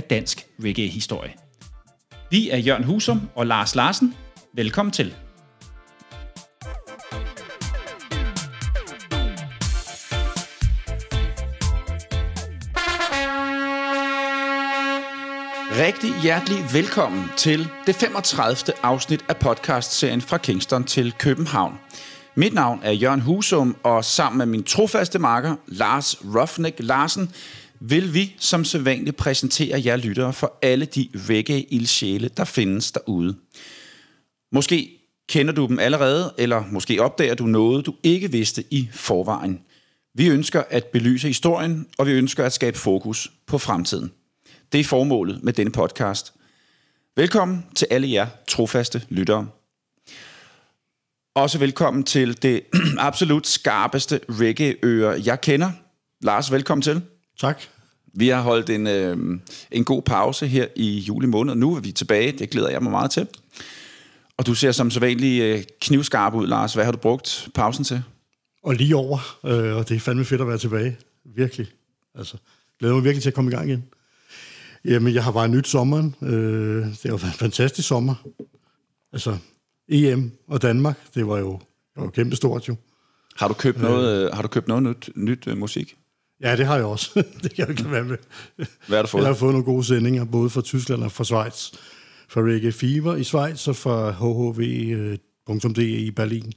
af dansk reggae-historie. Vi er Jørgen Husum og Lars Larsen. Velkommen til. Rigtig hjertelig velkommen til det 35. afsnit af podcastserien fra Kingston til København. Mit navn er Jørgen Husum, og sammen med min trofaste makker, Lars Roughneck Larsen, vil vi som sædvanligt præsentere jer lyttere for alle de reggae-ildsjæle, der findes derude. Måske kender du dem allerede, eller måske opdager du noget, du ikke vidste i forvejen. Vi ønsker at belyse historien, og vi ønsker at skabe fokus på fremtiden. Det er formålet med denne podcast. Velkommen til alle jer trofaste lyttere. Også velkommen til det absolut skarpeste reggae-øre, jeg kender. Lars, velkommen til. Tak. Vi har holdt en, øh, en god pause her i juli måned. Nu er vi tilbage. Det glæder jeg mig meget til. Og du ser som sædvanlig øh, knivskarp ud, Lars. Hvad har du brugt pausen til? Og lige over, øh, og det er fandme fedt at være tilbage. Virkelig. Altså, glæder mig virkelig til at komme i gang igen. Jamen, jeg har bare nyt sommeren. Øh, det har været en fantastisk sommer. Altså, EM og Danmark, det var jo, det var jo kæmpe stort jo. Har du købt noget, øh, har du købt noget nyt, nyt øh, musik? Ja, det har jeg også. det kan jeg ikke være med. Hvad har du fået? Jeg har fået nogle gode sendinger, både fra Tyskland og fra Schweiz. Fra Reggae Fever i Schweiz og fra hhv.de i Berlin.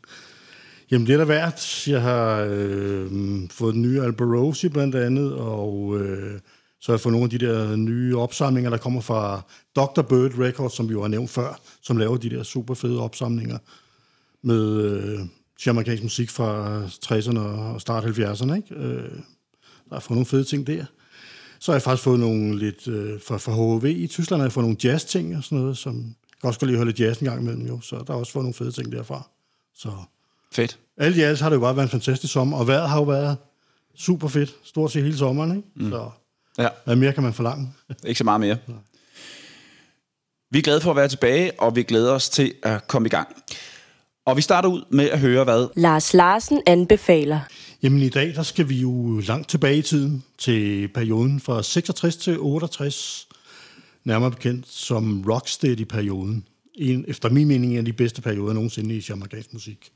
Jamen, det er da værd. Jeg har øh, fået den nye Alberosi blandt andet, og øh, så har jeg fået nogle af de der nye opsamlinger, der kommer fra Dr. Bird Records, som vi jo har nævnt før, som laver de der super fede opsamlinger med øh, jamaikansk musik fra 60'erne og start 70'erne. Ikke? Øh, der har fået nogle fede ting der. Så har jeg faktisk fået nogle lidt øh, fra, fra HV i Tyskland, har jeg fået nogle jazz-ting og sådan noget, som jeg kan også godt lide at høre lidt jazz en gang imellem, jo. Så der har også fået nogle fede ting derfra. Så Fedt. alt i alt har det jo bare været en fantastisk sommer, og vejret har jo været super fedt, stort set hele sommeren, ikke? Mm. Så Ja, hvad mere kan man forlange? ikke så meget mere. Vi er glade for at være tilbage, og vi glæder os til at komme i gang. Og vi starter ud med at høre, hvad Lars Larsen anbefaler. Jamen i dag, der skal vi jo langt tilbage i tiden, til perioden fra 66 til 68, nærmere bekendt som Rocksteady-perioden. En, efter min mening en af de bedste perioder nogensinde i jamaicansk musik.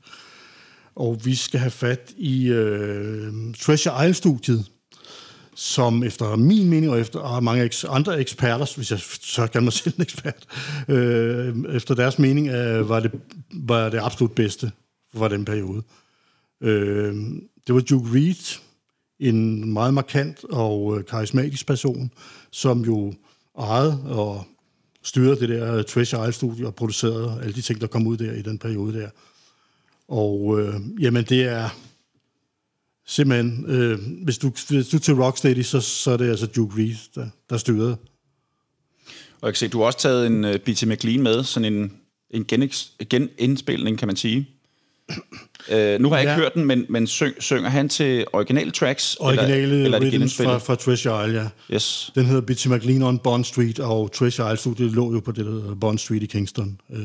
Og vi skal have fat i øh, Treasure Isle-studiet, som efter min mening, og efter og mange eks, andre eksperter, hvis jeg så kan mig selv en ekspert, øh, efter deres mening, øh, var, det, var det absolut bedste for den periode. Øh, det var Duke Reed, en meget markant og øh, karismatisk person, som jo ejede og styrede det der øh, Treasure Isle-studie og producerede alle de ting, der kom ud der i den periode der. Og øh, jamen, det er simpelthen, øh, hvis, du, hvis du til Rocksteady, så, så er det altså Duke Reed, der, der styrede. Og jeg kan se, du har også taget en øh, uh, B.T. McLean med, sådan en, en genindspilning, kan man sige. Uh, nu har jeg ikke Ja. hørt den, men, men syng, synger han til originale tracks? Originale eller, eller er rhythms fra, fra Treasure Isle, ja. Yes. Den hedder Bitty McLean on Bond Street, og Treasure Isle studiet lå jo på det, der hedder Bond Street i Kingston. Øh,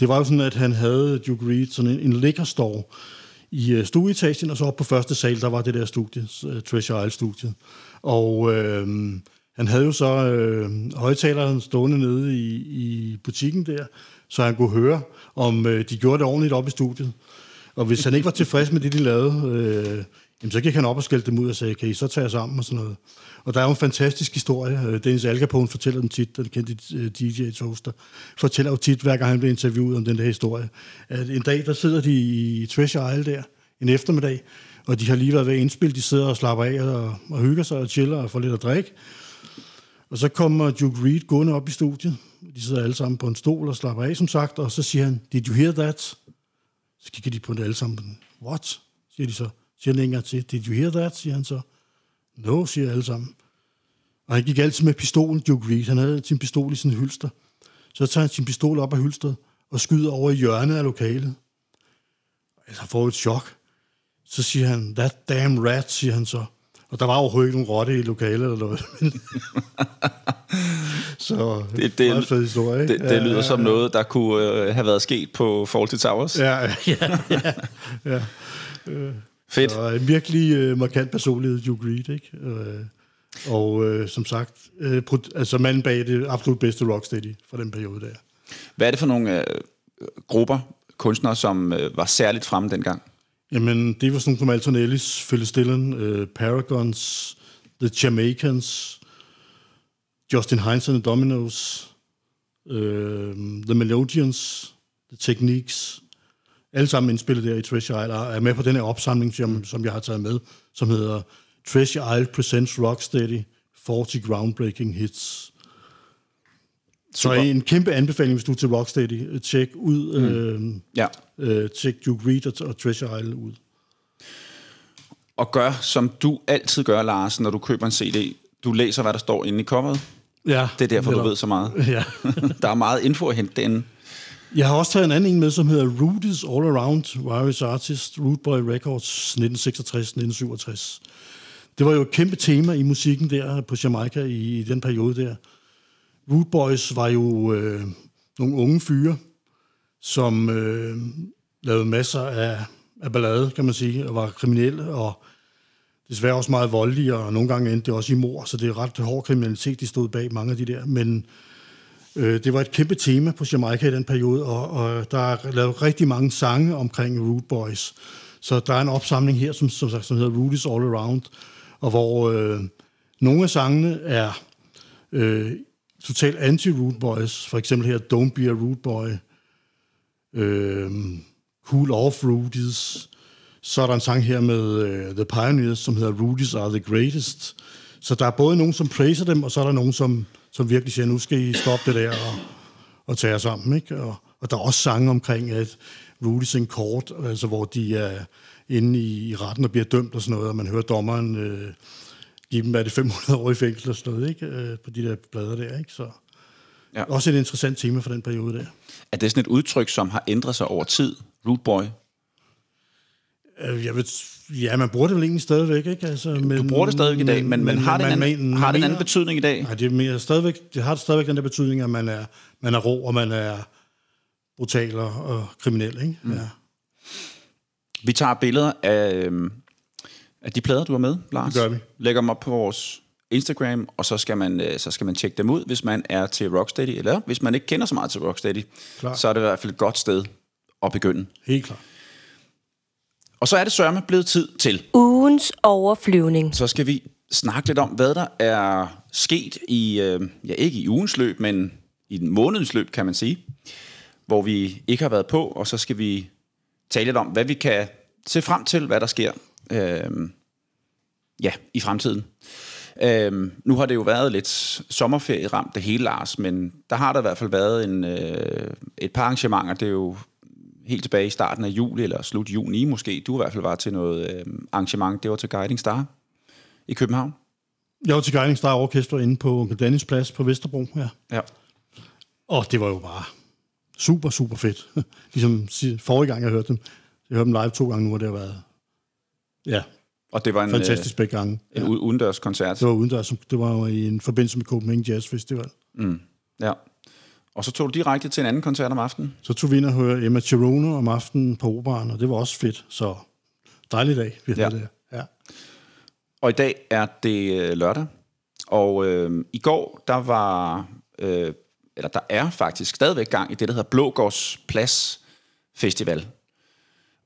det var jo sådan, at han havde Duke Reed sådan en, en store i øh, stueetagen, og så op på første sal, der var det der studie, øh, Treasure Isle-studiet. Og øh, han havde jo så øh, højtaleren stående nede i, i butikken der, så han kunne høre, om øh, de gjorde det ordentligt op i studiet. Og hvis han ikke var tilfreds med det, de lavede, øh, Jamen, så gik han op og skældte dem ud og sagde, kan I så tage jer sammen og sådan noget. Og der er jo en fantastisk historie. Øh, Dennis Dennis Algapone fortæller den tit, den kendte øh, DJ-toaster, fortæller jo tit, hver gang han bliver interviewet om den der historie, at en dag, der sidder de i Treasure Isle der, en eftermiddag, og de har lige været ved at indspille, de sidder og slapper af og, og hygger sig og chiller og får lidt at drikke. Og så kommer Duke Reed gående op i studiet. De sidder alle sammen på en stol og slapper af, som sagt, og så siger han, did you hear that? Så kigger de på det alle sammen. What? Siger de så. Siger længere til, did you hear that? Siger han så. No, siger alle sammen. Og han gik altid med pistolen, Duke Reed. Han havde sin pistol i sin hylster. Så tager han sin pistol op af hylsteret og skyder over i hjørnet af lokalet. Altså får et chok. Så siger han, that damn rat, siger han så. Og der var overhovedet ikke nogen rotte i lokalet eller noget. så Det- det- meget fed historie, ikke? Det, det lyder som noget, der kunne øh, have været sket på Fawlty Towers. Ja, ja, ja. ja. Fedt. Så en virkelig øh, markant personlighed, Duke Reed, ikke? Øh, og øh, som sagt, øh, altså manden bag det absolut bedste rocksteady fra den periode der. Hvad er det for nogle øh, grupper, kunstnere, som øh, var særligt fremme dengang? Jamen, det var sådan som Alton Ellis, Phyllis Dillon, øh, Paragons, The Jamaicans, Justin Hines and the Dominoes, øh, The Melodians, The Techniques, alle sammen indspillet der i Treasure Isle, og er med på den her opsamling, som, som jeg har taget med, som hedder Treasure Isle Presents Rocksteady 40 Groundbreaking Hits. Så Super. en kæmpe anbefaling, hvis du er til Rocksteady. Tjek ud, mm. øh, Ja. øh, tjek Duke Reed og, og Treasure Isle ud. Og gør, som du altid gør, Lars, når du køber en CD. Du læser, hvad der står inde i coveret. Ja, Det er derfor, du netop. ved så meget. Ja. Der er meget info at hente derinde. Jeg har også taget en anden en med, som hedder Root is All Around, Virus Artist, Root Boy Records 1966-1967. Det var jo et kæmpe tema i musikken der på Jamaica i, i den periode der. Root Boys var jo øh, nogle unge fyre, som øh, lavede masser af, af ballade, kan man sige, og var kriminelle, og desværre også meget voldelige, og nogle gange endte det også i mor, så det er ret hård kriminalitet, de stod bag mange af de der. Men Øh, det var et kæmpe tema på Jamaica i den periode, og, og der er lavet rigtig mange sange omkring Root Boys. Så der er en opsamling her, som, som, som hedder Root is All Around, og hvor øh, nogle af sangene er øh, totalt anti-Root Boys. For eksempel her, Don't Be a Root Boy, øh, Cool Off Rooties. Så er der en sang her med øh, The Pioneers, som hedder Rooties Are the Greatest. Så der er både nogen, som praiser dem, og så er der nogen, som, som virkelig siger, nu skal I stoppe det der og, og tage jer sammen. Ikke? Og, og der er også sange omkring, at Rudy's in court, altså hvor de er inde i, i retten og bliver dømt og sådan noget, og man hører dommeren øh, give dem, er det 500 år i fængsel og sådan noget, ikke? Øh, på de der plader der. Ikke? Så Ja. også et interessant tema for den periode der. Er det sådan et udtryk, som har ændret sig over tid? Root Boy. Øh, Jeg ved, ja, man bruger det vel egentlig stadigvæk, ikke? Altså, men, Du bruger det stadigvæk i dag, men, men, har, det en man- anden, man har det en anden betydning i dag? Nej, det, er mere stadigvæk, det har stadigvæk den der betydning, at man er, man er rå, og man er brutal og, og kriminel, ikke? Mm. Ja. Vi tager billeder af, øhm, af de plader, du har med, Lars. Det gør vi. Lægger dem op på vores Instagram, og så skal, man, øh, så skal man tjekke dem ud, hvis man er til Rocksteady, eller hvis man ikke kender så meget til Rocksteady, Klar. så er det i hvert fald et godt sted at begynde. Helt klart. Og så er det sørme blevet tid til. Ugens overflyvning. Så skal vi snakke lidt om, hvad der er sket i, øh, ja ikke i ugens løb, men i den månedens løb, kan man sige, hvor vi ikke har været på, og så skal vi tale lidt om, hvad vi kan se frem til, hvad der sker øh, ja, i fremtiden. Øh, nu har det jo været lidt sommerferie ramt det hele, Lars, men der har der i hvert fald været en, øh, et par arrangementer. Det er jo helt tilbage i starten af juli, eller slut juni måske. Du i hvert fald var til noget øh, arrangement. Det var til Guiding Star i København. Jeg var til Guiding Star Orkester inde på Onkel Dennis Plads på Vesterbro, ja. Ja. Og det var jo bare super, super fedt. ligesom forrige gang, jeg hørte dem. Jeg hørte dem live to gange nu, og det har været ja, Og det var en, fantastisk begge gange. øh, en ja. udendørs koncert. Det var udendørs, det var jo i en forbindelse med Copenhagen Jazz Festival. Ja. Og så tog du direkte til en anden koncert om aftenen. Så tog vi ind og hørte Emma Chirono om aftenen på operan, og det var også fedt. Så dejlig dag, vi havde Ja. det. Ja. Og i dag er det øh, lørdag. Og øh, i går, der var, øh, eller der er faktisk stadigvæk gang i det, der hedder Blågårds Plads Festival.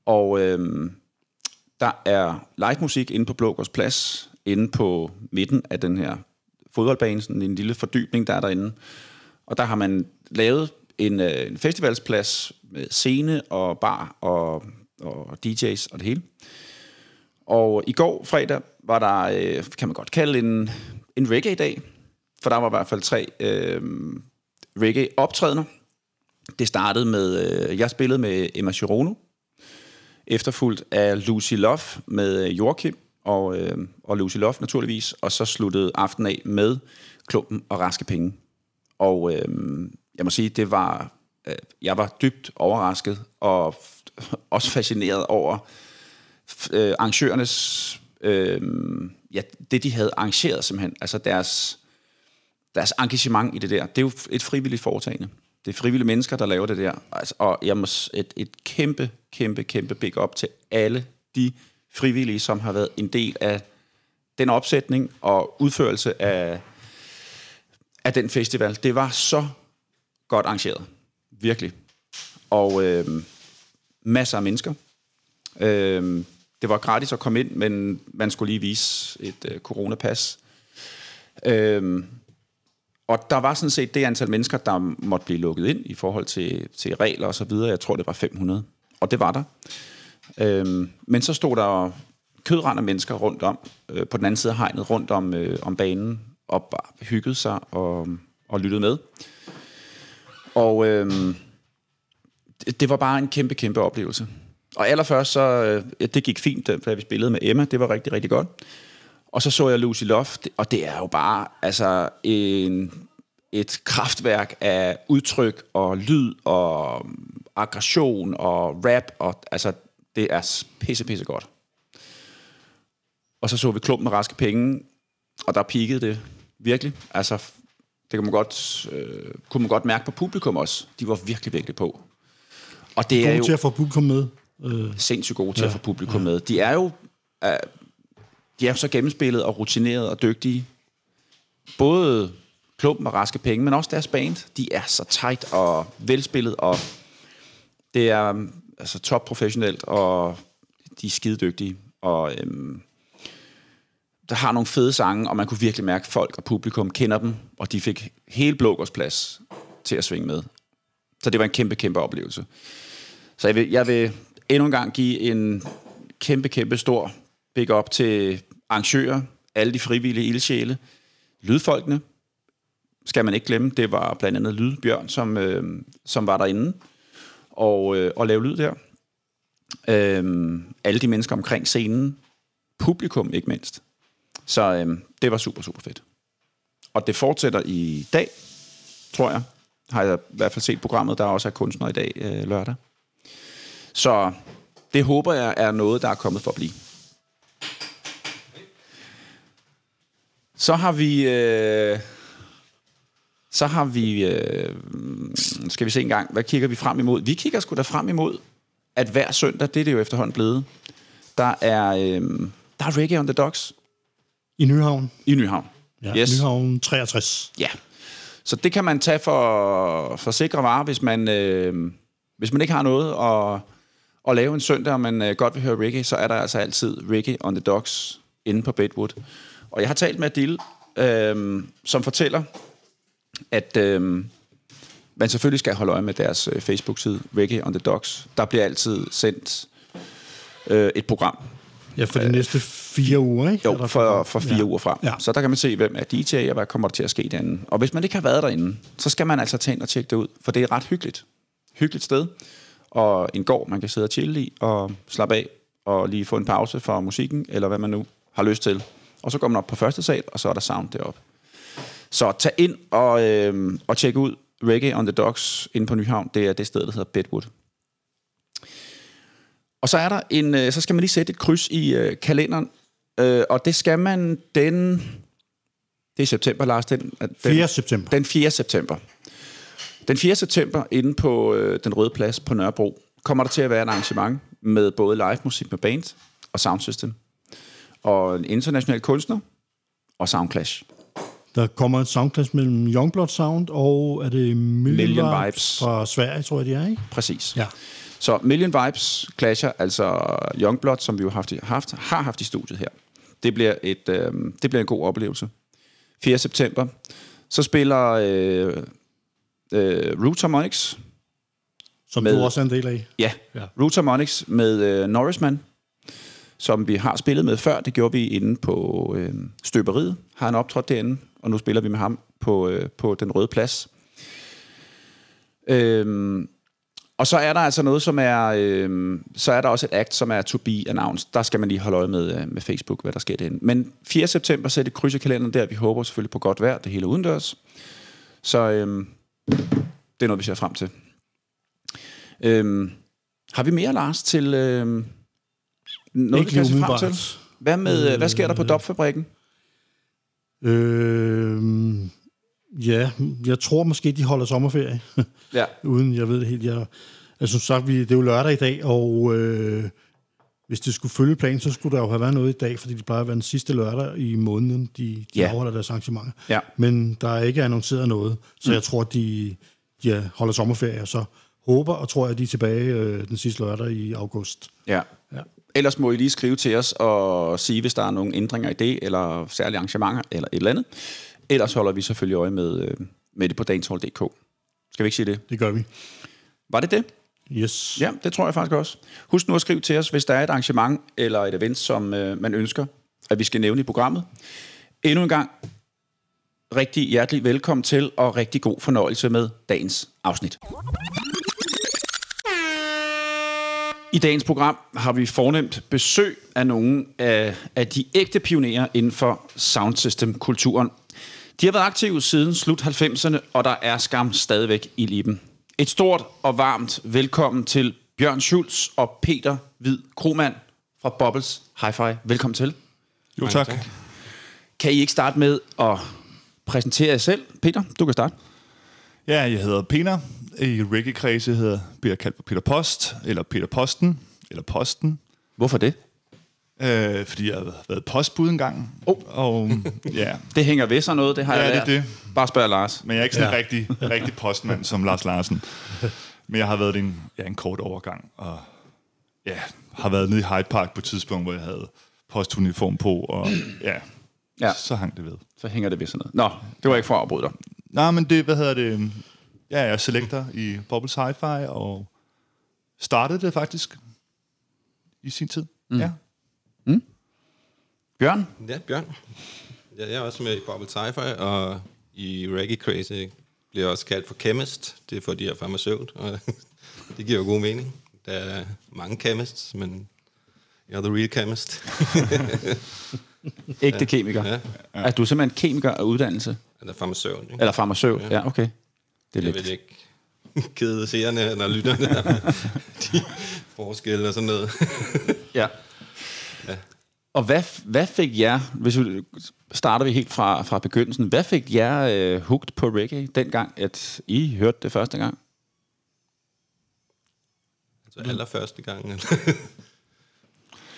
Og øh, der er live musik inde på Blågårds Plads, inde på midten af den her fodboldbane, sådan en lille fordybning, der er derinde. Og der har man lavet en, øh, en festivalsplads med scene og bar og, og DJ's og det hele. Og i går fredag var der, øh, kan man godt kalde en, en reggae-dag, for der var i hvert fald tre øh, reggae-optrædener. Det startede med, øh, jeg spillede med Emma Chirono, efterfulgt af Lucy Love med øh, Joachim og, øh, og Lucy Love naturligvis, og så sluttede aftenen af med Klumpen og Raske Penge. Og øh, jeg må sige, det var, øh, jeg var dybt overrasket og f- også fascineret over øh, arrangørernes, øh, ja, det de havde arrangeret simpelthen, altså deres, deres engagement i det der. Det er jo et frivilligt foretagende. Det er frivillige mennesker, der laver det der. Altså, og jeg må et, et kæmpe, kæmpe, kæmpe big up til alle de frivillige, som har været en del af den opsætning og udførelse af, af den festival. Det var så godt arrangeret. Virkelig. Og øh, masser af mennesker. Øh, det var gratis at komme ind, men man skulle lige vise et øh, coronapas. Øh, og der var sådan set det antal mennesker, der måtte blive lukket ind i forhold til, til regler og så videre. Jeg tror, det var 500. Og det var der. Øhm, men så stod der kødrand af mennesker rundt om, øh, på den anden side af hegnet, rundt om, øh, om banen, og bare hyggede sig og, og lyttede med. Og øhm, det, det var bare en kæmpe, kæmpe oplevelse. Og allerførst, så, øh, det gik fint, da vi spillede med Emma. Det var rigtig, rigtig godt. Og så så jeg Lucy Love, og det er jo bare altså en, et kraftværk af udtryk og lyd og aggression og rap. Og, altså, det er pisse, pisse godt. Og så så vi klumpen med raske penge, og der peakede det virkelig. Altså, det kunne man godt, øh, kunne man godt mærke på publikum også. De var virkelig, virkelig på. Og det er God jo til at få publikum med. Øh, sindssygt gode til ja. at få publikum med. De er jo uh, de er jo så gennemspillet og rutineret og dygtige. Både klumpen og raske penge, men også deres band. De er så tight og velspillet, og det er øhm, altså top professionelt, og de er skide dygtige. Og øhm, der har nogle fede sange, og man kunne virkelig mærke, at folk og publikum kender dem, og de fik hele Blågårdsplads til at svinge med. Så det var en kæmpe, kæmpe oplevelse. Så jeg vil, jeg vil endnu en gang give en kæmpe, kæmpe stor big up til arrangører, alle de frivillige ildsjæle, lydfolkene, skal man ikke glemme. Det var blandt andet Lydbjørn, som, øh, som var derinde og, øh, og lave lyd der. Øh, alle de mennesker omkring scenen, publikum ikke mindst. Så øh, det var super, super fedt. Og det fortsætter i dag, tror jeg. Har jeg i hvert fald set programmet, der også er kunstner i dag øh, lørdag. Så det håber jeg er noget, der er kommet for at blive. Så har vi... Øh, så har vi... Øh, skal vi se en gang, hvad kigger vi frem imod? Vi kigger sgu da frem imod, at hver søndag, det er det jo efterhånden blevet, der er, øh, der er Reggae on the Docks I Nyhavn. i Nyhavn. Ja, yes. Nyhavn 63. Ja. Så det kan man tage for, for sikre varer, hvis man, øh, hvis man ikke har noget at, at lave en søndag, og man øh, godt vil høre reggae, så er der altså altid Reggae on the Docks inde på Bedwood. Og jeg har talt med Adil, øh, som fortæller, at øh, man selvfølgelig skal holde øje med deres øh, Facebook-side, Reggae on the Docks. Der bliver altid sendt øh, et program Ja, for de næste fire uger, ikke? Jo, for, for fire ja. uger frem. Ja. Så der kan man se, hvem er DJ, og hvad kommer der til at ske derinde. Og hvis man ikke har været derinde, så skal man altså tage ind og tjekke det ud, for det er ret hyggeligt. Hyggeligt sted, og en gård, man kan sidde og chille i, og slappe af, og lige få en pause fra musikken, eller hvad man nu har lyst til. Og så går man op på første sal, og så er der sound deroppe. Så tag ind og, øh, og tjek ud Reggae on the Docks inde på Nyhavn. Det er det sted, der hedder Bedwood. Og så er der en, øh, så skal man lige sætte et kryds i øh, kalenderen, øh, og det skal man den, det er september, Lars, den, den, 4. september. den 4. september. Den 4. september inde på øh, Den Røde Plads på Nørrebro kommer der til at være et arrangement med både live musik med band og soundsystem. Og en international kunstner og Soundclash. Der kommer en soundclash mellem Youngblood Sound og er det Million, Million Vibes. fra Sverige, tror jeg, de er, ikke? Præcis. Ja. Så Million Vibes clasher, altså Youngblood, som vi jo haft, haft, har haft i studiet her. Det bliver, et, øh, det bliver en god oplevelse. 4. september. Så spiller øh, øh, Root Harmonics. Som Med- du også er en del af. Ja, Ja. ja. Root Harmonics med øh, Norrisman, som vi har spillet med før. Det gjorde vi inde på øh, Støberiet. Har han optrådt derinde, og nu spiller vi med ham på, øh, på Den Røde Plads. Øhm, og så er der altså noget, som er... Øh, så er der også et act, som er to be announced. Der skal man lige holde øje med, øh, med Facebook, hvad der sker derinde. Men 4. september, sætter det kryds i kalenderen der. Vi håber selvfølgelig på godt vejr. Det hele udendørs. Så øh, det er noget, vi ser frem til. Øhm, har vi mere, Lars, til Øh, noget, Ikke vi kan se frem til? Hvad, med, øh, hvad sker der på Dopfabrikken? Øh, ja, jeg tror måske, de holder sommerferie. Ja. Uden, jeg ved det helt. Jeg, altså, som sagt, vi, det er jo lørdag i dag, og øh, hvis det skulle følge planen, så skulle der jo have været noget i dag, fordi det plejer at være den sidste lørdag i måneden, de, de Ja. afholder deres arrangementer. Ja. Men der er ikke annonceret noget, så mm. jeg tror, de, de holder sommerferie, og så håber og tror jeg, at de er tilbage øh, den sidste lørdag i august. ja. Ellers må I lige skrive til os og sige, hvis der er nogle ændringer i det, eller særlige arrangementer, eller et eller andet. Ellers holder vi selvfølgelig øje med, øh, med det på danshold.dk. Skal vi ikke sige det? Det gør vi. Var det det? Yes. Ja, det tror jeg faktisk også. Husk nu at skrive til os, hvis der er et arrangement eller et event, som øh, man ønsker, at vi skal nævne i programmet. Endnu en gang, rigtig hjertelig velkommen til, og rigtig god fornøjelse med dagens afsnit. I dagens program har vi fornemt besøg af nogle af, af de ægte pionerer inden for soundsystem-kulturen. De har været aktive siden slut 90'erne, og der er skam stadigvæk i liben. Et stort og varmt velkommen til Bjørn Schulz og Peter Hvid Kromand fra Bubbles Hi-Fi. Velkommen til. Jo, tak. Kan I ikke starte med at præsentere jer selv? Peter, du kan starte. Ja, jeg hedder Peter. I reggae-kredse hedder, bliver jeg kaldt for Peter Post, eller Peter Posten, eller Posten. Hvorfor det? Øh, fordi jeg har været postbud engang. Oh. Og ja, Det hænger ved sig noget, det har Ja, jeg det er lært. det. Bare spørg Lars. men jeg er ikke sådan Ja. en rigtig, rigtig postmand som Lars Larsen. Men jeg har været i en, ja, en kort overgang, og ja, har været nede i Hyde Park på et tidspunkt, hvor jeg havde postuniform på, og ja, Ja. ja. så hang det ved. Så hænger det ved sådan noget. Nå, det var ikke for at afbryde dig. Nej, men det, hvad hedder det? Ja, jeg er selector i Bubbles Hi-Fi, og startede det faktisk i sin tid. Mm. Ja. Bjørn? Ja, Bjørn. Ja, jeg er også med i Bubble Sci-Fi, og i Reggae Crazy bliver jeg også kaldt for chemist. Det er fordi, jeg er farmaceut, og det giver jo god mening. Der er mange chemists, men jeg er the real chemist. Ægte kemiker. Ja. Er du simpelthen kemiker af uddannelse? Eller farmaceut, ikke? Eller farmaceut? Ja, Ja. ja okay. Det er Jeg lidt. vil ikke kede seerne eller lytterne de forskelle og sådan noget. Ja. Ja. Og hvad, hvad fik jer, hvis vi starter vi helt fra, fra begyndelsen, hvad fik jer øh, hooked på reggae dengang, at I hørte det første gang? Altså allerførste gang.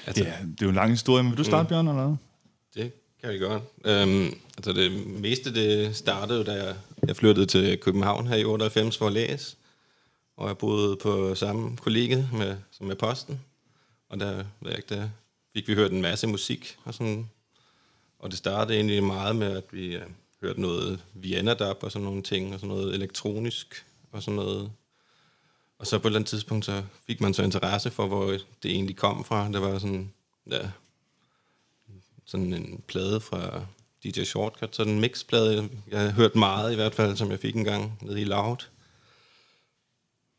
ja, det er jo en lang historie, men vil du starte, Bjørn, eller hvad? Det kan vi godt. Øhm, altså det meste det startede da jeg, jeg flyttede til København her i 98 for at læse. Og jeg boede på samme kollega med, som med posten. Og der, ved jeg ikke, der fik vi hørt en masse musik. Og, sådan. og det startede egentlig meget med, at vi øh, hørte noget Vienna dub og sådan nogle ting. Og sådan noget elektronisk og sådan noget. Og så på et eller andet tidspunkt, så fik man så interesse for, hvor det egentlig kom fra. Der var sådan, ja, sådan en plade fra DJ Shortcut, sådan en mixplade, jeg har hørt meget i hvert fald, som jeg fik en gang nede i Loud.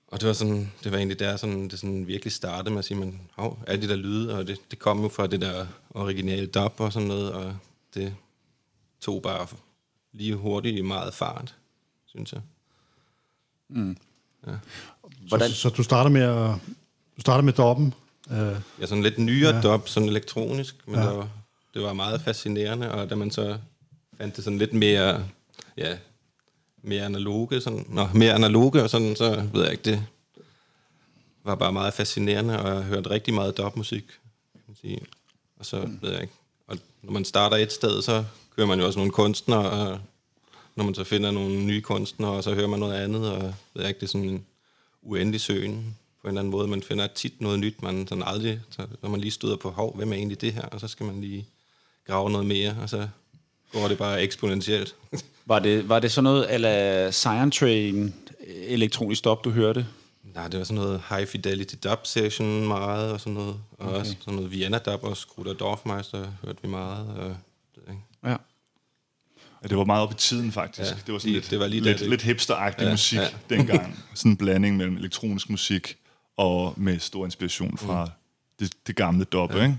Og det var sådan, det var egentlig der, sådan, det sådan virkelig startede med at sige, men hov, alle de der lyde, og det, det kom jo fra det der originale dub og sådan noget, og det tog bare lige hurtigt i meget fart, synes jeg. Hvordan? Så, så du starter med at du starter med doppen. Uh, Ja, sådan lidt nyere Ja. ja. dub, sådan elektronisk, men Ja. ja. det, var, det var meget fascinerende, og da man så fandt det sådan lidt mere, ja, mere analoge, sådan, nå, mere analoge og sådan, så ved jeg ikke, det var bare meget fascinerende, og jeg hørte rigtig meget dopmusik, kan man sige. Og så ved jeg ikke, og når man starter et sted, så kører man jo også nogle kunstnere, og når man så finder nogle nye kunstnere, og så hører man noget andet, og ved jeg ikke, det er sådan en uendelig søgen på en eller anden måde. Man finder tit noget nyt, man sådan aldrig, så, når man lige støder på, hov, hvem er egentlig det her? Og så skal man lige grave noget mere, og så går det bare eksponentielt. Var det, var det sådan noget, eller Cyan Train elektronisk stop, du hørte? Nej, det var sådan noget high fidelity dub session meget, og sådan noget. Og okay. også sådan noget Vienna dub og Skruder Dorfmeister hørte vi meget. Og, det, ikke? Ja. Ja, det var meget op i tiden, faktisk. Ja, det var sådan lige- lidt, det var lige lidt, der, det- lidt hipsteragtig Ja, musik ja. dengang. Sådan en blanding mellem elektronisk musik og med stor inspiration fra det, det gamle dub, ja. ikke?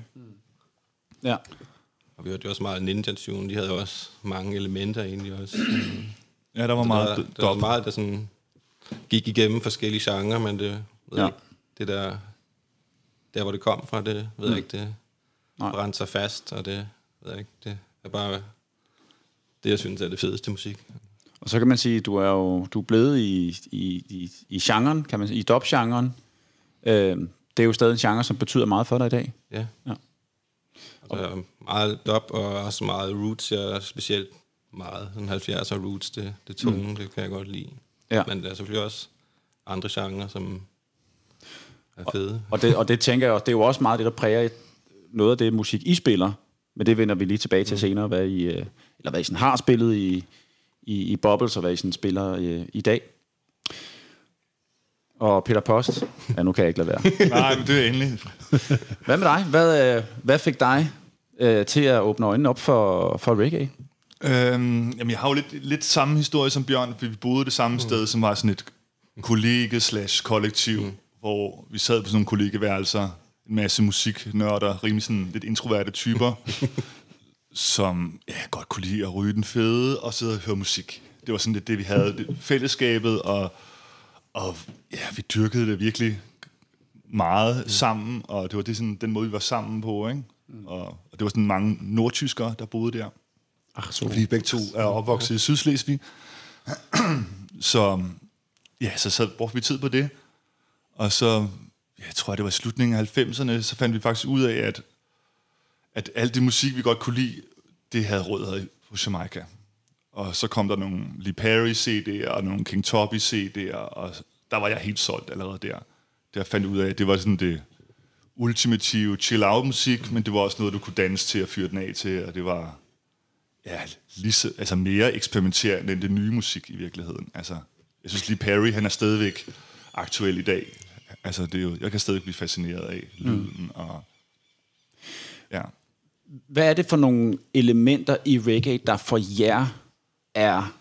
Ja. Og vi hørte jo også meget Ninja Tune, de havde jo også mange elementer egentlig også. Ja, der var Der, meget var, d- der var meget, der sådan gik igennem forskellige genrer, men det, ved Ja. ikke, det der, der hvor det kom fra, det ved jeg ikke, det Mm. Nej. brændte sig fast, og det ved jeg ikke, det er bare det, jeg synes er det fedeste musik. Og så kan man sige, du er jo du er blevet i, i, i, i genren, kan man sige, i dub-genren. Øh, det er jo stadig en genre, som betyder meget for dig i dag. Ja. Ja. Altså, meget dub og også meget roots, jeg specielt meget sådan 70'er roots, det, det tunge, mm. det kan jeg godt lide. Ja. Men der er selvfølgelig også andre genrer, som er fede. Og det, og det tænker jeg også, det er jo også meget det, der præger noget af det musik, I spiller. Men det vender vi lige tilbage til senere, hvad I, øh, eller hvad I sådan har spillet i, i, i Bubbles, og hvad I sådan spiller øh, i dag. Og Peter Post, ja, nu kan jeg ikke lade være. Nej, men det er endelig. Hvad med dig? Hvad, øh, hvad fik dig øh, til at åbne øjnene op for, for reggae? Øhm, jamen, jeg har jo lidt, lidt samme historie som Bjørn, fordi vi boede det samme mm. sted, som var sådan et kollege slash kollektiv, mm. hvor vi sad på sådan nogle kollegeværelser, en masse musiknørder, rimelig sådan lidt introverte typer, som ja, godt kunne lide at ryge den fede og sidde og høre musik. Det var sådan lidt det, vi havde, det, fællesskabet, og, og ja, vi dyrkede det virkelig meget mm. sammen, og det var det sådan, den måde, vi var sammen på, ikke? Mm. Og, og det var sådan mange nordtyskere, der boede der. Ach, så. Fordi begge to er opvokset i Sydslesvig. så ja, så, så brugte vi tid på det. Og så, jeg tror, det var slutningen af 90'erne, så fandt vi faktisk ud af, at, at alt det musik, vi godt kunne lide, det havde rødder i- på Jamaica. Og så kom der nogle Lee Perry CD'er og nogle King Toppy CD'er, og der var jeg helt solgt allerede der. Der fandt ud af, at det var sådan det ultimative chill-out musik, men det var også noget, du kunne danse til og fyre den af til, og det var ja, lige så, altså mere eksperimenterende end det nye musik i virkeligheden. Altså, jeg synes lige Perry, han er stadigvæk aktuel i dag. Altså, det er jo, jeg kan stadig blive fascineret af lyden mm. og ja. Hvad er det for nogle elementer i reggae, der for jer er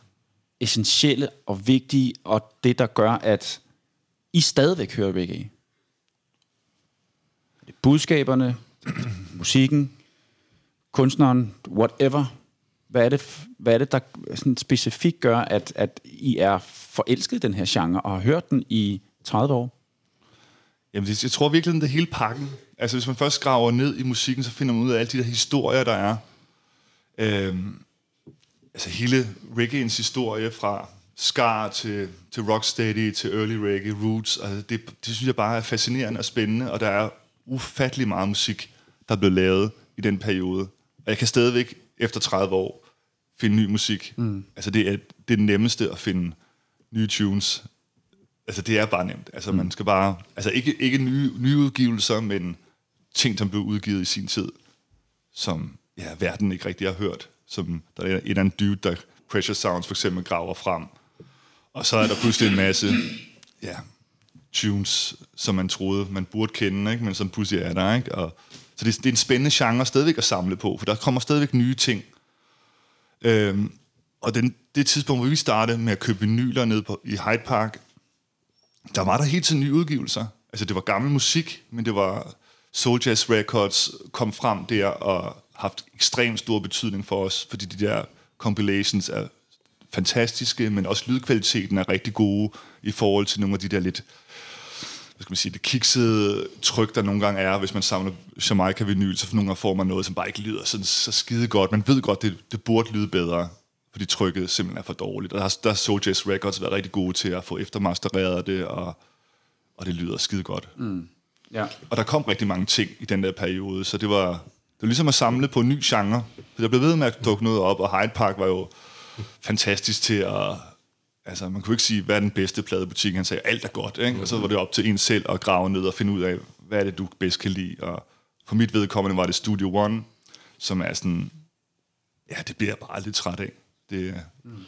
essentielle og vigtige, og det, der gør, at I stadigvæk hører reggae? Er budskaberne, musikken, kunstneren, whatever? Hvad er det, hvad er det der sådan specifikt gør, at, at I er forelsket i den her genre, og har hørt den i 30 år? Jamen, jeg tror virkelig, det er hele pakken. Altså, hvis man først graver ned i musikken, så finder man ud af alle de der historier, der er. Øhm, altså, hele reggaeens historie fra Scar til, til Rocksteady til Early Reggae, Roots, altså, det, det synes jeg bare er fascinerende og spændende, og der er ufattelig meget musik, der er blevet lavet i den periode. Og jeg kan stadigvæk, efter 30 år, finde ny musik. Mm. Altså, det er det nemmeste at finde nye tunes. Altså, det er bare nemt. Altså, mm. man skal bare... Altså, ikke, ikke nye, nye udgivelser, men ting, som blev udgivet i sin tid, som ja, verden ikke rigtig har hørt. Som der er en eller anden dude, der Pressure Sounds for eksempel graver frem. Og så er der pludselig en masse ja, tunes, som man troede, man burde kende, ikke? men som pludselig er der. Ikke? Og, så det, det er en spændende genre stadigvæk at samle på, for der kommer stadigvæk nye ting. Øhm, og den, det tidspunkt, hvor vi startede med at købe vinyler ned på, i Hyde Park, der var der hele tiden nye udgivelser. Altså, det var gammel musik, men det var Soul Jazz Records kom frem der og haft ekstremt stor betydning for os, fordi de der compilations er fantastiske, men også lydkvaliteten er rigtig gode i forhold til nogle af de der lidt hvad skal man sige, det kiksede tryk, der nogle gange er, hvis man samler Jamaica-vinyl, så for nogle gange får man noget, som bare ikke lyder sådan, så skide godt. Man ved godt, det, det burde lyde bedre, fordi trykket simpelthen er for dårligt. Og der har, der har Soul Jazz Records været rigtig gode til at få eftermastereret det, og, og det lyder skide godt. Mm. Ja. Og der kom rigtig mange ting i den der periode, så det var, det var ligesom at samle på en ny genre. Så der blev ved med at dukke noget op, og Hyde Park var jo fantastisk til at... Altså, man kunne ikke sige, hvad er den bedste pladebutik? Han sagde, alt er godt, ikke? Og så var det op til en selv at grave ned og finde ud af, hvad er det, du bedst kan lide? Og for mit vedkommende var det Studio One, som er sådan... Ja, det bliver jeg bare lidt træt af. Det, mm.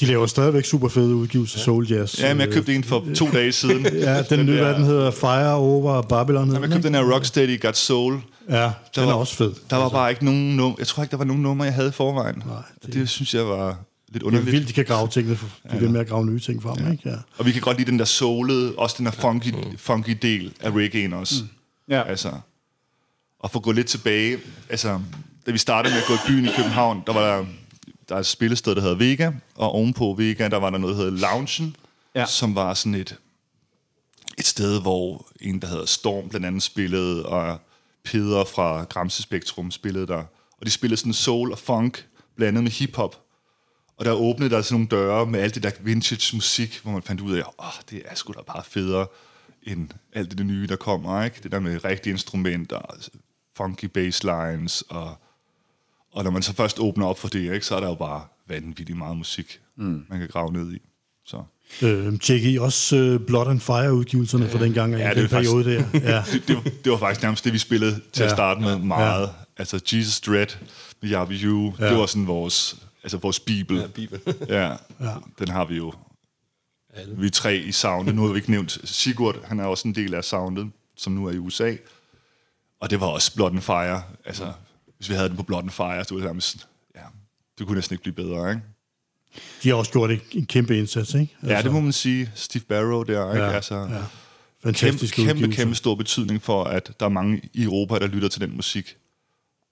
De laver stadigvæk super fede udgivelser, ja. Soul Jazz. ja, men jeg købte en for to dage siden. Ja, den nye, hvad den hedder, Fire Over Babylon. hedder Jeg den, købte den her Rocksteady Got Soul. Ja, den er var- også fed. Der var bare ikke nogen num- Jeg tror ikke, der var nogen numre, jeg havde i forvejen. Nej, det, det synes jeg var lidt Det er underligt. vildt, de kan grave tingene, de vil med at grave nye ting frem, ikke? Ja. Og vi kan godt lide den der soulede, også den der funky, funky del af reggae'en også. Mm. Ja. Altså, og for at gå lidt tilbage, altså, da vi startede med at gå i byen i København, der var der, der er et spillested, der hedder Vega, og ovenpå Vega, der var der noget, der hedder Loungen, Ja. som var sådan et, et sted, hvor en, der hedder Storm, blandt andet spillede, og Peder fra Gramse Spektrum spillede der. Og de spillede sådan soul og funk, blandet med hiphop. Og der åbnede der sådan nogle døre med alt det der vintage musik, hvor man fandt ud af, åh, oh, det er sgu da bare federe end alt det, nye, der kommer, ikke? Det der med rigtige instrumenter, funky basslines, og, og når man så først åbner op for det, ikke, så er der jo bare vanvittigt meget musik, mm. man kan grave ned i. Så. Øh, tjek I også øh, Blood and Fire-udgivelserne fra den gang, Ja, ja, det den er faktisk- periode der. Ja. Det, det, var, det var faktisk nærmest det, vi spillede til at Ja. starte med meget. Altså Jesus Dread med Yabi Yu, Ja. det var sådan vores, altså vores bibel. Ja, Bibel. Ja, Ja. den har vi jo. Alle. Vi er tre i soundet. Nu har vi ikke nævnt Sigurd, han er også en del af soundet, som nu er i USA. Og det var også Blood and Fire. Altså, hvis vi havde den på Blood and Fire, så ville det nærmest, ja, det kunne næsten ikke blive bedre, ikke? De har også gjort en, kæmpe indsats, ikke? Altså, Ja, det må man sige. Steve Barrow der, ikke? Ja, altså, ja. kæmpe, Fantastisk kæmpe, kæmpe stor betydning for, at der er mange i Europa, der lytter til den musik.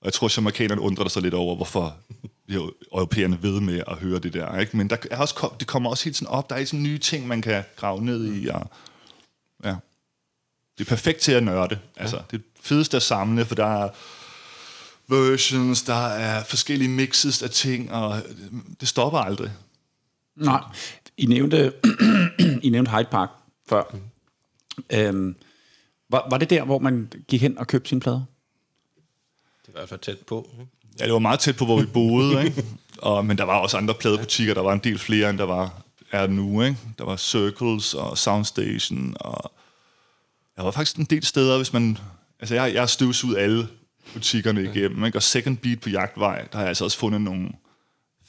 Og jeg tror, at jamaikanerne undrer sig lidt over, hvorfor europæerne ved med at høre det der. Ikke? Men der er også, det kommer også helt sådan op. Der er sådan nye ting, man kan grave ned i. Og, ja. Det er perfekt til at nørde. Altså, det er det fedeste at samle, for der er versions, der er forskellige mixes af ting, og det stopper aldrig. Nej. I nævnte, I nævnte Hyde Park før. Øhm, var, var det der, hvor man gik hen og købte sine plader? Det er i hvert fald tæt på. Ja, det var meget tæt på, hvor vi boede, ikke? Og, men der var også andre pladebutikker. Der var en del flere, end der var er nu, ikke? Der var Circles og Soundstation, og der var faktisk en del steder, hvis man... Altså, jeg, jeg har støvsuget alle butikkerne igennem, ikke? Og Second Beat på Jagtvej, der har jeg altså også fundet nogle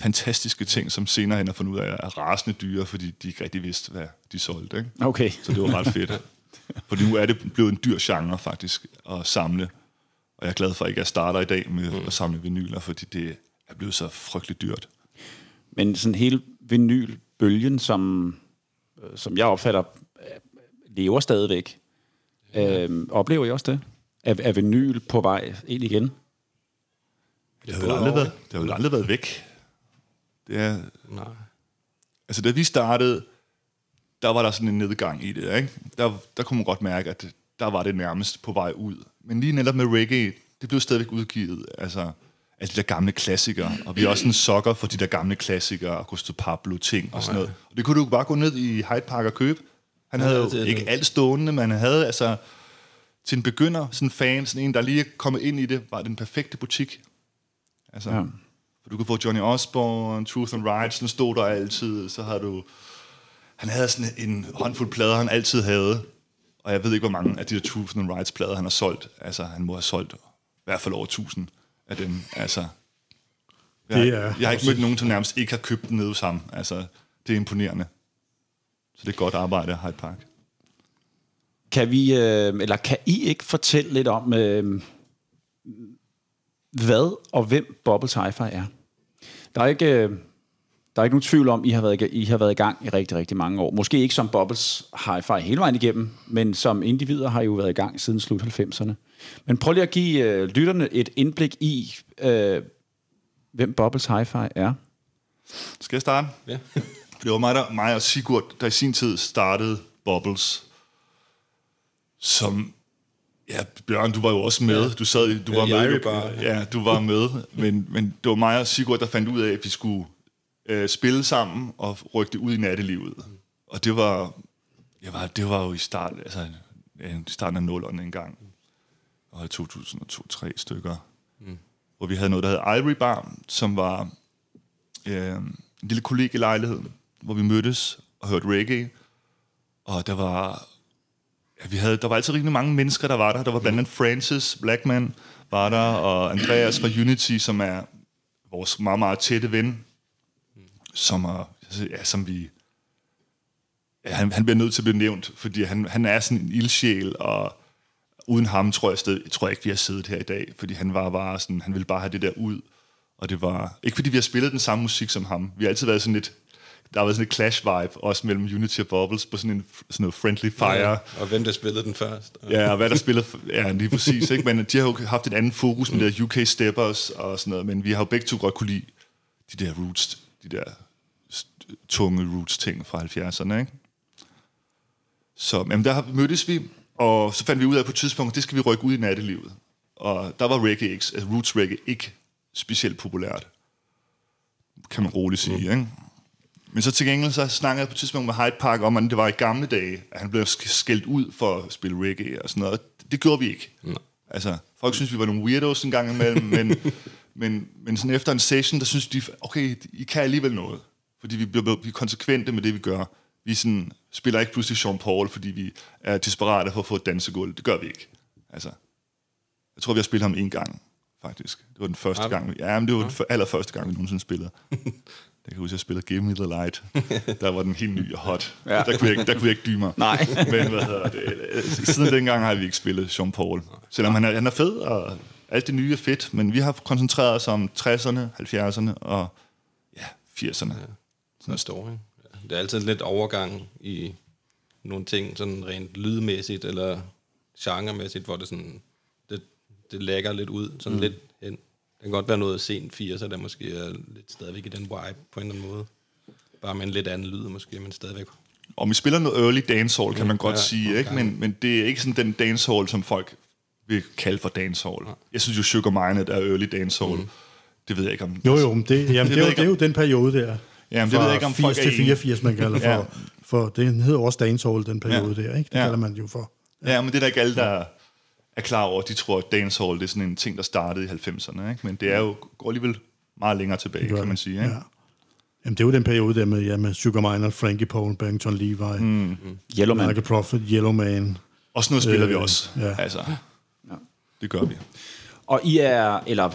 fantastiske ting, som senere hen har fundet ud af er rasende dyre, fordi de ikke rigtig vidste, hvad de solgte, ikke? Okay. Så det var ret fedt. For nu er det blevet en dyr genre faktisk at samle. Og jeg er glad for, at ikke jeg starter i dag med mm. at samle vinyler, fordi det er blevet så frygteligt dyrt. Men sådan hele vinylbølgen, som, øh, som jeg opfatter, øh, lever stadigvæk. Øhm, oplever I også det? Er, er vinyl på vej ind igen? Det har vel aldrig været, det har vel aldrig været væk. Det er, Nej. altså, da vi startede, der var der sådan en nedgang i det. Ikke? Der, der kunne man godt mærke, at der var det nærmest på vej ud. Men lige netop med reggae, det blev stadigvæk udgivet. Altså, alle de der gamle klassikere. Og vi er også en sokker for de der gamle klassikere, Augusto Pablo ting og sådan noget. Og det kunne du bare gå ned i Hyde Park og købe. Han havde jo ikke alt stående, men han havde altså til en begynder, sådan en fan, sådan en, der lige er kommet ind i det, var den perfekte butik. Altså, Ja. For du kunne få Johnny Osborne, Truth and Rights, den stod der altid. Så havde du... Han havde sådan en håndfuld plader, han altid havde. Og jeg ved ikke, hvor mange af de der Truth and Rights plader, han har solgt. Altså, han må have solgt i hvert fald over 1000 af dem. Altså, jeg, Det er jeg har ikke mødt nogen, som nærmest ikke har købt den nede hos ham. Altså, det er imponerende. Så det er godt arbejde, Hyde Park. Kan vi, øh, eller kan I ikke fortælle lidt om, øh, hvad og hvem Bubbles Hi-Fi er? Der er ikke, øh, der er ikke nogen tvivl om, I har, været, i- I har været i gang i rigtig, rigtig mange år. Måske ikke som Bubbles Hi-Fi hele vejen igennem, men som individer har I jo været i gang siden slut 90'erne. Men prøv lige at give øh, lytterne et indblik i, øh, hvem Bubbles Hi-Fi er. Skal jeg starte? Ja. Det var mig, der, mig og Sigurd, der i sin tid startede Bubbles, som... Ja, Bjørn, du var jo også med. Du sad, du var med. Irie Bar, ja. Du var med. Men, men det var mig og Sigurd, der fandt ud af, at vi skulle øh, spille sammen og rykke det ud i nattelivet. Og det var, jeg var, det var jo i start, altså, i starten af nullerne en gang. Og i 2002-3 stykker. Mm. Hvor vi havde noget, der hed Ivory Bar, som var øh, en lille kollegielejlighed, hvor vi mødtes og hørte reggae. Og der var, ja, vi havde, der var altid rigtig mange mennesker, der var der. Der var blandt andet Francis Blackman var der, og Andreas fra Unity, som er vores meget, meget tætte ven, som, er, ja, som vi... Ja, han, han bliver nødt til at blive nævnt, fordi han, han er sådan en ildsjæl, og uden ham tror jeg, sted, tror jeg ikke, vi har siddet her i dag, fordi han var bare sådan, han ville bare have det der ud, og det var, ikke fordi vi har spillet den samme musik som ham, vi har altid været sådan lidt, der været sådan et clash-vibe, også mellem Unity og Bubbles, på sådan en sådan noget friendly fire. Ja, Og hvem der spillede den først. Ja, og hvad der spiller, ja, lige præcis, ikke? Men de har jo haft et andet fokus med mm. der UK Steppers og sådan noget, men vi har jo begge to godt kunne lide de der roots, de der tunge roots ting fra 70'erne, ikke? Så jamen, der mødtes vi, og så fandt vi ud af på et tidspunkt, det skal vi rykke ud i nattelivet. Og der var reggae, altså roots reggae, ikke specielt populært. Kan man roligt sige, ikke? Men så til gengæld så snakkede jeg på et tidspunkt med Hyde Park om, at det var i gamle dage, at han blev sk- skældt ud for at spille reggae og sådan noget. Det gjorde vi ikke. Nej. Altså, folk synes, vi var nogle weirdos en gang imellem, men, men, men sådan efter en session, der synes de, okay, I kan alligevel noget. Fordi vi bliver, vi er konsekvente med det, vi gør. Vi sådan, spiller ikke pludselig Sean Paul, fordi vi er desperate for at få et dansegulv. Det gør vi ikke. Altså, jeg tror, vi har spillet ham en gang, faktisk. Det var den første gang. vi- Ja, men det var den allerførste gang, vi nogensinde spillede. Jeg kan huske, at jeg spillede Give Me The Light. Der var den helt ny og hot. Ja. Der, kunne jeg, ikke- der kunne jeg ikke dybe mig. Nej. Men hvad hedder det? Siden dengang har vi ikke spillet Sean Paul. Selvom han er, han er fed, og alt det nye er fedt. Men vi har koncentreret os om 60'erne, 70'erne og ja, 80'erne. Sådan en story. Ja. Det er altid lidt overgang i nogle ting, sådan rent lydmæssigt eller genremæssigt, hvor det sådan, det, det lægger lidt ud, sådan mm. lidt hen. Det kan godt være noget sent 80'er, der måske er lidt stadigvæk i den vibe på en eller anden måde. Bare med en lidt anden lyd måske, men stadigvæk. Og vi spiller noget early dancehall, kan man godt Ja, sige. Ikke? Men, men det er ikke sådan den dancehall, som folk vil kalde for dancehall. Jeg synes jo, Sugar Minot er early dancehall. Mm. Det ved jeg ikke om... Jo, jo, men det, jamen, det, det, er, jo, det er jo den periode der. Jamen, det ved jeg ikke, om folk 80 er til enige. 84, man kalder for. Ja. ja. For det hedder også dancehall, den periode Ja. der, ikke? Det Ja. kalder man jo for. Ja, men det er der ikke alle, der er klar over. De tror, at dancehall det er sådan en ting, der startede i 90'erne. Ikke? Men det er jo, går alligevel meget længere tilbage, kan man sige. Ikke? Ja. Jamen, det er jo den periode der med, ja, med Sugar Minot, Frankie Paul, Barrington Levi, mm. Yellowman. Michael Prophet, Yellow Man. Og sådan noget spiller Øh, vi også. ja. Altså, det gør vi. Og I er, eller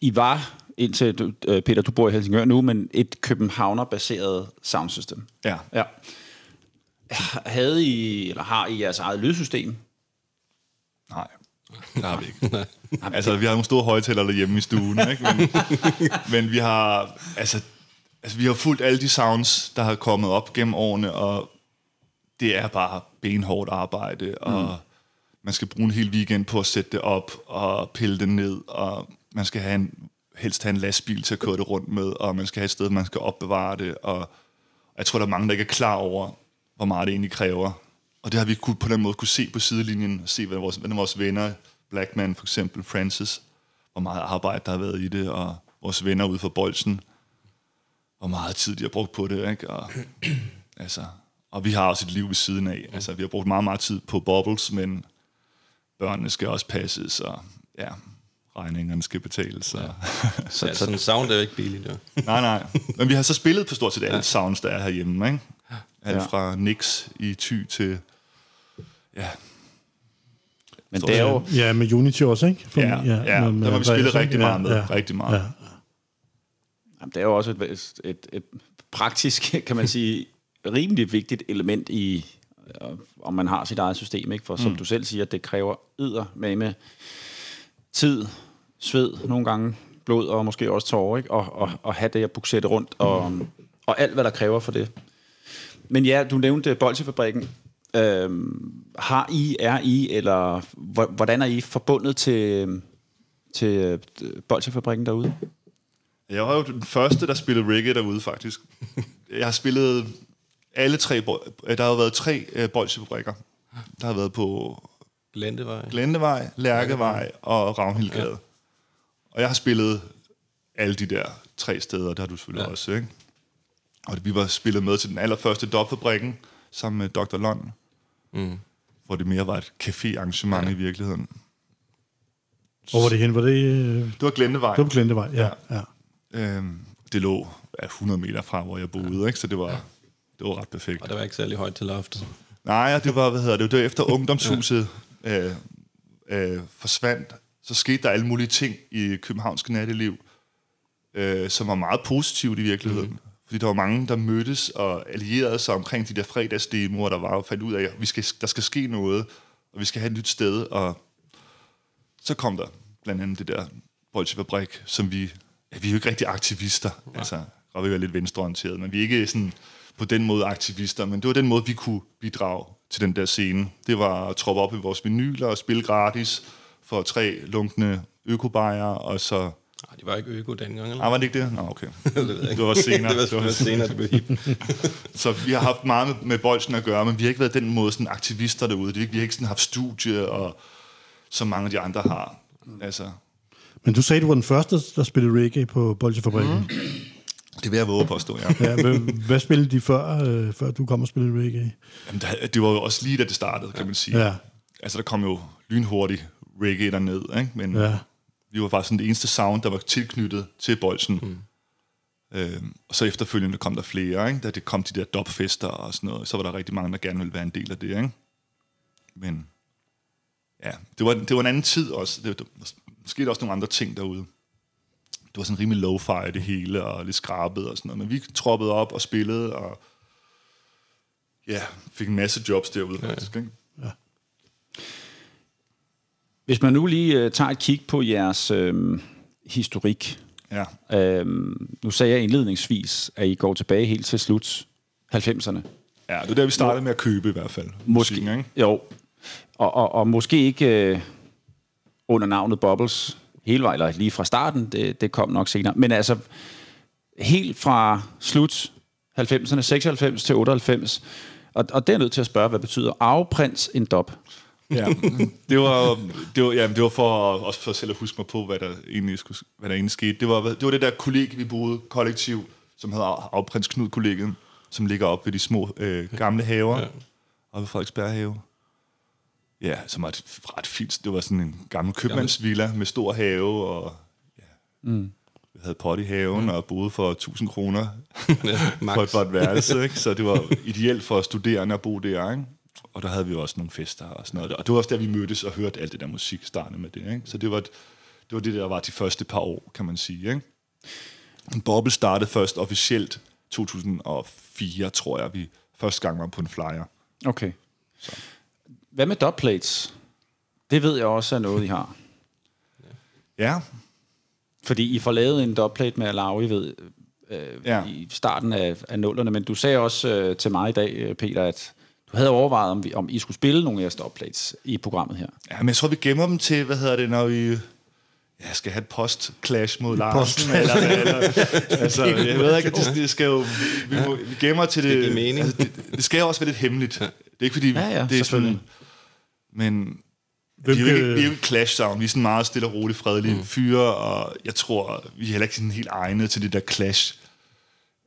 I var, indtil du, øh, Peter, du bor i Helsingør nu, men et Københavner-baseret soundsystem. Ja. Ja. Havde I, eller har I jeres eget lydsystem? Nej, det har vi ikke. altså, vi har nogle store højtalere derhjemme i stuen, ikke? Men, men vi har, altså, altså, vi har fulgt alle de sounds, der har kommet op gennem årene, og det er bare benhårdt arbejde, og mm. man skal bruge en hel weekend på at sætte det op og pille det ned, og man skal have en, helst have en lastbil til at køre det rundt med, og man skal have et sted, man skal opbevare det, og jeg tror, der er mange, der ikke er klar over, hvor meget det egentlig kræver. Og det har vi kunne, på den måde kunne se på sidelinjen, se hvad vores, hvad vores venner, Blackman for eksempel, Francis, hvor meget arbejde der har været i det, og vores venner ude for Bolsen, hvor meget tid de har brugt på det, ikke? Og, altså, og vi har også et liv ved siden af. Altså, vi har brugt meget, meget tid på bubbles, men børnene skal også passes, og ja, regningerne skal betales. Og, Så, ja, sådan en sound er jo ikke billigt, jo. nej, nej. Men vi har så spillet på stort set alle sounds, der er herhjemme, ikke? Alt Ja. fra Nix i Thy til... Ja, Men det er jo, Ja, med Unity også, ikke? For, ja, ja, ja. med- der har vi spillet rigtig meget med. Ja, Rigtig meget. Ja. Jamen, det er jo også et, et, et, et praktisk, kan man sige, rimelig vigtigt element i, øh, om man har sit eget system. Ikke? For som du selv siger, det kræver yder med med tid, sved, nogle gange blod og måske også tårer, ikke? Og, og, og have det at buksette rundt, og, og alt, hvad der kræver for det. Men ja, du nævnte Bolsjefabrikken. Øhm, har I, er I, eller hvor- hvordan er I forbundet til, til øh, Bolsjefabrikken derude? Jeg var jo den første, der spillede reggae derude, faktisk. Jeg har spillet alle tre... Der har jo været tre øh, bolsjefabrikker. Der har været på Glendevej. Glendevej, Lærkevej og Ravnhildgade. Og jeg har spillet alle de der tre steder, der har du selvfølgelig ja. Ja. også, ikke? Og vi var spillet med til den allerførste dopfabrikken, sammen med Dr. Lund, Mm. hvor det mere var et café-arrangement ja. i virkeligheden. Hvor var det hen? Var det, øh, Det var Glendevej. det var på Glendevej? Ja, ja. Øhm, Det lå ja, 100 meter fra, hvor jeg boede, ikke? så det var, det var ret perfekt. Og det var ikke særlig højt til loftet. Nej, det var, hvad hedder det, det var efter ungdomshuset øh, øh, forsvandt, så skete der alle mulige ting i københavnske natteliv, øh, som var meget positivt i virkeligheden. Mm. Fordi der var mange, der mødtes og allierede sig omkring de der fredagsdemoer, der var og fandt ud af, at vi skal, der skal ske noget, og vi skal have et nyt sted. Og så kom der blandt andet det der Bolsjefabrik, som vi... Ja, vi er jo ikke rigtig aktivister. Ja. Altså, og vi er lidt venstreorienterede, men vi er ikke sådan på den måde aktivister, men det var den måde, vi kunne bidrage til den der scene. Det var at troppe op i vores vinyler og spille gratis for tre lunkne økobajer, og så... Nej, de var ikke øko dengang, eller? Ah, var det ikke det? Nå, okay. det ved jeg ikke. Det var senere. det var, det var senere, det blev hip. Så vi har haft meget med, med bolden at gøre, men vi har ikke været den måde sådan aktivister derude. Det er ikke- Vi har ikke sådan haft studie, og, som mange af de andre har. Altså, Men du sagde, du var den første, der spillede reggae på Bolsjefabrikken. Mm. det vil jeg våge at påstå, ja. Ja, hvad, hvad spillede de før, øh, før du kom og spillede reggae? Jamen, der, det var jo også lige da det startede, kan man sige. Ja, Altså, der kom jo lynhurtigt reggae derned, ikke? men ja. Vi var faktisk sådan det eneste sound, der var tilknyttet til bolden. Mm. Øhm, og så efterfølgende kom der flere, ikke? da det kom de der dopfester og sådan noget, så var der rigtig mange, der gerne ville være en del af det. Ikke? Men ja, det var, det var en anden tid også. Det, der skete også nogle andre ting derude. Det var sådan rimelig low-fi det hele, og lidt skrabet og sådan noget. Men vi troppede op og spillede, og ja, fik en masse jobs derude faktisk. Ikke? Hvis man nu lige øh, tager et kig på jeres øh, historik. Ja. Øh, nu sagde jeg indledningsvis, at I går tilbage helt til slut 90'erne. ja, det var der, vi startede med at købe i hvert fald. Måske, musikken, ikke? jo. Og, og, og måske ikke øh, under navnet Bubbles hele vejen, eller lige fra starten, det, det kom nok senere. Men altså, helt fra slut 90'erne, 96 til 98, og, og det er nødt til at spørge, hvad betyder arveprins en dop? Ja, det var, det var, jamen, det var for, også for selv at huske mig på, hvad der egentlig, skulle, hvad der egentlig skete. Det var, det var det der kollega, vi boede kollektiv, som hedder Afprins Knud kollegiet, som ligger op ved de små øh, gamle haver, ja. oppe ved Frederiksberg have. Ja, som var et ret fint, det var sådan en gammel købmandsvilla med stor have, og ja, mm. vi havde pot i haven, mm. og boede for 1000 kroner Ja, max. for et, for et værelse, ikke? så det var ideelt for studerende at bo der, ikke? Og der havde vi også nogle fester og sådan noget. Og det var også der, vi mødtes og hørte alt det der musik startede med det. Ikke? Så det var, det var det, der var de første par år, kan man sige. Ikke? Bobble startede først officielt 2004, tror jeg, vi første gang var på en flyer. Okay. Så. Hvad med dubplates? Det ved jeg også er noget, I har. Ja, Fordi I får lavet en dubplate med Alawi ved, øh, Ja. ja. i starten af, af nullerne, men du sagde også øh, til mig i dag, øh, Peter, at du havde overvejet, om, vi, om I skulle spille nogle af jeres dubplates i programmet her. ja, men jeg tror, vi gemmer dem til, hvad hedder det, når vi ja, skal have et post-clash mod Larsen. Eller, eller, altså, jeg ved ikke, det, det skal jo, vi, må, vi gemmer til det. Det giver mening. Altså, det, det skal jo også være lidt hemmeligt. Det er ikke fordi, Ja, ja, det er sådan, selvfølgelig. men Hvem vi er jo ikke, vi er jo ikke clash sound. Vi er sådan meget stille og roligt fredelige mm. fyre, og jeg tror, vi er heller ikke sådan helt egnet til det der clash.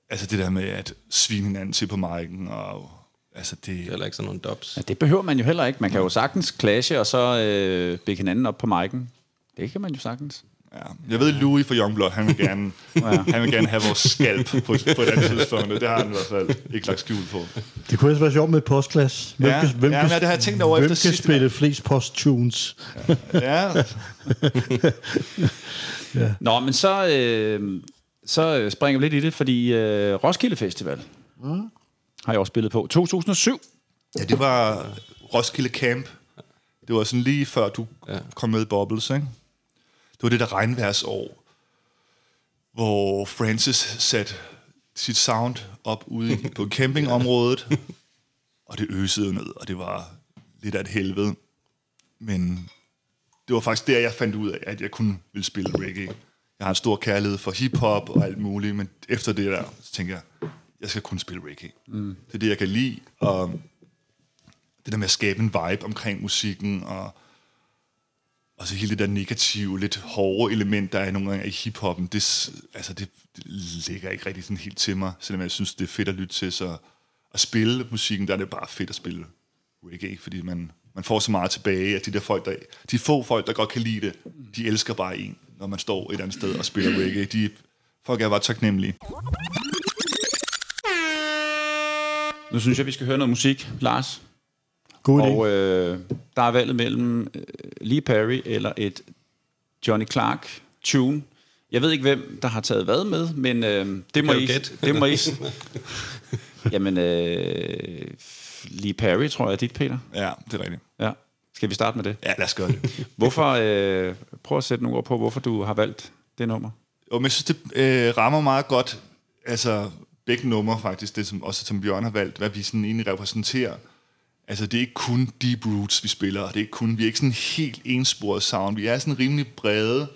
Altså det der med at svine hinanden til på marken, og altså det... Det er heller ikke sådan nogle dubs. Ja, det behøver man jo heller ikke. Man kan jo sagtens clashe og så øh, bække hinanden op på mic'en. Det kan man jo sagtens. Ja. Jeg ved, Louis fra Youngblood, han vil gerne, han vil gerne have vores skalp på, på et andet tidspunkt. Det har han i hvert fald ikke lagt skjul på. Det kunne også være sjovt med et postklasse. Hvem Ja, kan, hvem ja, men det har jeg tænkt over hvem efter kan sidste spille flest posttunes? Ja, Nå, men så, øh, så springer vi lidt i det, fordi øh, Roskilde Festival mm. Har jeg også spillet på. 2007. ja det var Roskilde Camp. Det var sådan lige før du ja. kom med i Bubbles, ikke? Det var det der regnværsår, hvor Francis satte sit sound op ude på campingområdet, og det øsede ned, og det var lidt af et helvede. Men det var faktisk der, jeg fandt ud af, at jeg kunne ville spille reggae. Jeg har en stor kærlighed for hiphop og alt muligt, men efter det der, så tænkte jeg, jeg skal kun spille reggae. Mm. Det er det, jeg kan lide, og det der med at skabe en vibe omkring musikken, og og så hele det der negative, lidt hårde element, der er nogle gange i hiphoppen, det, altså det, det ligger ikke rigtig sådan helt til mig, selvom jeg synes, det er fedt at lytte til. Så at spille musikken, der er det bare fedt at spille reggae, fordi man, man får så meget tilbage, at de der folk, der, de få folk, der godt kan lide det, de elsker bare en, når man står et andet sted og spiller reggae. De folk er bare taknemmelige. Nu synes jeg, vi skal høre noget musik, Lars. God idé. Og øh, der er valget mellem øh, Lee Perry eller et Johnny Clark tune. Jeg ved ikke, hvem der har taget hvad med, men øh, det, må I, det må I... Jamen, øh, Lee Perry, tror jeg, er dit, Peter. Ja, det er rigtigt. Ja. Skal vi starte med det? Ja, lad os gøre det. Hvorfor, øh, prøv at sætte nogle ord på, hvorfor du har valgt det nummer. Jo, men jeg synes, det øh, rammer meget godt, altså begge numre faktisk, det som også som Bjørn har valgt, hvad vi sådan egentlig repræsenterer. Altså det er ikke kun deep roots, vi spiller, og det er ikke kun, vi er ikke sådan helt ensporet sound, vi er sådan rimelig brede.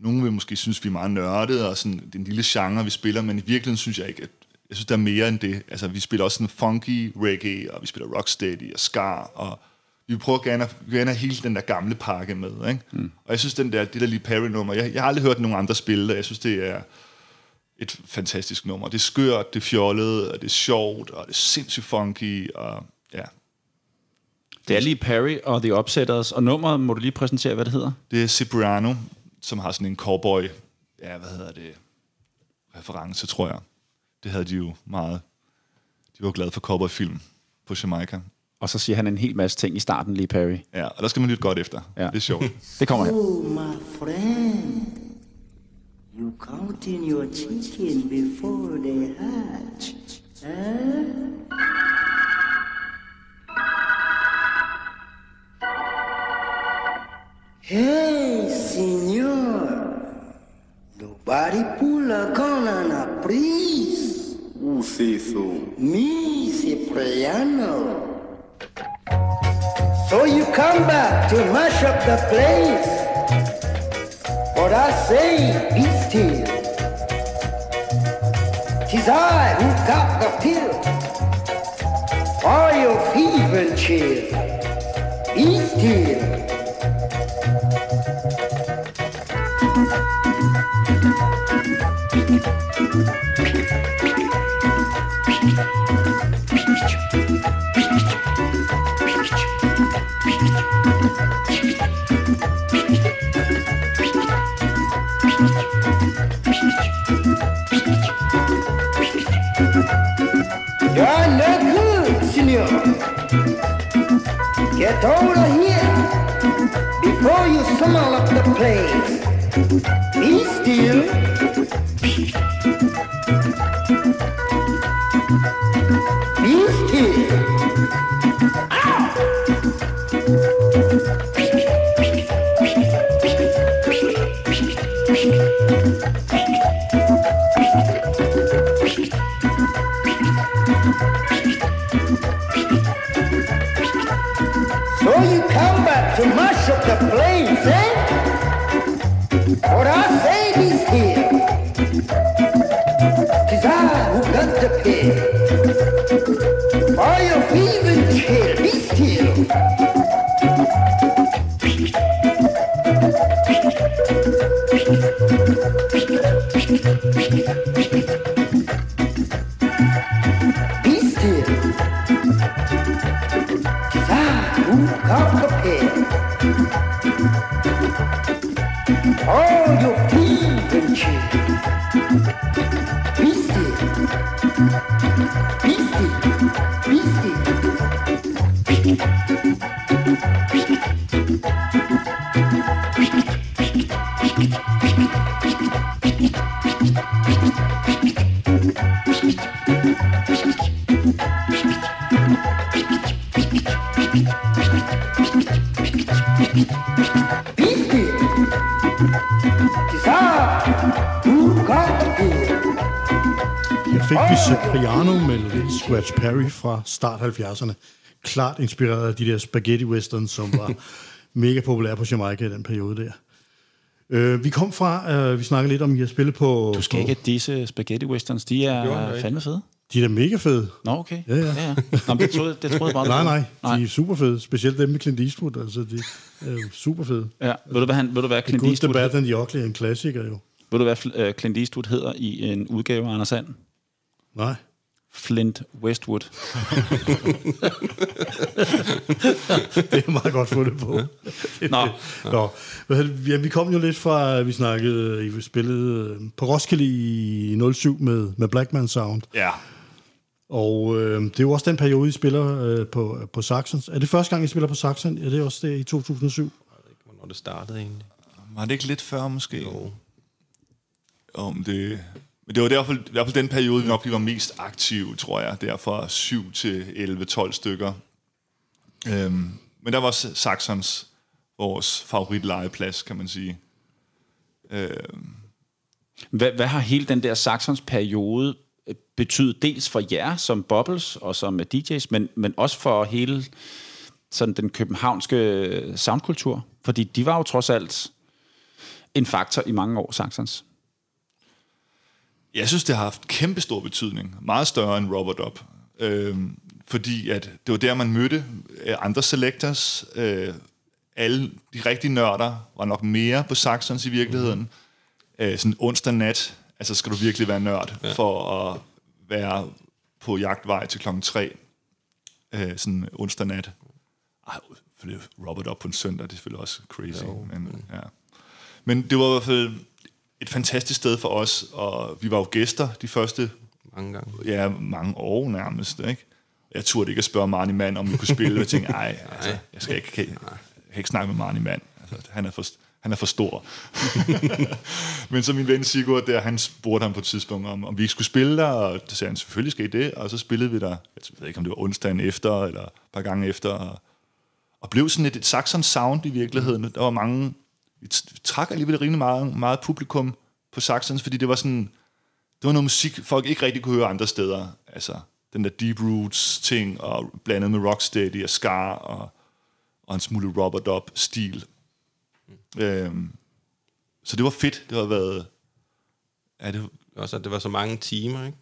Nogle vil måske synes, vi er meget nørdede, og sådan den lille genre, vi spiller, men i virkeligheden synes jeg ikke, at jeg synes, der er mere end det. Altså, vi spiller også sådan funky reggae, og vi spiller rocksteady og ska, og vi prøver gerne at, gerne have hele den der gamle pakke med. Ikke? Mm. Og jeg synes, den der, det der Lee Perry-nummer, jeg, jeg har aldrig hørt nogen andre spille det, jeg synes, det er et fantastisk nummer. Det er skørt, det er fjollet, og det er sjovt, og det er sindssygt funky, og ja, Det er Lee Perry og The Upsetters, og nummeret må du lige præsentere, hvad det hedder. det er Cipriano, som har sådan en cowboy, ja, hvad hedder det, reference, tror jeg. Det havde de jo meget. De var glade for cowboyfilm på Jamaica. Og så siger han en hel masse ting i starten, Lee Perry. Ja, og der skal man lytte godt efter. Ja. Det er sjovt. Det kommer her. Oh, my friend, you counting your chicken before they hatch, eh? Hey, senor, nobody pull a gun on a priest. Who say so? Me, Cipriano. So you come back to mash up the place. But I say, be still. Tis I who got the pill for your fever chill. Be still. Scratch Perry fra start 70'erne. Klart inspireret af de der spaghetti westerns, som var mega populære på Jamaica i den periode der. Øh, vi kom fra, øh, vi snakkede lidt om, at I har spillet på... Du skal på, ikke disse spaghetti westerns, de er fandme fede. De er da mega fede. Nå, okay. Ja, ja. ja. Nå, men det troede, det troede jeg bare. Nej, nej, nej. de er super fede. Specielt dem med Clint Eastwood, altså de er jo super fede. Ja. Ved du, hvad, han, ved du, hvad Clint Good, the Eastwood, Bad and the Ugly er en klassiker jo. ved du, hvad øh, Clint Eastwood hedder i en udgave af Anders Sand? Nej. Flint Westwood. Det er meget godt fundet på. Nå, Nå, det? ja, vi kom jo lidt fra, at vi snakkede, vi spillede øh, på Roskilde i 07 med, med Blackman Sound. Ja. Og øh, det er jo også den periode, I spiller øh, på, på Saxons. Er det første gang, I spiller på Saxon? Ja, det er også det i 2007. Hvornår det startede egentlig. Var det ikke lidt før, måske? Jo. Om det... Men det var derfor, i hvert fald den periode, vi nok vi var mest aktive, tror jeg. Der fra 7 til 11-12 stykker. Øhm, men der var Saxons vores favoritlegeplads, kan man sige. Øhm, hvad, hvad har hele den der Saxons periode øh, betydet dels for jer som Bubbles og som øh, DJ's, men, men også for hele sådan den københavnske øh, soundkultur? Fordi de var jo trods alt en faktor i mange år, Saxons. Jeg synes, det har haft kæmpe stor betydning. Meget større end Robert Up. Øhm, fordi at det var der, man mødte øh, andre selectors. Øh, alle de rigtige nørder var nok mere på Saxons i virkeligheden. Mm. Øh, sådan onsdag nat, altså skal du virkelig være nørd ja. for at være på jagtvej til klokken 3. Øh, sådan onsdag nat. Ej, Robert Up på en søndag, det er selvfølgelig også crazy. Jo. Men, ja. men det var i hvert fald et fantastisk sted for os, og vi var jo gæster de første Mange gange. ja, mange år nærmest, ikke? Jeg turde ikke at spørge Marnie Mann, om vi kunne spille, og jeg tænkte, ej, altså, jeg skal ikke, kan, jeg kan ikke snakke med Marnie Mann. Altså, han, er for, han er for stor. Men så min ven Sigurd der, han spurgte ham på et tidspunkt, om, om vi ikke skulle spille der, og så sagde han, selvfølgelig skal I det, og så spillede vi der, jeg ved ikke, om det var onsdagen efter, eller et par gange efter, og, og blev sådan et, et Saxon sound i virkeligheden. Der var mange, vi trak alligevel rimelig meget, meget publikum på Saxons, fordi det var sådan, det var noget musik, folk ikke rigtig kunne høre andre steder. Altså, den der Deep Roots ting, og blandet med Rocksteady og Scar, og, og en smule Robert Up stil. Mm. Øhm, så det var fedt. Det har været... Ja, det, Også at det var så mange timer, ikke?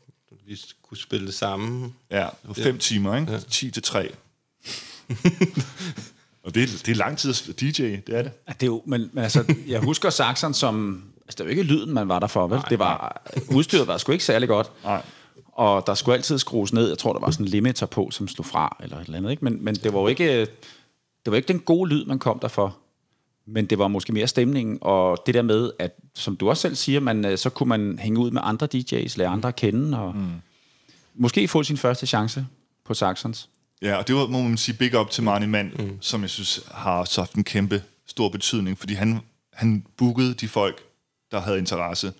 Vi kunne spille det sammen. ja, det var fem ja. timer, ikke? Ja. 10 til 3. og det, er- det er lang tid at DJ, det er det. Ja, det er jo, men, men altså, jeg husker Saxon som... Altså, det var ikke lyden, man var der for, vel? Nej, det var, udstyret var sgu ikke særlig godt. Nej. Og der skulle altid skrues ned. Jeg tror, der var sådan en limiter på, som slog fra, eller et eller andet. Ikke? Men, men det var jo ikke, det var ikke den gode lyd, man kom der for. Men det var måske mere stemningen, og det der med, at som du også selv siger, man, øh, så kunne man hænge ud med andre DJ's, lære andre at kende, og mm. måske få sin første chance på Saxons. Ja, og det var, må man sige, big up til Marnie Mann, mm. som jeg synes har så haft en kæmpe stor betydning, fordi han, han bookede de folk, der havde interesse.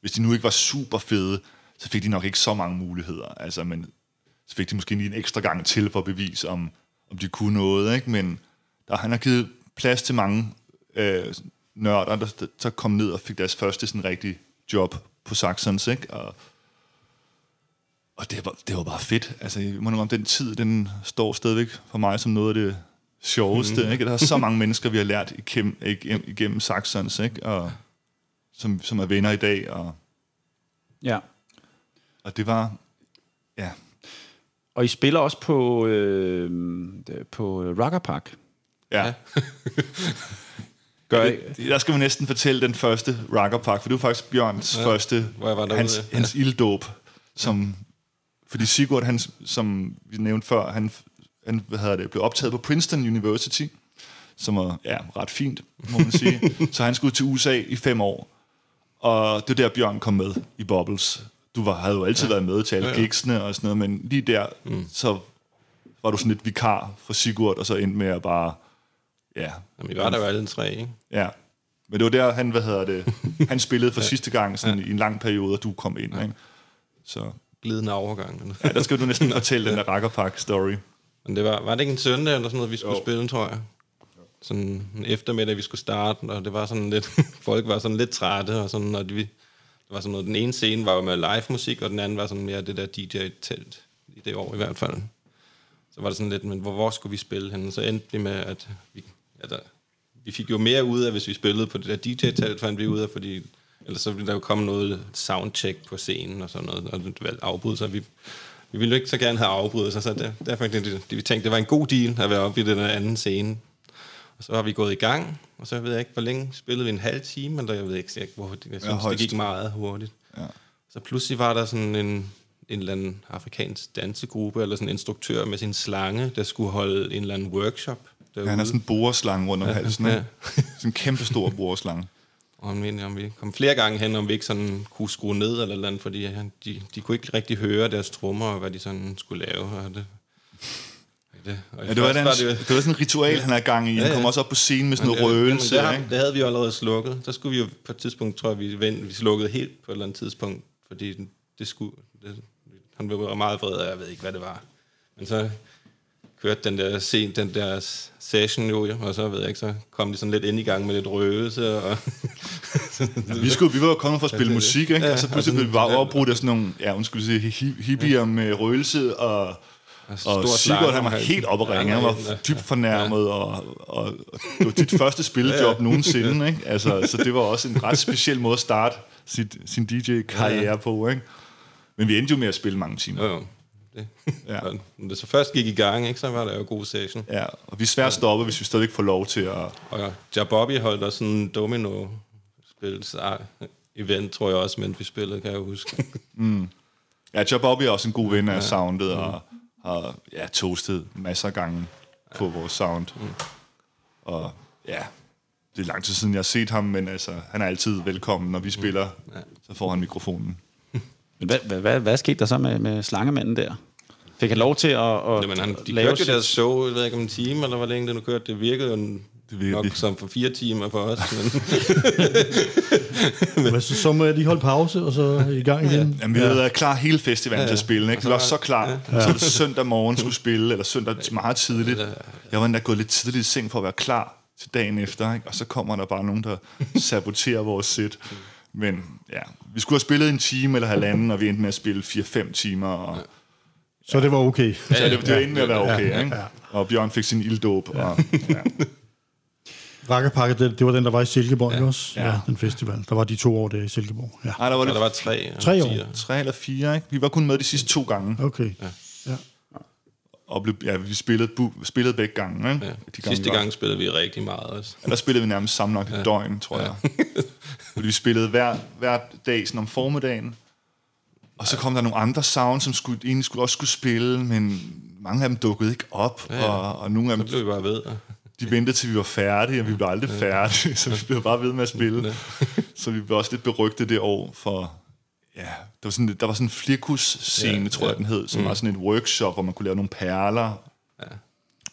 Hvis de nu ikke var super fede, så fik de nok ikke så mange muligheder. Altså, men så fik de måske lige en ekstra gang til for at bevise, om, om de kunne noget. Ikke? Men der, han har givet plads til mange øh, nørder, der, der kom ned og fik deres første sådan rigtig job på Saxons. Ikke? Og, og det var, det var bare fedt. Altså, jeg må nok om den tid, den står stadigvæk for mig som noget af det sjoveste. Mm. Ikke? Der er så mange mennesker, vi har lært igennem, igennem, igennem Saxons, ikke? Og, som, som er venner i dag. Og, Ja. og det var... Ja, Og I spiller også på, øh, på Rocker Park. ja. Gør I? Det, der skal man næsten fortælle den første Rocker Park, for det var faktisk Bjørns ja, første, hvor jeg var derude, hans, ja. hans ilddåb, som, fordi Sigurd, han, som vi nævnte før, han, han hvad hedder det, blev optaget på Princeton University, som var ja, ret fint, må man sige. så han skulle til USA i fem år, og det var der, Bjørn kom med i Bubbles. Du var, havde jo altid ja. været med til alle ja, ja. gigsene og sådan noget, men lige der, mm. så var du sådan lidt vikar for Sigurd, og så endte med at bare, ja, Jamen, vi var der jo alle tre, ikke? Ja. Men det var der, han, hvad hedder det, han spillede for sidste gang sådan, i en lang periode, og du kom ind. Ikke? Så Glidende overgang. ja, der skal du næsten fortælle den der Rakkerpark-story. Men det var, var det ikke en søndag eller sådan noget, vi skulle jo. spille, tror jeg? Sådan en eftermiddag, vi skulle starte, og det var sådan lidt, folk var sådan lidt trætte, og sådan, og de, det var sådan noget, den ene scene var jo med live musik, og den anden var sådan mere det der DJ-telt, i det år i hvert fald. Så var det sådan lidt, men hvor, hvor skulle vi spille henne? Så endte det med, at vi, ja, der, vi fik jo mere ud af, hvis vi spillede på det der DJ-telt, fandt vi ud af, fordi ellers så ville der jo komme noget soundcheck på scenen og sådan noget, og det valgte afbryde sig. Vi, vi ville jo ikke så gerne have afbrudt sig, så det, derfor det, det, vi tænkte, det var en god deal at være oppe i den der anden scene. Og så har vi gået i gang, og så ved jeg ikke, hvor længe spillede vi en halv time, eller jeg ved ikke, hvor hurtigt. Jeg synes, det højst. gik meget hurtigt. Ja. Så pludselig var der sådan en, en eller anden afrikansk dansegruppe, eller sådan en instruktør med sin slange, der skulle holde en eller anden workshop derude. Ja, han har sådan en boreslange rundt om halsen. ja. Ja. sådan en kæmpe stor boreslange. Og han mente, om vi kom flere gange hen, om vi ikke sådan kunne skrue ned eller noget andet, fordi han, de, de kunne ikke rigtig høre deres trommer, og hvad de sådan skulle lave. Og det, det, og Ja, det var, den, det, det var sådan en ritual, han er gang i. Han Ja, ja. kom også op på scenen med sådan noget røgelse. Det, har- det havde vi jo allerede slukket. Så skulle vi jo på et tidspunkt, tror jeg, vi, vent, vi slukkede helt på et eller andet tidspunkt, fordi det skulle... Det, han var meget vred, og jeg ved ikke, hvad det var. Men så kørte den der, sen, den der session jo, og så ved jeg ikke, så kom de sådan lidt ind i gang med lidt røvelse, og Vi, skulle, vi var jo kommet for at spille det- musik, ikke? ja, og så og pludselig blev vi bare opbrudt af sådan nogle, ja, undskyld, sige, hi- hippier med røgelse, og, og stor slange Sigurd, han var helt oppe at ringe. Ja, Han var ja, ja. dybt fornærmet, og, og, og det var dit første spillejob nogensinde, ikke? Altså, så det var også en ret speciel måde at starte sit, sin DJ-karriere på, ikke? Men vi endte jo med at spille mange timer. jo, jo. Det. Ja. Ja. Når det så først gik i gang, ikke, så var der jo god session. Ja, og vi er svært stoppe, hvis vi stadigvæk får lov til at... Og Jabobby holdt også sådan en domino spil event, tror jeg også, mens vi spillede, kan jeg huske. Ja, Joe Bobby er også en god ven af soundet, og har ja, toastet masser af gange på vores sound. Og ja, det er lang tid siden, jeg har set ham, men altså, han er altid velkommen, når vi spiller. Så får han mikrofonen. Men hvad, hvad, hvad, hvad skete der så med, med slangemanden der? Fik han lov til at, at Jamen, han, de lave kørte jo sit- deres show, jeg ved ikke om en time, eller hvor længe det nu kørte. Det virkede jo en, Det virkede- nok som for fire timer for os. Men, Men så, så må jeg lige holde pause, og så i gang igen. Jamen, vi havde været klar hele festivalen ja, til at spille, ikke? Vi var så klar. Ja. Så det søndag morgen skulle spille, eller søndag meget tidligt. Jeg var endda gået lidt tidligt i seng for at være klar til dagen efter, ikke? Og så kommer der bare nogen, der saboterer vores sæt. Men ja, vi skulle have spillet en time eller halvanden, og vi endte med at spille 4-5 timer, og Så det var okay. Så det, det var endte med at være okay, ikke? Og Bjørn fik sin ilddåb. Og, ja. Rakkerpakke, det, det var den, der var i Silkeborg, ja. også? Ja. Ja. den festival. Der var de to år der i Silkeborg. Ja. Nej, der var det der var tre. Tre år. tre eller fire, ikke? Vi var kun med de sidste to gange, Okay. Ja. Og blev, ja, vi spillede, bu, spillede begge gange, ikke? Ja. De Sidste vi var- gang spillede vi rigtig meget også. Ja, der spillede vi nærmest sammenlagt et døgn, tror jeg. Fordi vi spillede hver, hver dag sådan om formiddagen, og så kom der nogle andre sounds, som skulle, egentlig skulle også skulle spille, men mange af dem dukkede ikke op, Ja, ja. og, og nogle af Så dem, blev vi bare ved. de ventede til vi var færdige, og vi blev aldrig færdige, så vi blev bare ved med at spille. Så vi blev også lidt berygtet det år for... Ja, der var sådan, der var sådan en flirkus-scene, Ja, tror jeg, ja. den hed, som var sådan en workshop, hvor man kunne lave nogle perler. Ja.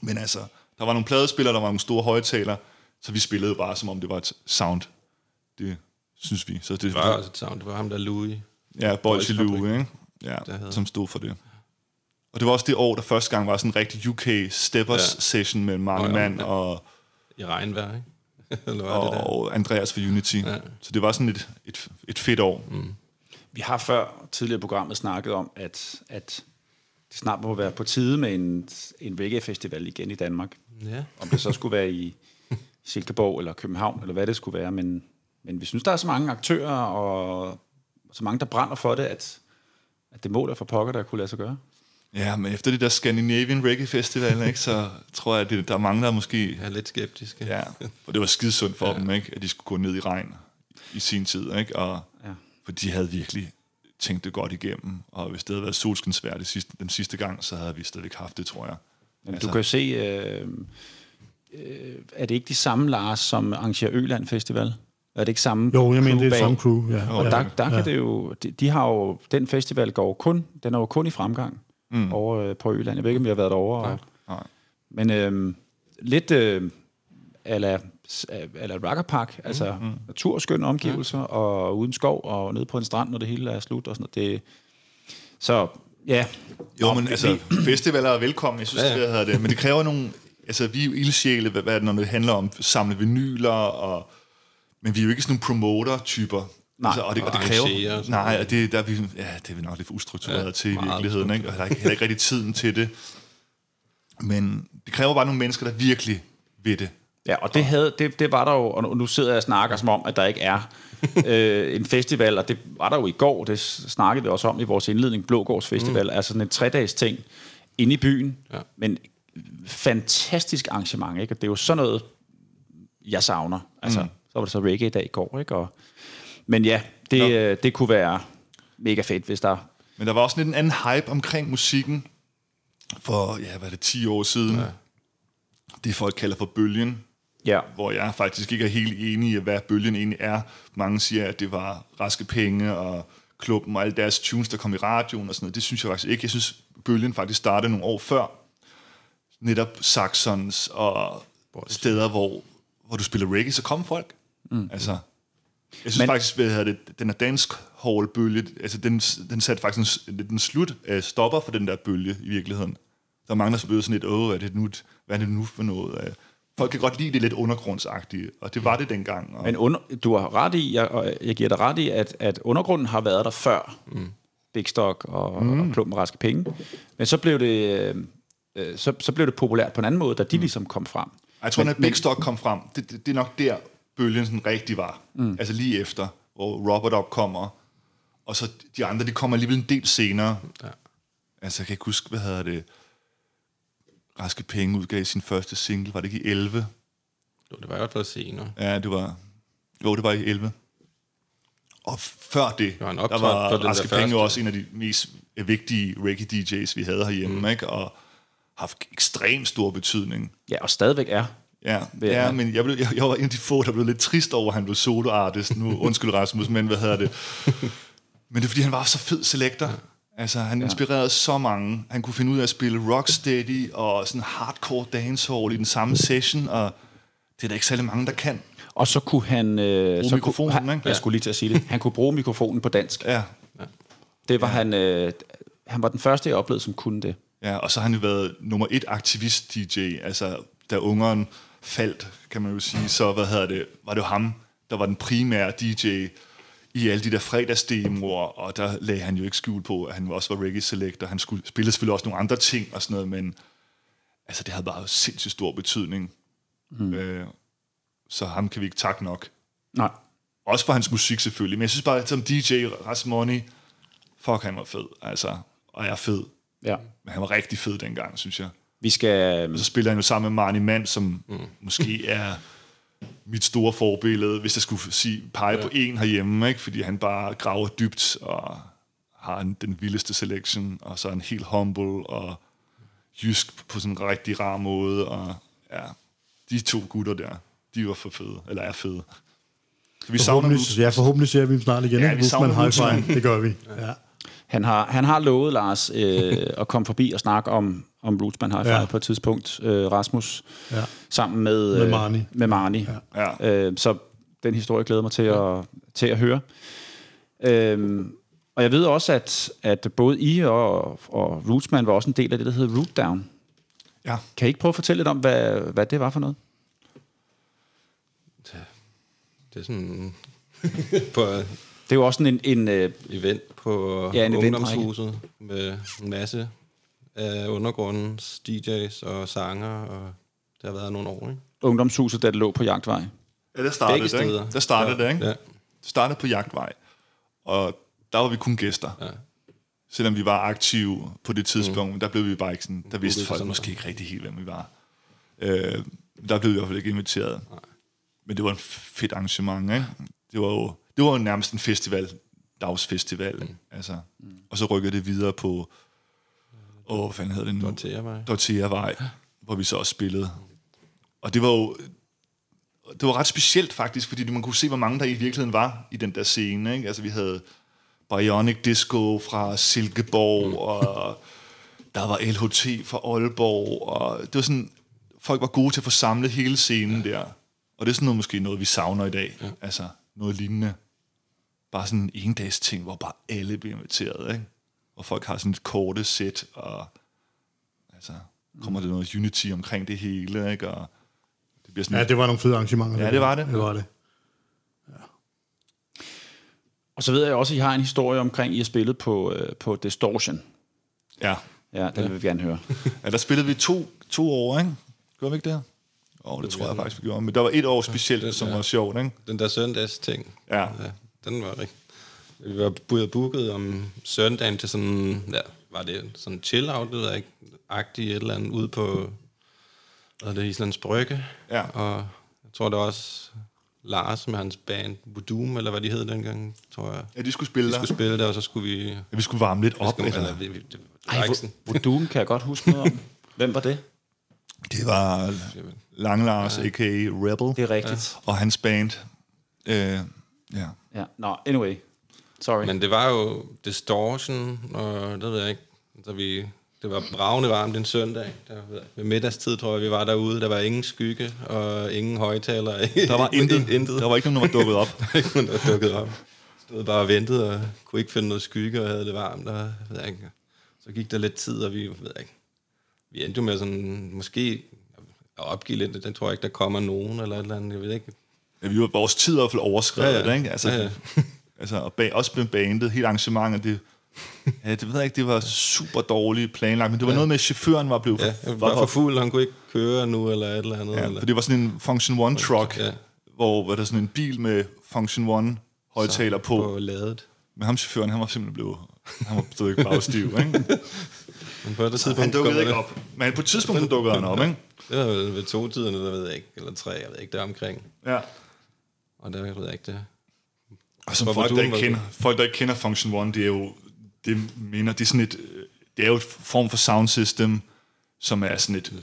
Men altså, der var nogle pladespillere, der var nogle store højtalere, så vi spillede bare, som om det var et sound. Det synes vi. Så det, Det var også et sound. Det var ham der Louis. ja, Bolsje Fabrik. ikke? Ja, som stod for det. Og det var også det år, der første gang var sådan en rigtig UK Steppers Ja. session med mange Nå, ja. mand og, I regnvejr, ikke? Eller var det der? og Andreas for Unity. Ja. Så det var sådan et, et, et fedt år. Mm. Vi har før tidligere i programmet snakket om, at, at det snart må være på tide med en, en reggae-festival igen i Danmark. Ja. Om det så skulle være i Silkeborg eller København, eller hvad det skulle være. Men, men vi synes, der er så mange aktører og så mange, der brænder for det, at, at det må der for pokker, der kunne lade sig gøre. Ja, men efter det der Scandinavian Reggae Festival, ikke, så tror jeg, at det, der er mange, der måske... Jeg er lidt skeptisk. Ja, og det var skidesundt for ja. dem, ikke, at de skulle gå ned i regn i sin tid. Ikke? Og. For de havde virkelig tænkt det godt igennem. Og hvis det havde været solskinsvær det sidste, den sidste gang, så havde vi stadig haft det, tror jeg. Men altså. du kan jo se, øh, øh, er det ikke de samme Lars, som arrangerer Øland Festival? Er det ikke samme Jo, jeg mener, det er samme crew. Ja. Og der, der kan det jo, de, de har jo, den festival går kun, den er jo kun i fremgang mm. over øh, på Øland. Jeg ved ikke, om jeg har været derovre. Nej. Nej. Men øh, lidt øh, ala, ala Rocker Park, altså mm. naturskønne omgivelser, ja. og uden skov, og nede på en strand, når det hele er slut og sådan noget. Det, så ja, Jo, men altså, festivaler er velkommen, jeg synes, Ja, ja, det hedder det. Men det kræver nogle... Altså, vi er jo ildsjæle, hvad, hvad, når det handler om at samle vinyler, og, men vi er jo ikke sådan nogle promoter-typer. Nej, altså, og det, og det kræver... og Nej, og det, der er vi, ja, det er vi nok lidt for ustruktureret ja, til i virkeligheden, ikke? og der er ikke- heller ikke rigtig tiden til det. Men det kræver bare nogle mennesker, der virkelig ved det. Ja, og det, havde, det, det var der jo, og nu sidder jeg og snakker som om, at der ikke er øh, en festival, og det var der jo i går, det snakkede vi også om i vores indledning, Blågårds Festival, mm. altså sådan en tre-dages ting inde i byen, ja. Ja. men fantastisk arrangement, ikke? og det er jo sådan noget, jeg savner. Altså, mm. så var det så reggae i dag i går, ikke? Og, men ja, det, øh, det kunne være mega fedt, hvis der Men der var også lidt en anden hype omkring musikken for, ja, hvad er det, 10 år siden. Ja. Det folk kalder for bølgen, Ja. hvor jeg faktisk ikke er helt enig i, hvad bølgen egentlig er. Mange siger, at det var raske penge og klubben og alle deres tunes, der kom i radioen og sådan noget. Det synes jeg faktisk ikke. Jeg synes, bølgen faktisk startede nogle år før. Netop Saxons og steder, hvor, hvor du spiller reggae, så kom folk. Mm. Altså, jeg synes Men- faktisk, hvad hedder det, den er dansk hall bølge, altså den, den satte faktisk en, den slut uh, stopper for den der bølge i virkeligheden. Der er mange, der blev sådan lidt, åh, er det nu, hvad er det nu for noget? Uh, folk kan godt lide det lidt undergrundsagtige, og det var det dengang. Og, Men under, du har ret i, jeg, og jeg giver dig ret i, at, at undergrunden har været der før. Mm. Big Stock og, mm. og Klumpen Raske Penge. Men så blev det... øh, Øh, så, så blev det populært på en anden måde, da de ligesom kom frem. jeg tror, Men- når Big Stock kom frem, det, det, det er nok der, bølgen sådan rigtig var. Mm. Altså lige efter, hvor Robert Up kommer, og så de andre, de kommer alligevel en del senere. Ja. Altså, jeg kan ikke huske, hvad hedder det, Raske Penge udgav sin første single, var det ikke i 11? Jo, det var i hvert fald senere. Ja, det var... Jo, det var i 11. Og før det, en der var på den der Raske Penge første. jo også en af de mest vigtige reggae-DJ's, vi havde herhjemme, mm. ikke? Og haft ekstremt stor betydning. Ja, og stadigvæk er. Ja, ja men jeg, blev, jeg, jeg var en af de få, der blev lidt trist over, at han blev soloartist. Nu undskyld Rasmus, men hvad hedder det? Men det er, fordi han var så fed selektor. Altså, han inspirerede så mange. Han kunne finde ud af at spille rocksteady og sådan hardcore dancehall i den samme session, og det er der ikke særlig mange, der kan. Og så kunne han... Øh, så mikrofonen, kunne, han, ikke? Jeg skulle lige til at sige det. Han kunne bruge mikrofonen på dansk. Ja, Det var han... Øh, han var den første, jeg oplevede, som kunne det. ja og så har han jo været nummer et aktivist-DJ. Altså, da ungeren faldt, kan man jo sige, så hvad hedder det, var det jo ham, der var den primære DJ i alle de der fredagsdemoer, og der lagde han jo ikke skjul på, at han også var reggae selector. Han skulle spille selvfølgelig også nogle andre ting og sådan noget, men altså, det havde bare sindssygt stor betydning. Mm. Øh, så ham kan vi ikke takke nok. Nej. Også for hans musik selvfølgelig, men jeg synes bare, at som DJ Rasmoni, fuck, han var fed, altså, og jeg er fed. Ja. Men han var rigtig fed dengang, synes jeg. Vi skal... Og så spiller han jo sammen med Marnie Mann, som mm. måske er mit store forbillede, hvis jeg skulle sige, pege ja. på en herhjemme, ikke? fordi han bare graver dybt og har en, den vildeste selection, og så er han helt humble og jysk på sådan en rigtig rar måde, og ja, de to gutter der, de var for fede, eller er fede. Så vi savner ja, forhåbentlig ser vi dem snart igen. Ja, Ja, vi savner High. Five. Det gør vi. Ja. Han har, han har lovet, Lars, øh, at komme forbi og snakke om, om High Five Ja. ja. på et tidspunkt, øh, Rasmus, Ja. sammen med, Med øh, Marnie. Med Marnie. Ja. Øh, så den historie glæder mig til, at, til at høre. Øhm, og jeg ved også, at, at både I og, og Rootsman var også en del af det, der hedder Root Down. Ja. Kan I ikke prøve at fortælle lidt om, hvad, hvad det var for noget? Det er sådan på et Det er jo også sådan en... en øh, event på Ja, ja, en ungdomshuset med en masse af undergrundens DJ's og sanger, og det har været nogle år, ikke? ungdomshuset, der lå på Jagtvej. Ja, der startede Begge det, ikke? Der startede Ja. det, ikke? Ja. Det startede på Jagtvej, og der var vi kun gæster. Ja. Selvom vi var aktive på det tidspunkt, mm. der blev vi bare ikke sådan, der vidste folk sådan måske ikke rigtig helt, hvem vi var. Øh, der blev vi i hvert fald ikke inviteret. Nej. Men det var en fedt arrangement, ikke? Det var jo, det var jo nærmest en festival, dagsfestival, mm. altså. Mm. Og så rykkede det videre på, åh, hvad fanden hedder det nu? Dortheavej. Dortheavej, hvor vi så også spillede. Og det var jo det var ret specielt faktisk, fordi man kunne se, hvor mange der i virkeligheden var i den der scene. Ikke? Altså vi havde Bionic Disco fra Silkeborg, mm. og der var LHT fra Aalborg, og det var sådan, folk var gode til at få samlet hele scenen ja. der. Og det er sådan noget, måske noget, vi savner i dag. Ja. Altså noget lignende. Bare sådan en endags ting, hvor bare alle bliver inviteret, ikke? Og folk har sådan et korte sæt, og altså, kommer der noget unity omkring det hele, ikke? Og det bliver sådan ja, det var nogle fede arrangementer. Ja, det var det. Det var det. Og så ved jeg også, at I har en historie omkring, at I har spillet på, øh, på Distortion. Ja. Ja, den vil vi gerne høre. ja, der spillede vi to, to år, ikke? Gjorde vi ikke det? Åh, oh, det tror jeg faktisk, vi gjorde. Men der var et år specielt, som var sjovt, ikke? Den der søndags ting. Ja. ja den var rigtig... Vi var booket om søndagen til sådan... Ja, var det sådan chill out, det ved jeg ikke, agtigt et eller andet, ude på hvad det, Islands Brygge. Ja. Og jeg tror, det var også Lars med hans band Voodoo, eller hvad de hed dengang, tror jeg. Ja, de skulle spille Vi der. skulle spille der, og så skulle vi... Ja, vi skulle varme lidt op. Skulle, Eller? eller, vi, vi, det, Ej, Doom kan jeg godt huske noget om. Hvem var det? Det var Lang Lars, a.k.a. Rebel, Det er rigtigt. og hans band. Øh, ja. Ja. Nå, anyway. Sorry. Men det var jo Distortion, og det ved jeg ikke. Så vi, det var bravende varmt en søndag. Der, ved middagstid, tror jeg, vi var derude. Der var ingen skygge og ingen højtaler. Der var intet. intet. Der var ikke nogen, der var dukket op. Der var ikke nogen, der var dukket op. Stod bare og ventede og kunne ikke finde noget skygge og havde det varmt. Og, jeg ved ikke. Så gik der lidt tid, og vi ved jeg ikke. Vi endte jo med sådan, måske at opgive lidt. Den tror jeg ikke, der kommer nogen eller et eller andet. Jeg ved ikke. Ja, vi var, vores tid i hvert fald overskrevet, Ja, ja. Ikke? Altså, Ja, ja. Altså, og bag, også med bandet, hele arrangementet, det, ja, det ved jeg ikke, det var super dårligt planlagt, men det var ja. noget med, at chaufføren var blevet for, Ja, var for fuld, han kunne ikke køre nu eller et eller andet. Ja, eller. for det var sådan en Function One truck, Ja. ja. hvor var der sådan en bil med Function One højtaler på. på ladet. Men ham chaufføren, han var simpelthen blevet, han var ikke bagstiv, ikke? Men på det Han tidspunkt dukkede ikke det- op. Men på et tidspunkt så dukkede han op, ikke? Det var vel ved to tiderne, der ved jeg ikke, eller tre, jeg ved ikke, der omkring. Ja. Og der ved jeg ikke det. Og som Hvor folk, der ikke kender, folk, der ikke kender Function One, det er jo, det mener, det er sådan et, det er jo et form for sound system, som er sådan et,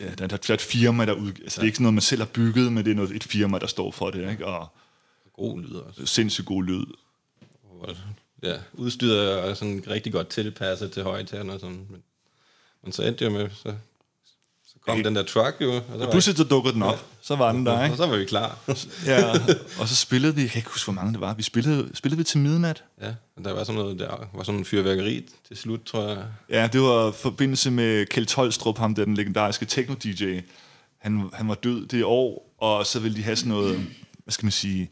ja, der, der er et firma, der ud, altså det er ikke sådan noget, man selv har bygget, men det er noget, et firma, der står for det, ikke? Og God lyd også. sindssygt god lyd. Ja, udstyret er sådan rigtig godt tilpasset til højtalerne sådan. Men, men så endte det jo med, så kom den der truck jo. Og, var Pludselig så dukkede den op, så var den der, og ikke? så var vi klar. Ja, og så spillede vi, jeg kan ikke huske, hvor mange det var, vi spillede, spillede vi til midnat. ja, og der var sådan noget, der var sådan en fyrværkeri til slut, tror jeg. Ja, det var i forbindelse med Kjeld Tolstrup, ham der den legendariske techno-DJ. Han, han var død det år, og så ville de have sådan noget, hvad skal man sige,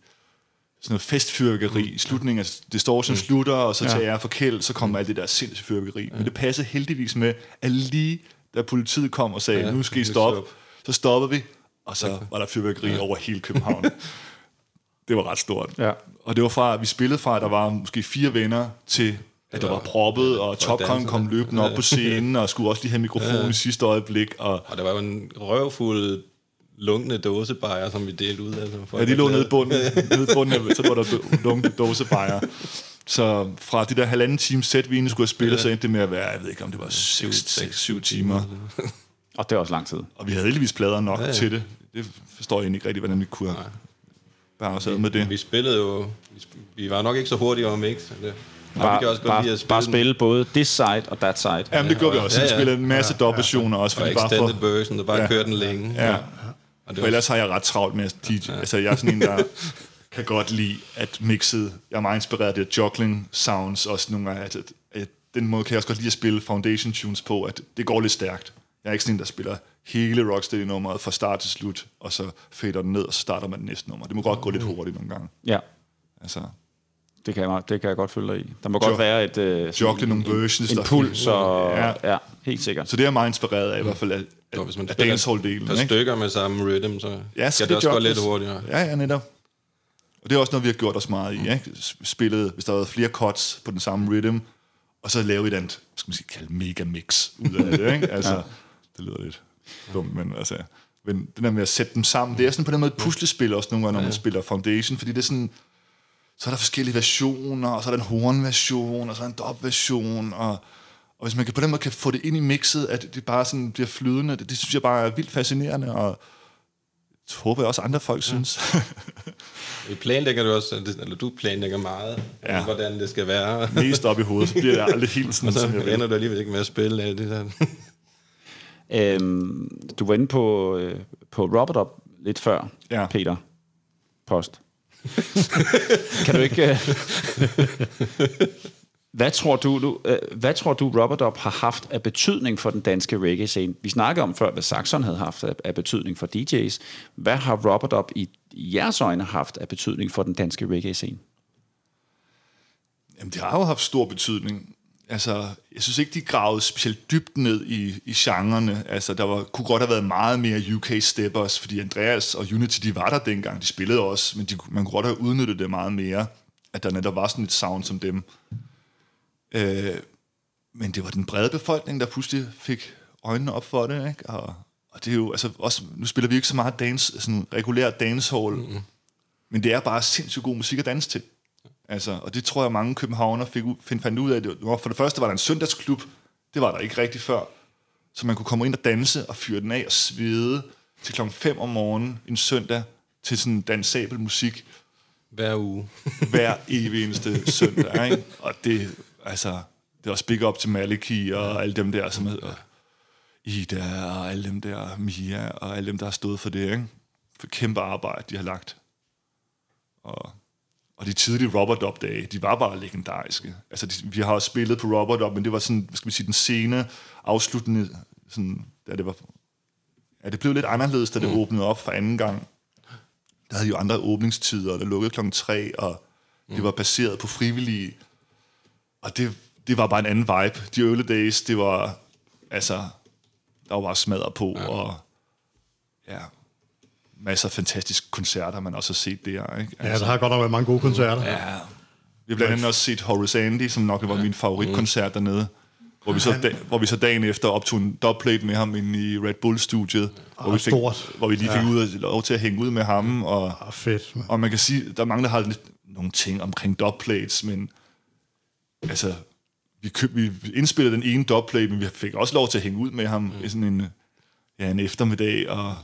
sådan noget festfyrværkeri. I slutningen af Distortion mm. slutter, og så tager jeg for Kjeld, så kommer alt det der sindssyge fyrværkeri. Men det passede heldigvis med, at lige da politiet kom og sagde, Ja, ja, nu skal I stoppe, stop. så stoppede vi, og så var der fyrværkeri ja. over hele København. det var ret stort. Ja. Og det var fra, at vi spillede fra, at der var måske fire venner, til at der var proppet, og Top Gun danserne. kom løbende op på scenen, og skulle også lige have mikrofon i sidste øjeblik. Og, Og der var jo en røvfuld lunkende dåsebajer, som vi delte ud af. folk ja, de var lå nede i bunden, nede i bunden af, så var der lunkende dåsebajer. Så fra de der halvanden time sæt, vi egentlig skulle have spillet, så endte det med at være, jeg ved ikke om det var 6-7 timer. Og det er også lang tid. Og vi havde heldigvis plader nok Ja, ja, ja. ja. til det. Det forstår jeg egentlig ikke rigtig, hvordan vi kunne have bare sad med det. Vi spillede jo... Vi, vi var nok ikke så hurtige over mix. Det, Nej, vi Bare, kan også godt lide bare, at spille bare den. spille både this side og that side. Jamen, det gjorde vi også. Ja, Vi ja. spillede en masse ja, dobbeltversioner også, Og fordi bare extended for... version, der bare Ja. ja. kørte den længe. Ja. Og det For var, ellers har jeg ret travlt med at DJ. Altså, jeg er sådan en, der kan godt lide at mixet. Jeg er meget inspireret af det juggling sounds også nogle gange. At, at, at den måde kan jeg også godt lide at spille foundation tunes på, at det går lidt stærkt. Jeg er ikke sådan en, der spiller hele Rocksteady-nummeret fra start til slut, og så fader den ned, og så starter man det næste nummer. Det må godt gå lidt hurtigt nogle gange. Ja, Altså, det kan jeg, det kan jeg godt følge dig i. Der må godt være et... Øh, Joggle nogle en- versions, En der- puls, og... Ja. Ja. helt sikkert. så det er meget inspireret af, i hvert fald af, og hvis man af spiller dancehall-delen. ikke? stykker med samme rhythm, så Ja, skal skal det også gå lidt hurtigere. Ja, ja, netop. Og det er også noget, vi har gjort os meget i. Ikke? Spillet, hvis der har været flere cuts på den samme rhythm, og så lave et andet, skal man sige, kalde mega mix ud af det. Ikke? Altså, ja. det lyder lidt dumt, men altså... Men det der med at sætte dem sammen, det er sådan på den måde et puslespil også nogle gange, når man spiller Foundation, fordi det er sådan, så er der forskellige versioner, og så er der en hornversion, og så er der en dub-version, og, og hvis man kan på den måde kan få det ind i mixet, at det bare sådan bliver flydende, det, det synes jeg bare er vildt fascinerende, og det håber jeg også andre folk synes. Vi planlægger du også, eller du planlægger meget, Ja. hvordan det skal være. Mest op i hovedet, så bliver det aldrig helt sådan, Og så som jeg vil. ender du alligevel ikke med at spille alt det der. Øhm, du var inde på, øh, på Robert Up lidt før, Ja. Peter Post. kan du ikke... Øh, hvad tror du, du øh, hvad tror du Robert Up har haft af betydning for den danske reggae-scene? Vi snakkede om før, hvad Saxon havde haft af, af betydning for DJ's. Hvad har Robert Up i, jeres øjne haft af betydning for den danske reggae-scene? Jamen, det har jo haft stor betydning. Altså, jeg synes ikke, de gravede specielt dybt ned i, i genrerne. Altså, der var, kunne godt have været meget mere UK-steppers, fordi Andreas og Unity, de var der dengang. De spillede også, men de, man kunne godt have udnyttet det meget mere, at der netop var sådan et sound som dem. Øh, men det var den brede befolkning, der pludselig fik øjnene op for det, ikke? Og, og det er jo, altså også, nu spiller vi ikke så meget dance, sådan regulær dancehall, mm-hmm. Men det er bare sindssygt god musik at danse til. Altså, og det tror jeg, mange københavner fik find, fandt ud af. Det var, for det første var der en søndagsklub. Det var der ikke rigtig før. Så man kunne komme ind og danse og fyre den af og svede til klokken 5 om morgenen en søndag til sådan dansabel musik Hver uge. hver evig eneste søndag. Ikke? Og det, altså, det er også big up til Maliki og alle dem der, som hedder Ida og alle dem der, Mia og alle dem, der har stået for det. Ikke? For kæmpe arbejde, de har lagt. Og, og de tidlige Robert Dub dage, de var bare legendariske. Altså, de, vi har også spillet på Robert Dub, men det var sådan, hvad skal vi sige, den scene afsluttende, sådan, da det var, ja, det blev lidt anderledes, da det mm. åbnede op for anden gang der havde jo andre åbningstider, og der lukkede klokken tre, og det var baseret på frivillige. Og det, det var bare en anden vibe. De early days, det var, altså, der var bare smadret på, ja. og ja, masser af fantastiske koncerter, man også har set der. Ikke? Ja, der har godt nok været mange gode koncerter. Ja. Ja. Vi har blandt andet også set Horace Andy, som nok var min favoritkoncert dernede. Hvor vi, så da, hvor vi så dagen efter optog en dubplate med ham inde i Red Bull-studiet. Hvor, vi fik, stort. hvor vi lige fik ja. ud lov til at hænge ud med ham. Og, Ah, fedt. man. og man kan sige, der er mange, der har lidt, nogle ting omkring dubplates, men altså, vi, køb, vi indspillede den ene dubplay, men vi fik også lov til at hænge ud med ham mm. i sådan en, ja, en eftermiddag, og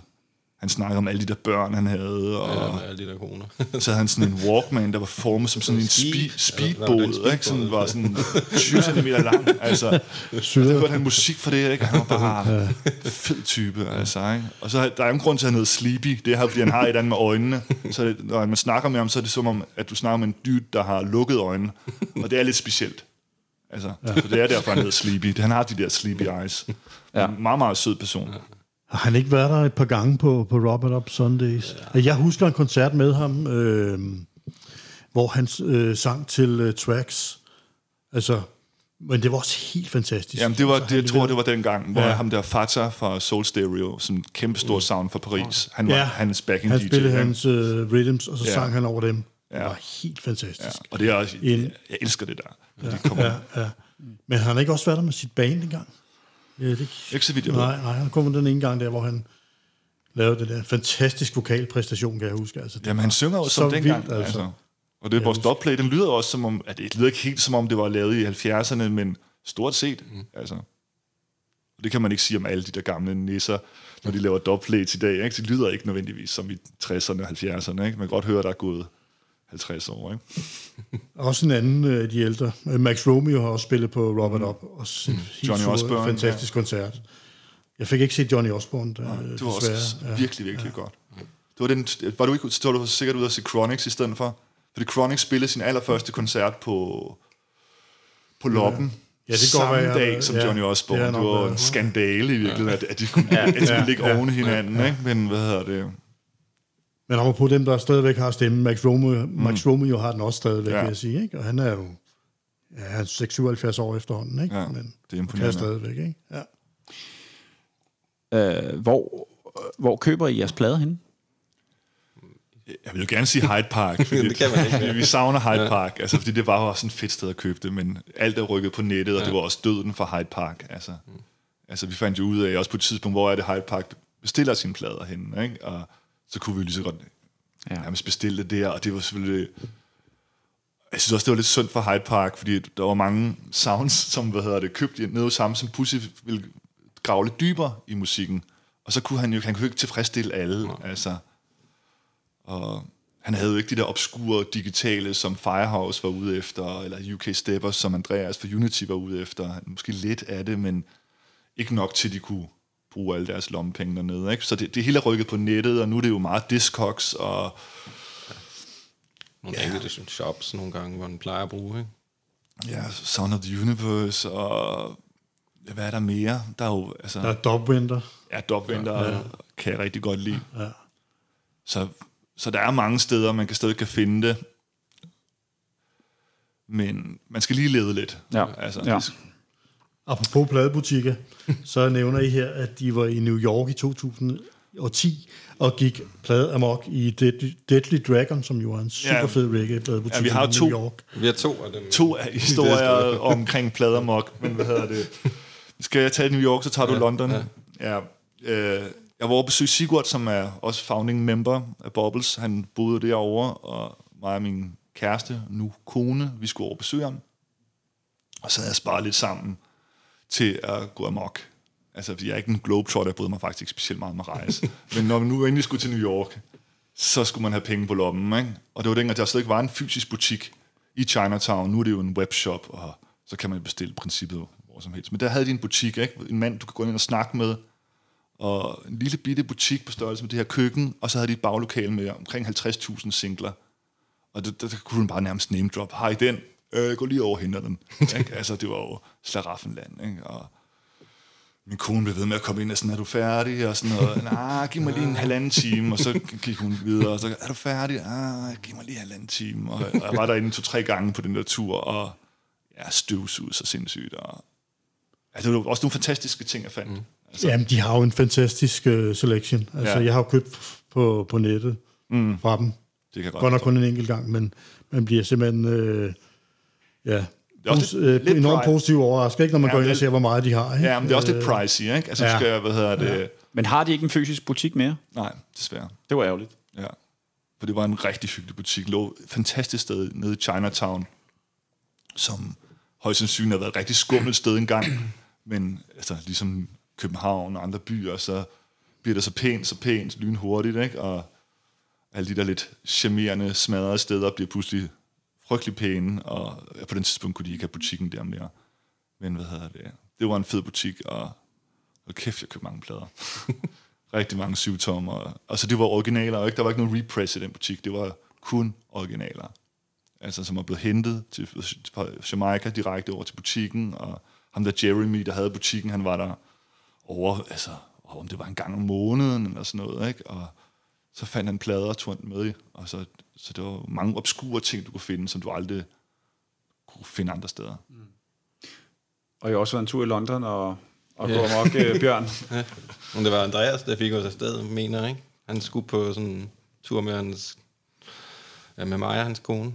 han snakkede om alle de der børn, han havde, og Ja, med alle de der koner. så havde han sådan en Walkman, der var formet som sådan en Ja, var den speedbåd, ikke? Sådan var sådan 20 cm lang. Altså, og så hørte han musik for det, ikke? Han var bare fed type, altså, ikke? Og så der er en grund til, at han hedder Sleepy. Det er, fordi han har et andet med øjnene. Så det, når man snakker med ham, så er det som om, at du snakker med en dyt, der har lukket øjnene. Og det er lidt specielt. Altså, så det er derfor, han hedder Sleepy. Han har de der sleepy eyes. Ja. En meget, meget sød person. Har han ikke været der et par gange på, på Robert Up Sundays? Ja. Jeg husker en koncert med ham, øh, hvor han øh, sang til øh, tracks. Altså, men det var også helt fantastisk. Jamen, det var, Altså, det, jeg han tror, leverede- det var den gang, hvor Ja. ham der Fata fra Soul Stereo, som kæmpe stor sound fra Paris, han var Ja. hans backing Han DJ. spillede ikke? hans øh, rhythms, og så Ja. sang han over dem. Det Ja. var helt fantastisk. Ja. Og det er også, En- jeg, jeg elsker det der. Ja. De kommer, Ja, ja. Men har han ikke også været der med sit band engang? Ja, det, Ikke så vidt, jeg nej, nej, han kom den ene gang der, hvor han lavede det der fantastisk vokalpræstation, kan jeg huske. Altså, det Jamen, han synger jo som dengang. vildt, Altså. altså. Og det er vores dubplate, den lyder også som om, at det lyder ikke helt som om, det var lavet i 70'erne, men stort set. Mm. Altså. Og det kan man ikke sige om alle de der gamle nisser, når de laver dubplates i dag. Ikke? Det lyder ikke nødvendigvis som i 60'erne og 70'erne. Ikke? Man kan godt høre, der er gået 50 år. Ikke? Også en anden af de ældre. Øh, Max Romeo har også spillet på Robert Up. Også en helt Mm. Johnny Osbourne, fantastisk koncert. Jeg fik ikke set Johnny Osbourne, der, Det var også desværre. Ja. virkelig, virkelig ja. godt. Det var, den, var du ikke så du sikkert ude at se Chronix i stedet for? Fordi Chronix spillede sin allerførste koncert på, på Loppen. Ja, det kan samme være, dag som ja, Johnny det Osbourne. har Det, var en skandale i virkeligheden, at, at de kunne, at de skulle ligge ja, oven i hinanden. Ikke? Men hvad hedder det? Men om på dem, der stadigvæk har stemmen, Max Romeo, Max Romeo har den også stadigvæk, ja. Ja. vil jeg sige. Ikke? Og han er jo ja, han er 6-77 år efterhånden, ikke? Ja, Men det er kan imponerende. stadigvæk, ikke? Ja. Øh, hvor, hvor køber I jeres plader henne? Jeg vil jo gerne sige Hyde Park. Fordi, Det kan man ikke, ja. vi savner Hyde Park. Altså, fordi det var jo også et fedt sted at købe det, men alt er rykket på nettet, og det var også døden for Hyde Park. Altså, altså vi fandt jo ud af, også på et tidspunkt, hvor er det Hyde Park bestiller sine plader henne, ikke? Og så kunne vi jo lige så godt Ja. nærmest bestille det der, og det var selvfølgelig... Jeg synes også, det var lidt synd for Hyde Park, fordi der var mange sounds, som hvad hedder det, købt nede hos ham, som Pussy ville grave lidt dybere i musikken. Og så kunne han jo, han kunne jo ikke tilfredsstille alle. Ja. Altså, og han havde jo ikke de der obskure digitale, som Firehouse var ude efter, eller UK Steppers, som Andreas for Unity var ude efter. Måske lidt af det, men ikke nok til, at de kunne bruge alle deres lommepenge dernede. Ikke? Så det, det hele er rykket på nettet, og nu er det jo meget Discogs, og Nogle ja. enkelte shops nogle gange, hvor den plejer at bruge, ikke? ja, Sound of the Universe, og ja, hvad er der mere? Der er jo, altså, Der er Dubwinter. ja, Dubwinter ja. kan jeg rigtig godt lide. Ja. Så, så der er mange steder, man kan stadig kan finde det. Men man skal lige lede lidt. Ja. Altså, Ja. det- Apropos pladebutikker, så nævner I her, at de var i New York i 2010 og gik plade amok i Deadly, Deadly Dragon, som jo er en super Ja. fed reggae-pladebutik Ja, vi har i to- New York. Vi har to af dem. to af historier omkring pladermok, men hvad hedder det? Skal jeg tage New York, så tager du Ja, London? Ja. ja øh, jeg var over at besøge Sigurd, som er også founding member af Bubbles. Han boede derovre, og mig og min kæreste, nu kone, vi skulle over besøge ham. Og så havde jeg sparet lidt sammen til at gå amok. Altså, fordi jeg er ikke en globetrotter, jeg bryder mig faktisk ikke specielt meget om at rejse. Men når vi nu endelig skulle til New York, så skulle man have penge på lommen, ikke? Og det var dengang, der slet ikke var en fysisk butik i Chinatown. Nu er det jo en webshop, og så kan man bestille princippet hvor som helst. Men der havde de en butik, ikke? En mand, du kan gå ind og snakke med, og en lille bitte butik på størrelse med det her køkken, og så havde de et baglokale med omkring 50.000 singler. Og det, der, der kunne du bare nærmest name drop. Har I den? Øh, gå lige over og henter den. ikke? Altså, det var jo slaraffenland, ikke? Og min kone blev ved med at komme ind og sådan, er du færdig? Og sådan noget, nej, giv mig lige en halvanden time. Og så gik hun videre, og så, er du færdig? Ah, giv mig lige en halvanden time. Og, og jeg var derinde to-tre gange på den der tur, og ja, støvsud så sindssygt. Og, altså, det var også nogle fantastiske ting, jeg fandt. Mm. Altså. Jamen, de har jo en fantastisk uh, selection. Altså, Ja. ja. jeg har jo købt på, på nettet mm. fra dem. Det kan jeg Godt nok godt kun en enkelt gang, men man bliver simpelthen øh, ja, er også lidt- øh, lidt enormt positivt overrasket, ikke, når man Ja, går ind det- og ser, hvor meget de har. Ikke? Ja, men det er også lidt Øh, pricey, ikke? Altså, ja. skal, hvad hedder det? Ja. Men har de ikke en fysisk butik mere? Nej, desværre. Det var ærgerligt. Ja. For det var en rigtig hyggelig butik. Lå et fantastisk sted nede i Chinatown, som højst sandsynligt har været et rigtig skummelt sted engang. Men altså, ligesom København og andre byer, så bliver det så pænt, så pænt, lynhurtigt, ikke? Og alle de der lidt charmerende, smadrede steder bliver pludselig frygtelig pæne, og på den tidspunkt kunne de ikke have butikken der mere. Men hvad hedder det? Det var en fed butik, og, og kæft, jeg købte mange plader. Rigtig mange syvtommer. Altså, det var originaler, ikke? Der var ikke nogen repress i den butik. Det var kun originaler. Altså, som er blevet hentet til, fra Jamaica direkte over til butikken, og ham der Jeremy, der havde butikken, han var der over, altså, om det var en gang om måneden, eller sådan noget, ikke? Og så fandt han plader og tog den med, i, og så, så der var mange obskure ting, du kunne finde, som du aldrig kunne finde andre steder. Og jeg har også været en tur i London og, og gå amok, øh, Bjørn. Men det var Andreas, der fik os afsted, mener jeg, ikke? Han skulle på sådan en tur med hans... Ja, med mig og hans kone.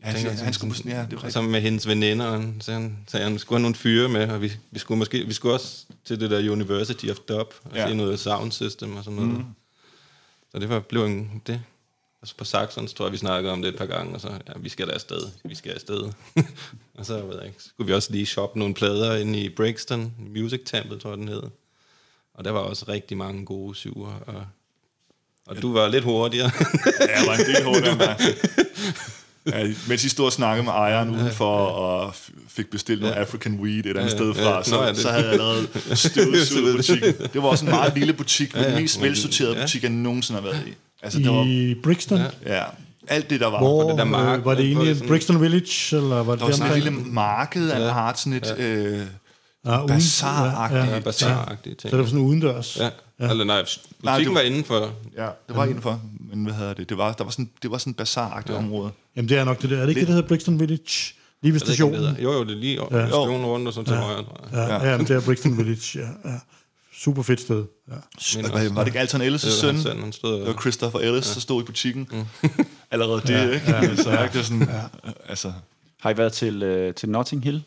Han, Tænker han, jeg, han skulle, ja, det rigtigt. sammen med hendes veninder, og han, så han sagde, han skulle have nogle fyre med, og vi, vi, skulle måske, vi skulle også til det der University of Dub, og Ja. ja. se noget sound system og sådan noget. Mm. Så det var, blev en, det. Og så på Saxons tror jeg, vi snakkede om det et par gange, og så, ja, vi skal da afsted, vi skal afsted. og så ved jeg ikke, skulle vi også lige shoppe nogle plader inde i Brixton, Music Temple, tror jeg den hed. Og der var også rigtig mange gode syver, og, og du var lidt hurtigere. Ja, jeg var en del hurtigere end dig. Ja, mens I stod og snakkede med ejeren udenfor og f- fik bestilt noget African weed et andet sted fra, ja. så, Nå, ja, det- så havde jeg lavet støvsuget butikken. Det var også en meget lille butik, men den mest velsorterede ja. butik, jeg nogensinde har været i. Altså, det var, I Brixton, ja. ja, alt det, der var. hvor det der mark, øh, var det egentlig sådan- Brixton Village, eller var det Der var sådan et lille marked af ja. art, sådan et øh, Ja, uden- bazar-agtigt. ja, Ja, ja. bazar-agtige ting. Så det var sådan udendørs. Ja. ja. Eller nej, butikken Nej, det- var indenfor. Ja, det var indenfor, men hvad hedder det? Det var, der var sådan, det var sådan et bazar-agtigt ja. område. Jamen, det er nok det der. Er det ikke det, der hedder Brixton Village? Lige ved ikke, stationen? Jo, jo, det er lige ja. stationen rundt og så til højre. Ja, ja. ja men det er Brixton Village, ja. ja. Super fedt sted. Ja. Men Var, var det ikke Alton Ellis' Det var søn? søn, han stod Det var og... Christopher Ellis, der stod i butikken. Mm. Allerede det, ja, ikke? Ja, altså, ja. Det er sådan, ja. altså, Har I været til, øh, til Notting Hill?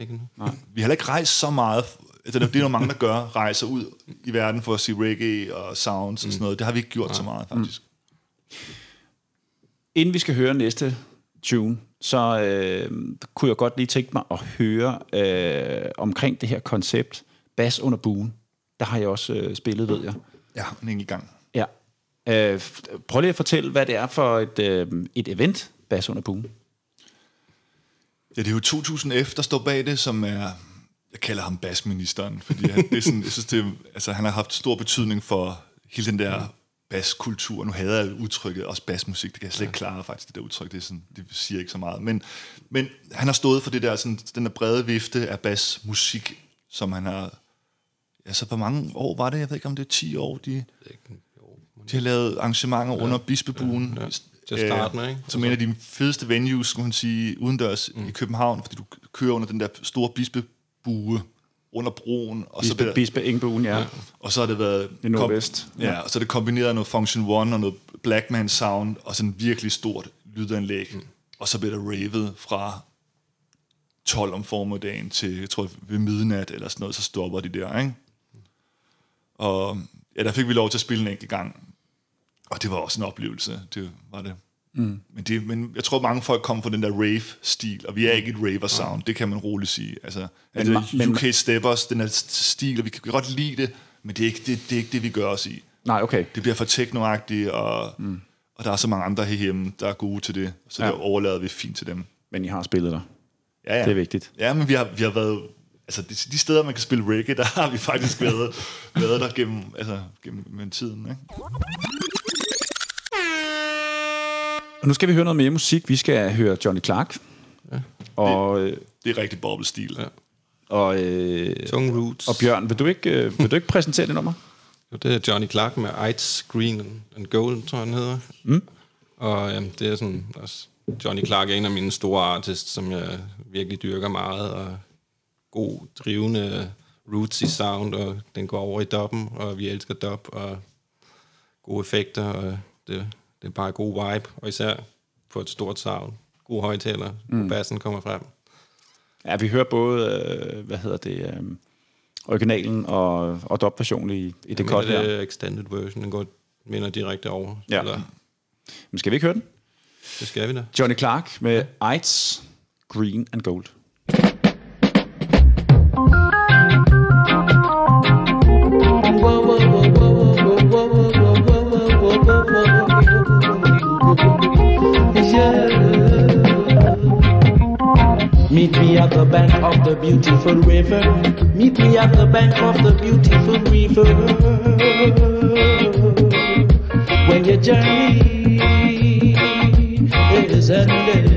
Ikke nu. vi har heller ikke rejst så meget. Altså, det er der mange, der gør, rejser ud i verden for at se reggae og sounds og sådan noget. Det har vi ikke gjort så meget, faktisk. Inden vi skal høre næste tune, så øh, kunne jeg godt lige tænke mig at høre øh, omkring det her koncept, Bass under buen. Der har jeg også øh, spillet, ved jeg. Ja, en enkelt gang. Ja. Øh, prøv lige at fortælle, hvad det er for et, øh, et event, Bass under buen. Ja, det er jo 2000F, der står bag det, som er... Jeg kalder ham basministeren, fordi han, det er sådan, jeg synes, det, er- altså, han har haft stor betydning for hele den der baskultur. Nu hader jeg udtrykket, også basmusik, det kan jeg slet ikke klare faktisk, det der udtryk, det, er sådan, det siger ikke så meget. Men, men han har stået for det der, sådan, den der brede vifte af basmusik, som han har... Altså, hvor mange år var det? Jeg ved ikke, om det er 10 år, de, de har lavet arrangementer under Bispebuen. ja. Til at starte med, ikke? Som en af de fedeste venues, skulle man sige, udendørs mm. i København, fordi du kører under den der store bispebue under broen, og, så, Bispe, bliver, Bispe Ingebuen, ja. ja. og så har det været... Det er nordvest. Ja, og så er det kombineret noget Function One og noget Blackman Sound, og sådan virkelig stort lydanlæg. Mm. Og så bliver der ravet fra 12 om formiddagen til, jeg tror, ved midnat eller sådan noget, så stopper de der, ikke? Og ja, der fik vi lov til at spille en enkelt gang. Og det var også en oplevelse, det var det. Mm. Men, det, men jeg tror, mange folk kommer fra den der rave-stil, og vi er ikke et raver-sound, det kan man roligt sige. Altså, men, altså men- UK Steppers, den er stil, og vi kan godt lide det, men det er ikke det, det, er ikke det vi gør os i. Nej, okay. Det bliver for teknoagtigt, og, mm. og der er så mange andre herhjemme, der er gode til det, så ja. det overlader vi fint til dem. Men I har spillet der. Ja, ja. Det er vigtigt. Ja, men vi har, vi har været... Altså, de, de steder, man kan spille reggae, der har vi faktisk været, været der gennem, altså, gennem med tiden. Ikke? Og nu skal vi høre noget mere musik. Vi skal høre Johnny Clark. Ja. Og, øh, Det er rigtig bobbelstil. Ja. og, øh, Tung Roots. og Bjørn, vil du ikke, øh, vil du ikke præsentere det nummer? Jo, det er Johnny Clark med Ice Green and Gold, tror jeg, han hedder. Mm. Og øhm, det er sådan også... Johnny Clark er en af mine store artists, som jeg virkelig dyrker meget, og god, drivende, rootsy sound, og den går over i dubben, og vi elsker dub, og gode effekter, og det, det er bare god vibe, og især på et stort sound. God højtaler, mm. bassen kommer frem. Ja, vi hører både, øh, hvad hedder det, øh, originalen og, og dub-versionen i, i det kort her. det er extended version, den går minder direkte over. Ja. Eller, Men skal vi ikke høre den? det skal vi da. Johnny Clark med Ice, Green and Gold. Meet me at the bank of the beautiful river. Meet me at the bank of the beautiful river. When your journey is ended.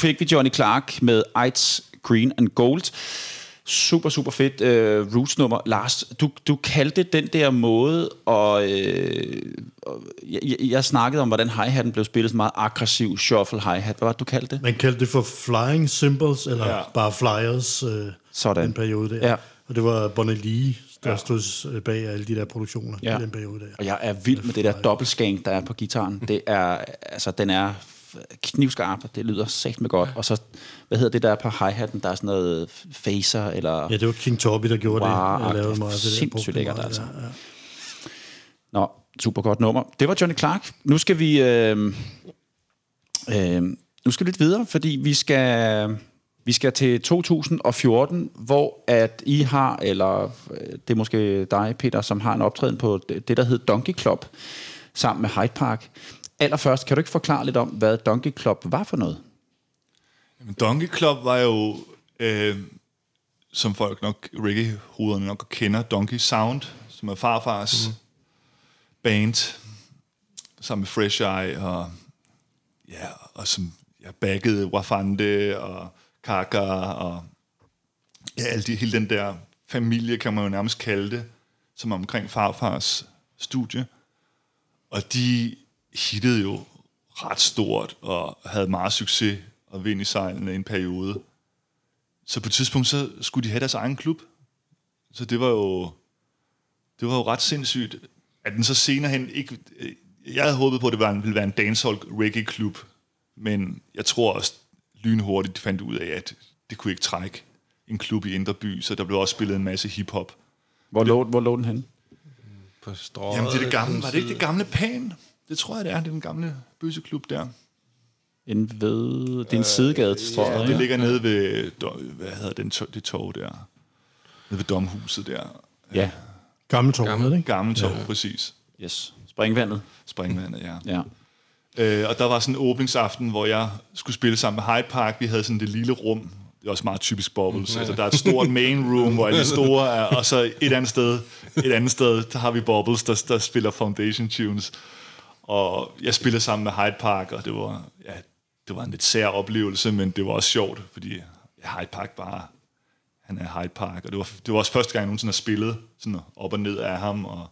Fik vi Johnny Clark med Ice Green and Gold. Super, super fedt øh, roots-nummer. Lars, du, du kaldte den der måde, og, øh, og jeg, jeg- snakkede om, hvordan hi-hatten blev spillet, sådan meget aggressiv shuffle hi-hat. Hvad var det, du kaldte det? Man kaldte det for flying cymbals, eller Ja. bare flyers, øh, Sådan. den periode der. Ja. Og det var Bonnie Lee, der ja. stod øh, bag alle de der produktioner Ja. i den periode der. Og jeg er vild med det der dobbeltskank, der er på gitaren. Det er, altså, den er knivskarp, det lyder sagt med godt. Og så, hvad hedder det der på hi-hatten, der er sådan noget phaser, eller... Ja, det var King Toby, der gjorde Wow, det. Det lavede meget det der. sindssygt lækkert, altså. Ja, ja. Nå, super godt nummer. Det var Johnny Clark. Nu skal vi... Øh, øh, nu skal vi lidt videre, fordi vi skal, vi skal til 2014, hvor at I har, eller øh, det er måske dig, Peter, som har en optræden på det, der hed Donkey Club, sammen med Hyde Park. Allerførst, kan du ikke forklare lidt om, hvad Donkey Club var for noget? Men Donkey Club var jo, øh, som folk nok, reggae-hovederne nok kender, Donkey Sound, som er farfars mm. band, sammen med Fresh Eye, og, ja, og som jeg baggede Wafande og Kaka, og ja, alle de, hele den der familie, kan man jo nærmest kalde det, som er omkring farfars studie. Og de hittede jo ret stort og havde meget succes og vind i sejlene i en periode. Så på et tidspunkt, så skulle de have deres egen klub. Så det var jo, det var jo ret sindssygt, at den så senere hen ikke... øh, Jeg havde håbet på, at det var en, ville være en dancehall reggae klub, men jeg tror også lynhurtigt, de fandt ud af, at det kunne ikke trække en klub i Indre By, så der blev også spillet en masse hiphop. Hvor lå, hvor lå den henne? På strået. Jamen, det er det gamle, var det ikke det gamle Pan? Det tror jeg, det er. Det er den gamle bøseklub der. Inden ved... Det er en sidegade, tror jeg. Ja, det ligger nede ved, hvad hedder den, det tog der? Nede ved domhuset der. Ja, Gammel tårn, Gammel. ikke? Gammel tog, ja. præcis. yes. Springvandet. Springvandet, ja. Ja. Øh, og der var sådan en åbningsaften, hvor jeg skulle spille sammen med Hyde Park. Vi havde sådan det lille rum, det er også meget typisk Bubbles. Altså, der er et stort main room, hvor alle de store er, og så et andet sted, et andet sted, der har vi Bubbles, der, der spiller Foundation Tunes. Og jeg spillede sammen med Hyde Park, og det var, ja, det var en lidt sær oplevelse, men det var også sjovt, fordi ja, Hyde Park bare, han er Hyde Park, og det var, det var også første gang, jeg nogensinde har spillet sådan op og ned af ham, og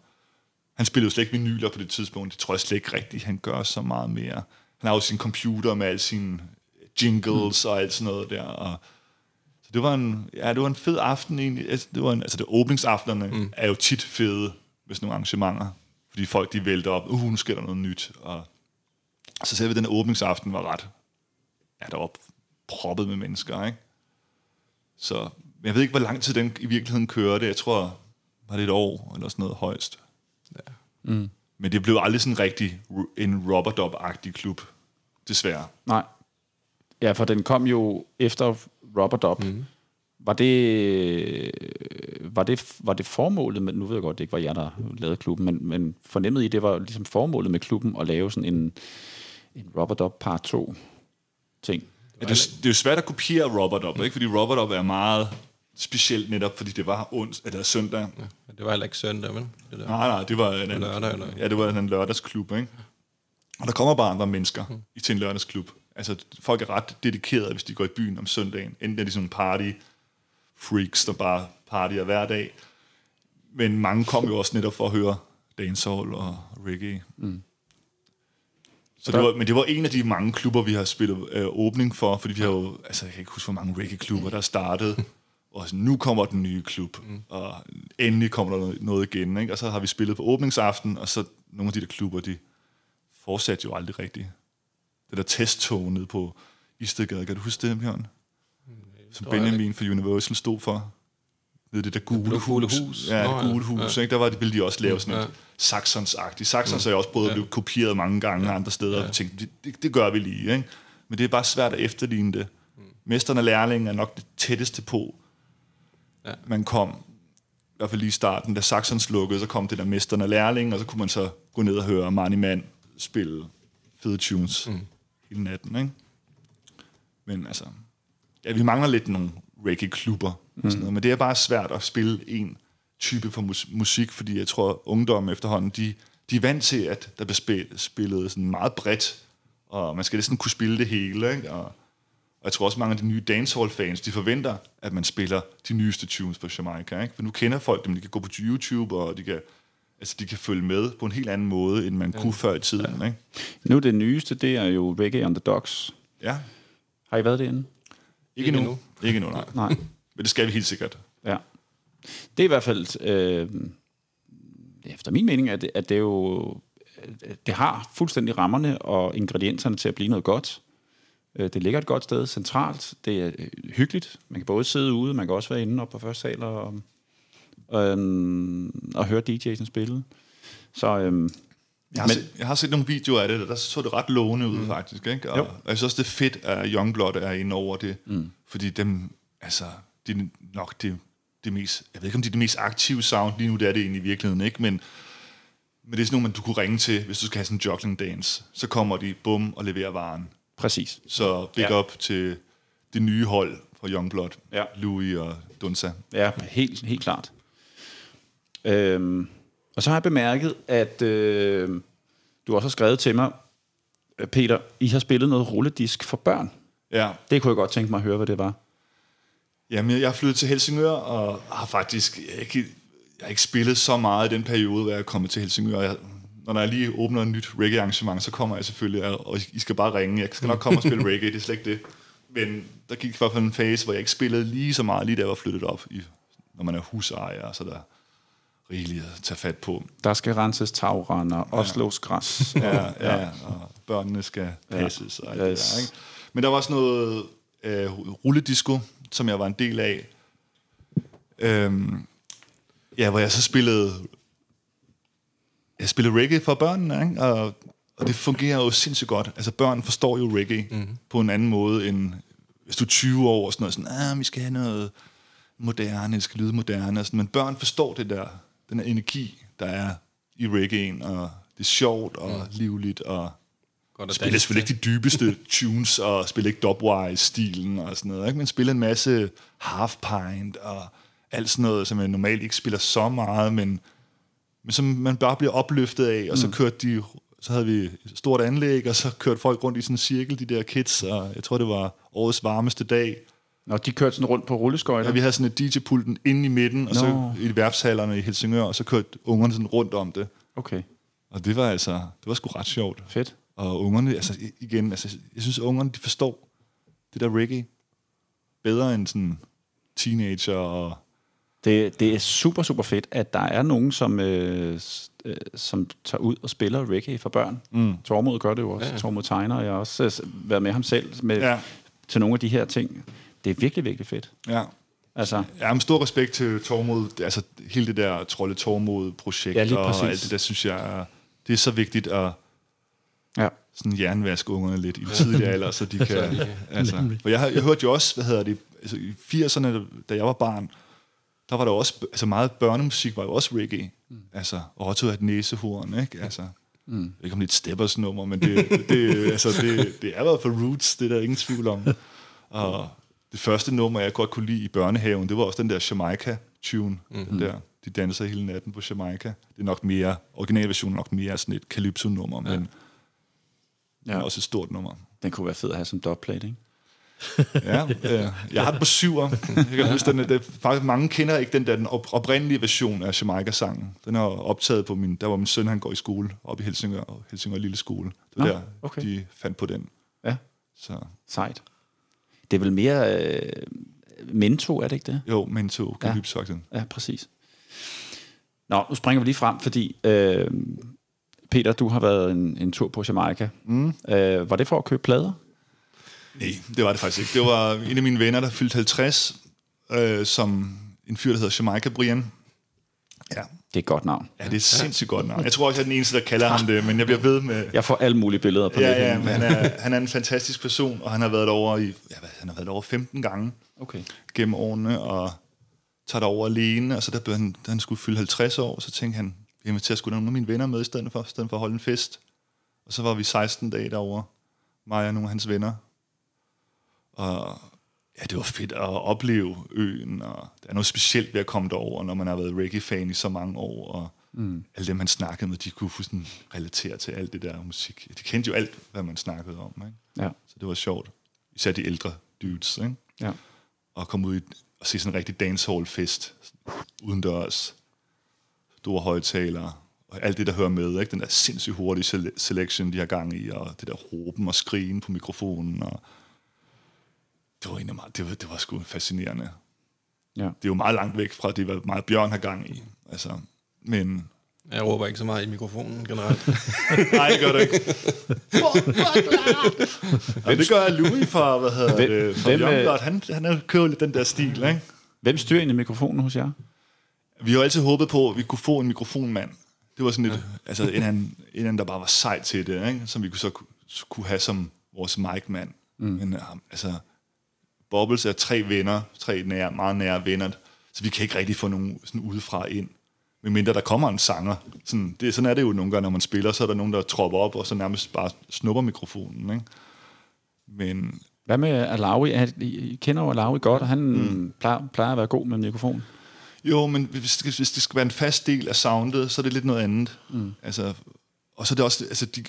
han spillede jo slet ikke vinyler på det tidspunkt, det tror jeg slet ikke rigtigt, han gør så meget mere. Han har jo sin computer med alle sine jingles mm. og alt sådan noget der, og så det var en, ja, det var en fed aften egentlig. Altså, Det var en, altså det åbningsaftenerne mm. er jo tit fede med sådan nogle arrangementer, fordi folk de vælter op, uh, nu sker der noget nyt, og så selve den åbningsaften var ret, ja, der var proppet med mennesker, ikke? Så jeg ved ikke, hvor lang tid den i virkeligheden kørte. Jeg tror, var det et år eller sådan noget højst. Ja. Mm. Men det blev aldrig sådan rigtig en rubber-dub-agtig klub, desværre. Nej. Ja, for den kom jo efter Rubber Dub. Mm. Var det, var, det, var det formålet, men nu ved jeg godt, det ikke var jer, der lavede klubben, men, men fornemmede I, det var ligesom formålet med klubben at lave sådan en, en Rubber Dub part 2 ting? Ja, det, er, det er jo svært at kopiere Robert Up, ikke? fordi Robert Up er meget specielt netop, fordi det var ons, eller søndag. Ja, det var heller ikke søndag, vel? Det der. Nej, nej, det var en, en Lørdag, eller? Ja, det var en lørdagsklub, ikke? Og der kommer bare andre mennesker mm. i til en lørdagsklub. Altså, folk er ret dedikerede, hvis de går i byen om søndagen. Enten er de sådan party freaks, der bare partyer hver dag. Men mange kom jo også netop for at høre dancehall og reggae. Mm. Så det var, men det var en af de mange klubber, vi har spillet øh, åbning for, fordi vi har jo, altså jeg kan ikke huske, hvor mange reggae-klubber, der startede, og så, nu kommer den nye klub, mm. og endelig kommer der noget, noget igen, ikke? og så har vi spillet på åbningsaften, og så nogle af de der klubber, de fortsatte jo aldrig rigtigt. Det der testtog nede på Istedgade, kan du huske det, Bjørn? Som tror jeg Benjamin fra Universal stod for. Ved det der gule, gule hus. hus. Ja, Nå, det ja. gule hus. Ja. Ikke? Der var, ville de også lave sådan Ja. et Saxons-agtigt. Saxons er jo også både blevet kopieret mange gange andre steder, og vi tænkte, det, det, det gør vi lige. Ikke? Men det er bare svært at efterligne det. Mesteren og lærlingen er nok det tætteste på, Ja. man kom. I hvert fald lige i starten, da Saxons lukkede, så kom det der mesteren og lærlingen, og så kunne man så gå ned og høre Marnie Mann spille fede tunes mm. hele natten. Ikke? Men altså, ja, vi mangler lidt nogle reggae-klubber, mm. og sådan noget, men det er bare svært at spille en type for mus- musik, fordi jeg tror, ungdommen efterhånden, de, de er vant til, at der bliver spillet, spillet sådan meget bredt, og man skal næsten kunne spille det hele, ikke? Og, og jeg tror også, mange af de nye dancehall-fans, de forventer, at man spiller de nyeste tunes på Jamaica, ikke? For nu kender folk dem, de kan gå på YouTube, og de kan, altså, de kan følge med på en helt anden måde, end man kunne før i tiden, ikke? Nu det nyeste, det er jo Reggae on the Docks. Ja, Har I været derinde? Ikke, Ikke. Ikke endnu, nej. Nej. Men det skal vi helt sikkert. Ja. Det er i hvert fald, øh, efter min mening, at det, at det jo, det har fuldstændig rammerne og ingredienserne til at blive noget godt. Øh, Det ligger et godt sted, centralt. Det er øh, hyggeligt. Man kan både sidde ude, man kan også være inde oppe på første sal og, øhm, og høre DJ'en spille. Så øhm, Jeg har, Men- set, jeg har set nogle videoer af det, og der så det ret lovende ud, mm. faktisk. Ikke? Og Jo. jeg synes også, det er fedt, at Youngblood er inde over det. Mm. Fordi dem, altså, de er nok det, det mest... Jeg ved ikke, om de er det mest aktive sound lige nu, det er det egentlig i virkeligheden, ikke? Men, men det er sådan nogle, man du kunne ringe til, hvis du skal have sådan en juggling dance. Så kommer de, bum, og leverer varen. præcis. Så big ja. up til det nye hold fra Youngblood. Ja. Louis og Dunsa. Ja, helt, helt klart. Øhm, og så har jeg bemærket, at øh, du også har skrevet til mig, Peter, I har spillet noget rulledisk for børn. Ja, Det kunne jeg godt tænke mig at høre, hvad det var. Jamen, jeg er flyttet til Helsingør, og har faktisk jeg ikke, jeg har ikke spillet så meget i den periode, hvor jeg er kommet til Helsingør. Jeg, når jeg lige åbner et nyt reggae-arrangement, så kommer jeg selvfølgelig, og- og I skal bare ringe. Jeg skal nok komme og spille reggae, det er slet ikke det. Men der gik i hvert fald en fase, hvor jeg ikke spillede lige så meget, lige da jeg var flyttet op, i, når man er husejer, så der er rigeligt at tage fat på. Der skal renses tagrender og slås græs. Ja, ja, og børnene skal passes og alt det Yes. der, ikke? Men der var også noget øh, rulledisco, som jeg var en del af. Øhm, ja, hvor jeg så spillede... Jeg spillede reggae for børnene, ikke? Og, og det fungerer jo sindssygt godt. Altså, børn forstår jo reggae mm. på en anden måde, end hvis du er 20 år og sådan noget. Sådan, ah, vi skal have noget moderne, det skal lyde moderne. Og sådan. Men børn forstår det der, den her energi, der er i reggaen, og det er sjovt og mm. livligt og Godt spiller selvfølgelig ikke de dybeste tunes, og spiller ikke dubwise-stilen og sådan noget, ikke? men spiller en masse half pint og alt sådan noget, som jeg normalt ikke spiller så meget, men, men som man bare bliver opløftet af, og så kørte de, så havde vi et stort anlæg, og så kørte folk rundt i sådan en cirkel, de der kids, og jeg tror, det var årets varmeste dag. Når de kørte sådan rundt på rulleskøjter. Ja, vi havde sådan et DJ-pulten inde i midten, og så Nå. i værfshallerne i Helsingør, og så kørte ungerne sådan rundt om det. Okay, Og det var altså, det var sgu ret sjovt. fedt. Og ungerne, altså igen, altså, jeg synes, ungerne, de forstår det der reggae bedre end sådan teenager og... Det, det er super, super fedt, at der er nogen, som, øh, øh, som tager ud og spiller reggae for børn. Mm. Tormod gør det jo også. Ja, ja. Tormod tegner, og jeg har også øh, været med ham selv med. Ja, til nogle af de her ting. Det er virkelig, virkelig fedt. ja. Altså, Jeg har stor respekt til Tormod, altså hele det der Trolle Tormod-projekt, Ja, og alt det der, synes jeg, det er så vigtigt at ja. sådan jernvaske ungerne lidt i en tidlig alder, så de kan... altså, for jeg, har, jeg hørte jo også, hvad hedder det, altså i 80'erne, da jeg var barn, der var der også, altså meget børnemusik var jo også reggae. Mm. Altså, Otto er et næsehorn, ikke? Altså, mm. ikke om det er et steppers nummer, men det, det, altså, det, det er i hvert fald roots, det er der ingen tvivl om. Og det første nummer, jeg godt kunne lide i børnehaven, det var også den der Jamaica-tune. Mm. Den der, de danser hele natten på Jamaica. Det er nok mere, originalversionen er nok mere sådan et calypso-nummer, ja. men Ja. ja. også et stort nummer. Den kunne være fed at have som dubplate, ikke? Ja, øh, jeg har den på syver. Jeg kan huske, den, er- det, faktisk mange kender ikke den der den op, oprindelige version af Jamaica-sangen. Den er optaget på min, der var min søn, han går i skole, op i Helsingør, Helsingør Lille Skole. Det var Nå, der, okay. de fandt på den. Ja, Så sejt. Det er vel mere øh, mento, er det ikke det? jo, men to Calypso ja. Ja, præcis. Nå, nu springer vi lige frem, fordi øh, Peter, du har været en, en tur på Jamaica. Mm. Øh, var det for at købe plader? Nej, det var det faktisk ikke. Det var en af mine venner, der fyldte 50, øh, som en fyr, der hedder Jamaica Brian. Ja, Det er et godt navn. ja det er et sindssygt godt navn. Jeg tror også, jeg er den eneste, der kalder ham det, men jeg bliver ved med... Jeg får alle mulige billeder på Ja, nettet. ja, men han er, han er en fantastisk person, og han har været over i, ja, hvad, han har været over 15 gange Okay. gennem årene, og tager over alene, og så der blev han, da han skulle fylde 50 år, så tænkte han, jeg inviterer sgu nogle af mine venner med i stedet for, i stedet for at holde en fest. Og så var vi 16 dage derovre, mig og nogle af hans venner. Og ja, det var fedt at opleve øen, og der er noget specielt ved at komme derover, når man har været reggae-fan i så mange år, og mm. alle dem, han snakkede med, de kunne sådan relatere til alt det der musik. De kendte jo alt, hvad man snakkede om, ikke? Ja, så det var sjovt. Især de ældre dudes, ikke? ja. og komme ud og se sådan en rigtig dancehall-fest uden dørs. Store højtalere, og alt det, der hører med. Ikke? Den der sindssygt hurtige sele- selection, de har gang i, og det der råben og skrigen på mikrofonen. Og det var egentlig meget, det var, det var sgu fascinerende. ja. Det er jo meget langt væk fra det, hvad meget Bjørn har gang i. Altså, men Jeg råber ikke så meget i mikrofonen generelt. nej, det gør det ikke. ja, det gør Louis fra, hvad hedder Hvem- det, fra hvem, øh, Youngblood. Han, han er kører lidt den der stil, ikke? Hvem styrer egentlig mikrofonen hos jer? Vi har altid håbet på, at vi kunne få en mikrofonmand. Det var sådan lidt, altså en anden, en anden, der bare var sej til det, ikke? som vi kunne så ku- kunne have som vores mic-mand. Mm. Men uh, altså, Bobbles er tre venner, tre nære, meget nære venner, så vi kan ikke rigtig få nogen sådan udefra ind. Medmindre der kommer en sanger. Sådan, det, sådan er det jo nogle gange, når man spiller, så er der nogen, der tropper op, og så nærmest bare snupper mikrofonen. Ikke? Men Hvad med Alawi? I kender jo Alawi godt, og han mm. plejer, plejer at være god med mikrofon. Jo, men hvis det, hvis det skal være en fast del af soundet, så er det lidt noget andet. Mm. Altså, og så er det også, altså de,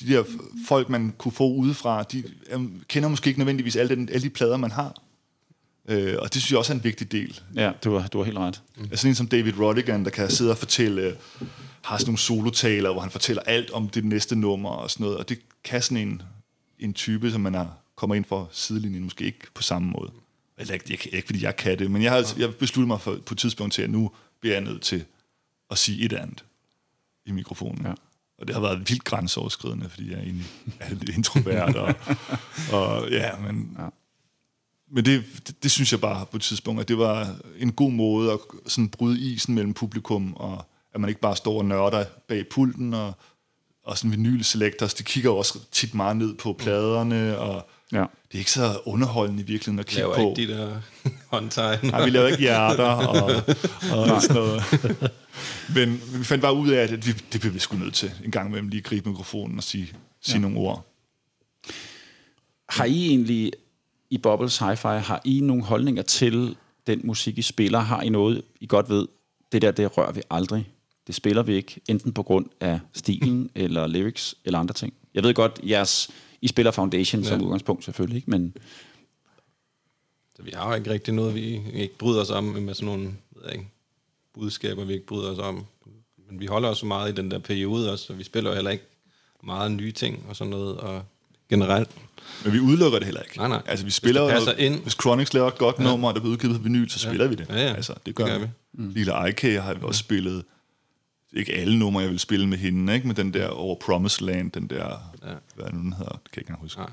de der folk, man kunne få udefra, de kender måske ikke nødvendigvis alle, den, alle de plader, man har. Øh, og det synes jeg også er en vigtig del. Ja, du har, du har helt ret. Mm. Altså en som David Rodigan, der kan sidde og fortælle, øh, har sådan nogle solotaler, hvor han fortæller alt om det næste nummer og sådan noget. Og det kan sådan en, en type, som man er, kommer ind for sidelinjen, måske ikke på samme måde. Eller ikke, ikke, ikke fordi jeg kan det, men jeg har jeg besluttet mig for, på et tidspunkt til, at nu bliver jeg nødt til at sige et andet i mikrofonen. Ja. Og det har været vildt grænseoverskridende, fordi jeg egentlig er lidt introvert. Og, og ja, men, Ja. men det, det, det synes jeg bare på et tidspunkt, at det var en god måde at sådan bryde isen mellem publikum, og at man ikke bare står og nørder bag pulten, og, og sådan vinyl selectors, de kigger også tit meget ned på pladerne, og Ja. det er ikke så underholdende i virkeligheden at kigge Laver på. ikke de der håndtegn. Nej, vi lavede ikke hjerter og, og sådan noget. Men vi fandt bare ud af, at vi, det blev vi sgu nødt til en gang imellem lige at gribe mikrofonen og sige, sige ja. nogle ord. Har I egentlig i Bubbles Hi-Fi, har I nogle holdninger til den musik, I spiller? Har I noget, I godt ved, det der, det rører vi aldrig? Det spiller vi ikke, enten på grund af stilen, eller lyrics, eller andre ting. Jeg ved godt, jeres, I spiller Foundation ja. som udgangspunkt selvfølgelig, ikke? men Så vi har jo ikke rigtig noget, vi ikke bryder os om med sådan nogle ved jeg ikke, budskaber, vi ikke bryder os om. Men vi holder os så meget i den der periode også, så vi spiller jo heller ikke meget nye ting og sådan noget. Og generelt, Men vi udelukker det heller ikke. Nej, nej. Altså, vi Hvis spiller passer noget, ind. Hvis Chronix laver et godt ja. nummer, der bliver udgivet på vinyl, så spiller vi det. Ja, ja. Altså, det gør, Det gør vi. vi. Mm. Lille IK har vi også spillet. Ikke alle numre, jeg vil spille med hende, ikke? Men den der over Promised Land, den der, ja. hvad er nu, den hedder, det kan jeg ikke huske. Nej.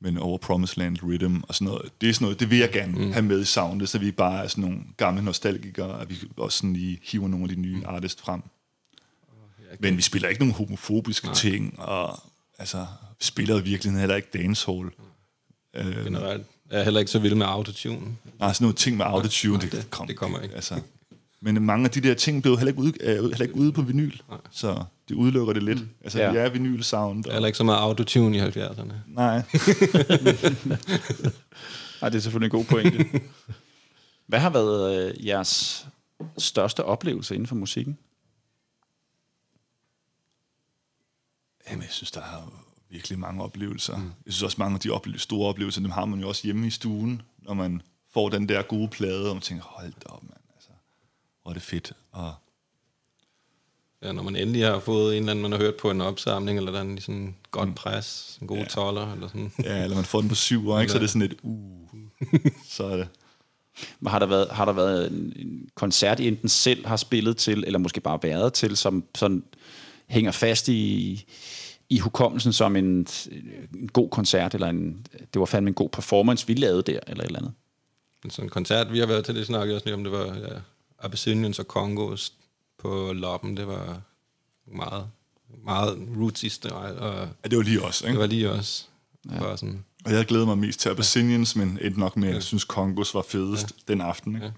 Men over Promised Land Rhythm og sådan noget. Det er sådan noget, det vil jeg gerne mm. have med i soundet, så vi bare er sådan nogle gamle nostalgikere, at vi også sådan lige hiver nogle af de nye mm. artists frem. Men vi spiller ikke nogen homofobiske Nej. ting, og altså, vi spiller i virkeligheden heller ikke dancehall. Øh, generelt er jeg heller ikke så vild med autotune. Nej, sådan nogle ting med autotune, nej, det, det- kom, det kommer ikke. Altså. Men mange af de der ting blev heller ikke, ude, er heller ikke ude på vinyl, så det udelukker det lidt. Altså, Ja. vi er vinyl-sound. Er Og, heller ikke så meget autotune i 70'erne. nej, Ej, det er selvfølgelig en god pointe. Hvad har været øh, jeres største oplevelse inden for musikken? Jamen, jeg synes, der er virkelig mange oplevelser. Mm. Jeg synes også, mange af de ople- store oplevelser, dem har man jo også hjemme i stuen, når man får den der gode plade, og man tænker, hold da op, mand. Hvor er det fedt. Og, Ja, når man endelig har fået en eller anden, man har hørt på en opsamling, eller der er en sådan Mm. godt pres, en god ja. toller, eller sådan. ja, eller man får den på syv, ikke? så er det sådan et, uh, så er det. Men Har der været, har der været en, en koncert, I enten selv har spillet til, eller måske bare været til, som sådan hænger fast i, i hukommelsen som en, en god koncert, eller en, det var fandme en god performance, vi lavede der, eller et eller andet? En sådan koncert, vi har været til, det snakkede jeg også lige om, det var ja, Abyssinians og Kongos på Loppen, det var meget, meget rootsy style, og Ja, det var lige også, det ikke? var lige også. Ja. Bare sådan, Og jeg glæder mig mest til Abyssinians, men endte nok med, at jeg synes, Kongos var fedest ja. den aften. Ikke? Ja.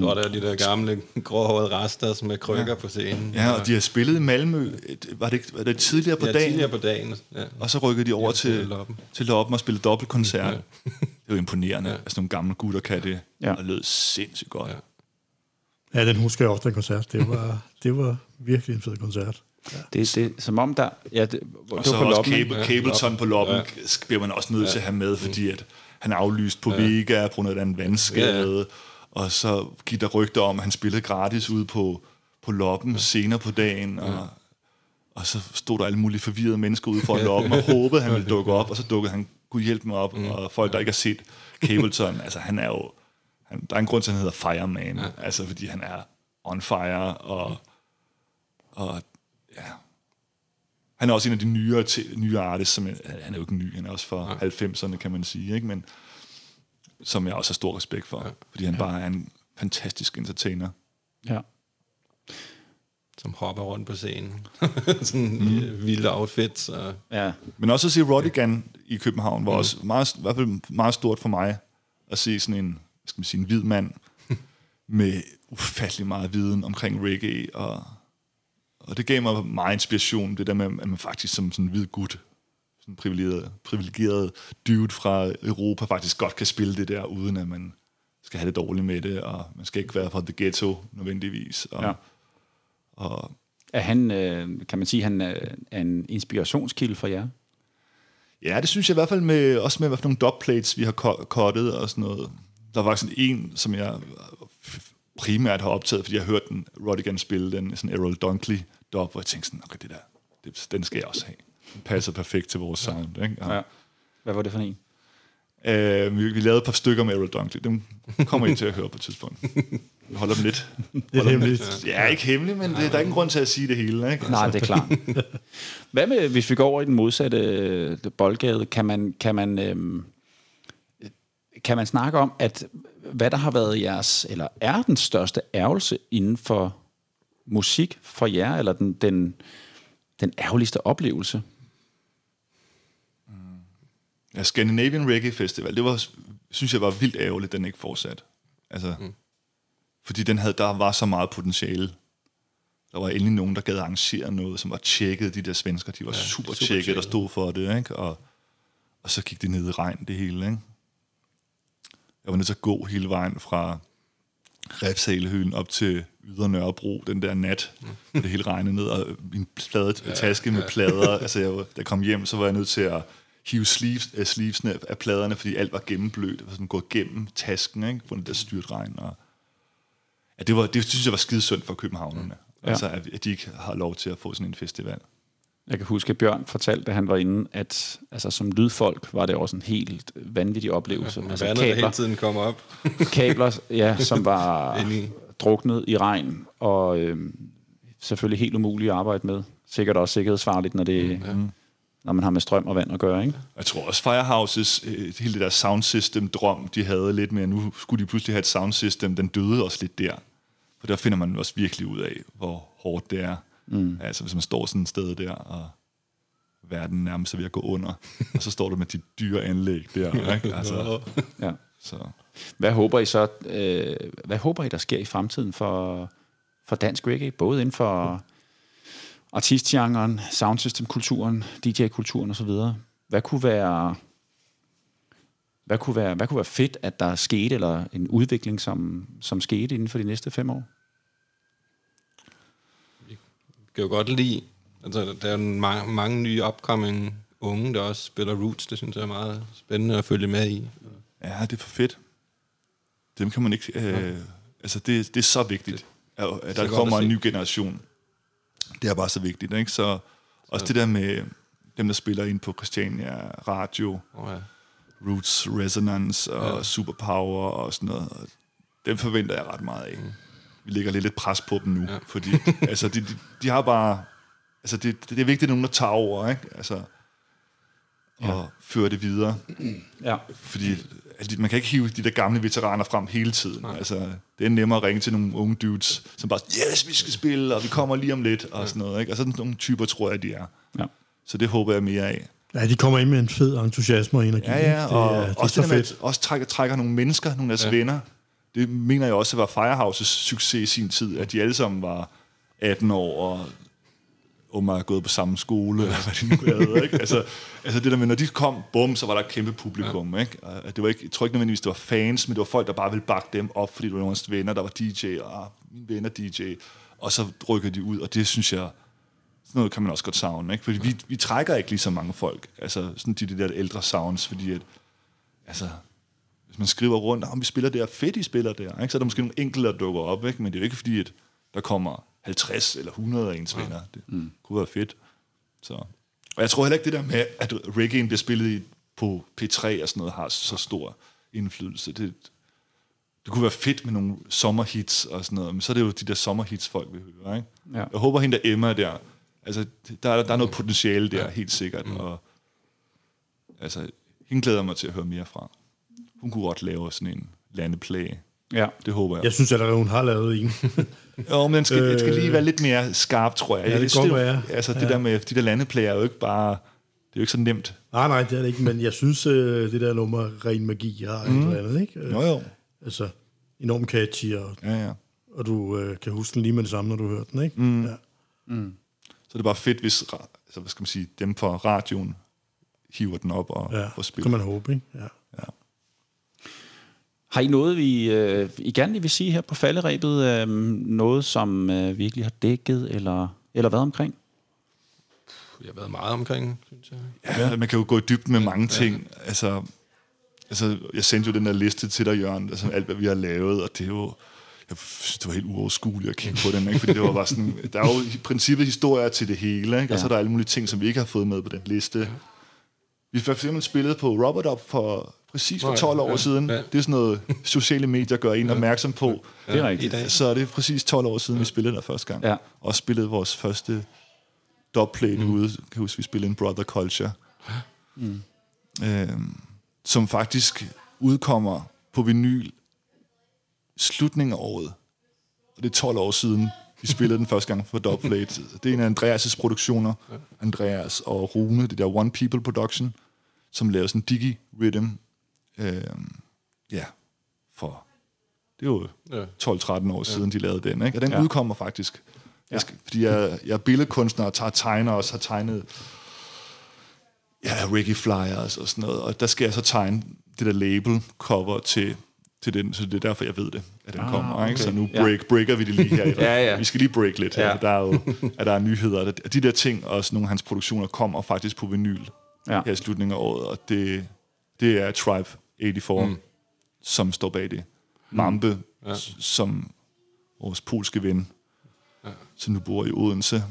så var der de der gamle gråhårede rester med krykker ja. på scenen. Ja, og de har spillet i Malmø, var det, ikke- var det tidligere på ja, dagen? tidligere på dagen. Ja. Og så rykkede de over Ja, til, til til Loppen. Til Loppen og spillede dobbeltkoncert. Ja. Ja. Det var imponerende. Ja. Altså nogle gamle gutter kan det. Ja. Ja. Og det lød sindssygt godt. Ja. Ja. Ja, den husker jeg også, den koncert. Det var, det var virkelig en fed koncert. Det, det som om der... Ja, det, Og det så var på også? Cable, Ja, Cableton på Loppen Ja. ja. bliver man også nødt til at have med, fordi at han aflyst på ja. Vega på grund af den vandskade. Ja, Ja. Og så gik der rygter om, at han spillede gratis ude på, på Loppen ja. senere på dagen. Og, og så stod der alle mulige forvirrede mennesker ude for Loppen og håbede, han ville dukke op. Og så dukkede han, kunne hjælpe mig op. Mm. Og folk, der ikke har set Cableton, altså han er jo... Han, der er en grund til, at han hedder Fireman. Ja. Altså fordi han er on fire. Og, og ja, han er også en af de nyere, til, nye artists, som jeg, han er jo ikke ny, han er også fra Nej. 90'erne, kan man sige, ikke? men som jeg også har stor respekt for, ja. fordi han bare er en fantastisk entertainer. Ja. Som hopper rundt på scenen. sådan mm. vilde outfits. Og, ja. Men også at se Rodigan i København var mm. også meget, i hvert fald meget stort for mig at se sådan en, skal man sige, en hvid mand med ufattelig meget viden omkring reggae, og, og det gav mig meget inspiration, det der med, at man faktisk som sådan en hvid gut, sådan privilegeret, privilegeret dude fra Europa, faktisk godt kan spille det der, uden at man skal have det dårligt med det, og man skal ikke være fra the ghetto nødvendigvis. Og, Ja. og Er han, øh, kan man sige, han er, er en inspirationskilde for jer? Ja, det synes jeg i hvert fald med, også med, hvad for nogle dubplates, vi har ko- cuttet og sådan noget. Der var sådan en, som jeg primært har optaget, fordi jeg hørte den Rodigan spille den, sådan Errol Dunkley dub, og jeg tænkte sådan, okay, det der, det, den skal jeg også have. Den passer perfekt til vores sound. Ikke? Og, Ja. Hvad var det for en? øh, vi, vi lavede et par stykker med Errol Dunkley. Dem kommer I til at høre på et tidspunkt. Jeg holder dem lidt. Det er hemmeligt. Ja, ikke hemmeligt, men det, der er ikke en grund til at sige det hele. Ikke? Nej, det er klart. Hvad med, hvis vi går over i den modsatte øh, boldgade, kan man, kan man, øhm, kan man snakke om, at hvad der har været jeres, eller er den største ærgelse inden for musik for jer, eller den, den, den ærgerligste oplevelse? Ja, Scandinavian Reggae Festival, det var, synes jeg var vildt ærgerligt, den ikke fortsat. Altså, mm. Fordi den havde, der var så meget potentiale. Der var endelig nogen, der gad arrangere noget, som var tjekket. De der svensker, de var ja, super, super tjekket, der stod for det. Ikke? Og, Og så gik det ned i regn, det hele, ikke? Jeg var nødt til at gå hele vejen fra Refsalehøen op til Ydre Nørrebro den der nat, hvor det hele regnede ned, og min plade, taske med plader. Altså, jeg, da jeg kom hjem, så var jeg nødt til at hive sleeves, uh, sleevesene af pladerne, fordi alt var gennemblødt. Var sådan gået gennem tasken, ikke? På den der styrt regn. Og, ja, det, var, det synes jeg var skidesynd for københavnerne. Ja. Altså, at, at de ikke har lov til at få sådan en festival. Jeg kan huske, at Bjørn fortalte, da han var inde, at altså, som lydfolk var det også en helt vanvittig oplevelse. Altså, altså, vandet, der hele kabler, tiden kommer op. kabler, ja, som var druknet i regn, og øhm, selvfølgelig helt umuligt at arbejde med. Sikkert også sikkerhedsfarligt, når, det, ja. når man har med strøm og vand at gøre. Ikke? Jeg tror også Firehouses, øh, hele det der soundsystem-drøm, de havde lidt mere. Nu skulle de pludselig have et soundsystem, den døde også lidt der. For der finder man også virkelig ud af, hvor hårdt det er. Mm. Altså hvis man står sådan et sted der, og verden nærmest er ved at gå under, og så står du med dit dyre anlæg der. Ikke? Altså, Ja. så. Hvad håber I så, øh, hvad håber I, der sker i fremtiden for, for dansk reggae? Både inden for artistgenren, soundsystemkulturen, DJ-kulturen osv. Hvad kunne være... Hvad kunne, være, hvad kunne være fedt, at der skete, eller en udvikling, som, som skete inden for de næste fem år? Kan jo godt lide, altså der er jo ma- mange nye upcoming unge, der også spiller roots. Det synes jeg er meget spændende at følge med i. Ja, det er for fedt. Dem kan man ikke... Øh, altså, det, det er så vigtigt, at, at der kommer at en ny generation. Det er bare så vigtigt, ikke? Så også det der med dem, der spiller ind på Christiania Radio, Oh, ja. Roots Resonance og ja. Superpower og sådan noget. og Dem forventer jeg ret meget af. Mm. Vi lægger lidt et pres på dem nu, ja. fordi altså, de, de, de har bare... Altså, det, det er vigtigt, at nogen der tager over, ikke? Altså, og fører det videre. Ja. Fordi altså, man kan ikke hive de der gamle veteraner frem hele tiden. Altså, det er nemmere at ringe til nogle unge dudes, som bare, yes, vi skal spille, og vi kommer lige om lidt, og sådan noget. Ikke? Og sådan nogle typer tror jeg, de er. Ja. Så det håber jeg mere af. Ja, de kommer ind med en fed entusiasme og energi. Ja, ja, det, og er, det er også, så det der med, fedt. også trækker, trækker nogle mennesker, nogle af deres ja. venner. Det mener jeg også var Firehouses succes i sin tid, at de alle sammen var 18 år og og er gået på samme skole, eller hvad de nu havde, ikke? Altså, altså det der med, når de kom, bum, så var der et kæmpe publikum, ja. ikke? Og det var ikke, jeg tror ikke nødvendigvis, det var fans, men det var folk, der bare ville bakke dem op, fordi det var nogens venner, der var DJ, og ah, min ven er DJ, og så rykker de ud, og det synes jeg, sådan noget kan man også godt savne, ikke? Fordi vi, vi trækker ikke lige så mange folk, altså sådan de, de der ældre sounds, fordi at, altså, man skriver rundt, om vi spiller der, fedt I spiller der, ikke? så er der måske nogle enkelte, der dukker op, ikke? men det er jo ikke fordi, at der kommer 50 eller 100 af ens venner. Det mm. kunne være fedt. Så. Og jeg tror heller ikke det der med, at reggae bliver spillet i, på P3 og sådan noget, har så stor indflydelse. Det, det kunne være fedt med nogle sommerhits og sådan noget, men så er det jo de der sommerhits, folk vil høre. Ikke? Ja. Jeg håber, hende der Emma der, altså, der, er- der er noget potentiale der, helt sikkert. Og, altså, hende glæder mig til at høre mere fra. Hun kunne godt lave sådan en landeplay. Ja. Det håber jeg. Jeg synes allerede, hun har lavet en. Jo, men den skal, øh, den skal lige være lidt mere skarp, tror jeg. Ja, det jeg synes, være. Altså, det Ja. der med de der landeplayer er jo ikke bare... Det er jo ikke så nemt. nej, nej, det er det ikke, men jeg synes, øh, det der nummer, ren magi, har mm. et eller andet, ikke? Øh, Jo, jo. Altså, enormt catchy, og, Ja, ja. og du øh, kan huske den lige med det samme, når du hører den, ikke? Mm. Ja. Så det er bare fedt, hvis altså, hvad skal man sige, dem fra radioen hiver den op og ja, får det spillet. kan man håbe, ikke? Ja. Har I noget, vi, øh, I gerne lige vil sige her på falderæbet? Øh, noget, som øh, virkelig har dækket, eller, eller hvad omkring? Jeg har været meget omkring, synes jeg. Ja, man kan jo gå i dybden med mange ting. Altså, altså, jeg sendte jo den der liste til dig, Jørgen, altså alt, hvad vi har lavet, og det er jo... Jeg synes, det var helt uoverskueligt at kigge på den, ikke? fordi det var bare sådan... Der er jo i princippet historier til det hele, ikke? og så er der alle mulige ting, som vi ikke har fået med på den liste. Vi har for eksempel spillet på Robert Up for præcis for Nå ja, 12 år ja, siden. ja. Det er sådan noget, sociale medier gør en opmærksom på. Det er rigtigt. I dag. Så er det præcis 12 år siden, vi spillede der første gang. Ja. Og spillede vores første dubplate mm. ude. Kan jeg huske, vi spillede en Brother Culture. Mm. Øhm, som faktisk udkommer på vinyl slutningen af året. Og det er 12 år siden, vi spillede den første gang for dubplate. Det er en af Andreas' produktioner. Andreas og Rune, det der One People Production, som lavede sådan en digi-rhythm. Øhm, ja, for... Det er jo Ja. 12-13 år siden, de lavede den. Ikke? Og den Ja. ja. udkommer faktisk. Jeg skal, fordi jeg, jeg er billedkunstner og tager tegner og også har tegnet ja, reggae flyers og sådan noget, og der skal jeg så tegne det der label cover til, til den, så det er derfor, jeg ved det, at den ah, kommer. okay. Ikke? Så nu Ja. break, breaker vi det lige her. Ja, ja. Vi skal lige break lidt her. Ja. Der er jo at der er nyheder. Og De der ting, og sådan nogle af hans produktioner, kommer faktisk på vinyl Ja. her i slutningen af året, og det, det er Tribe 84, mm. som står bag det. Mambe, ja. som vores polske ven, ja. som nu bor i Odense,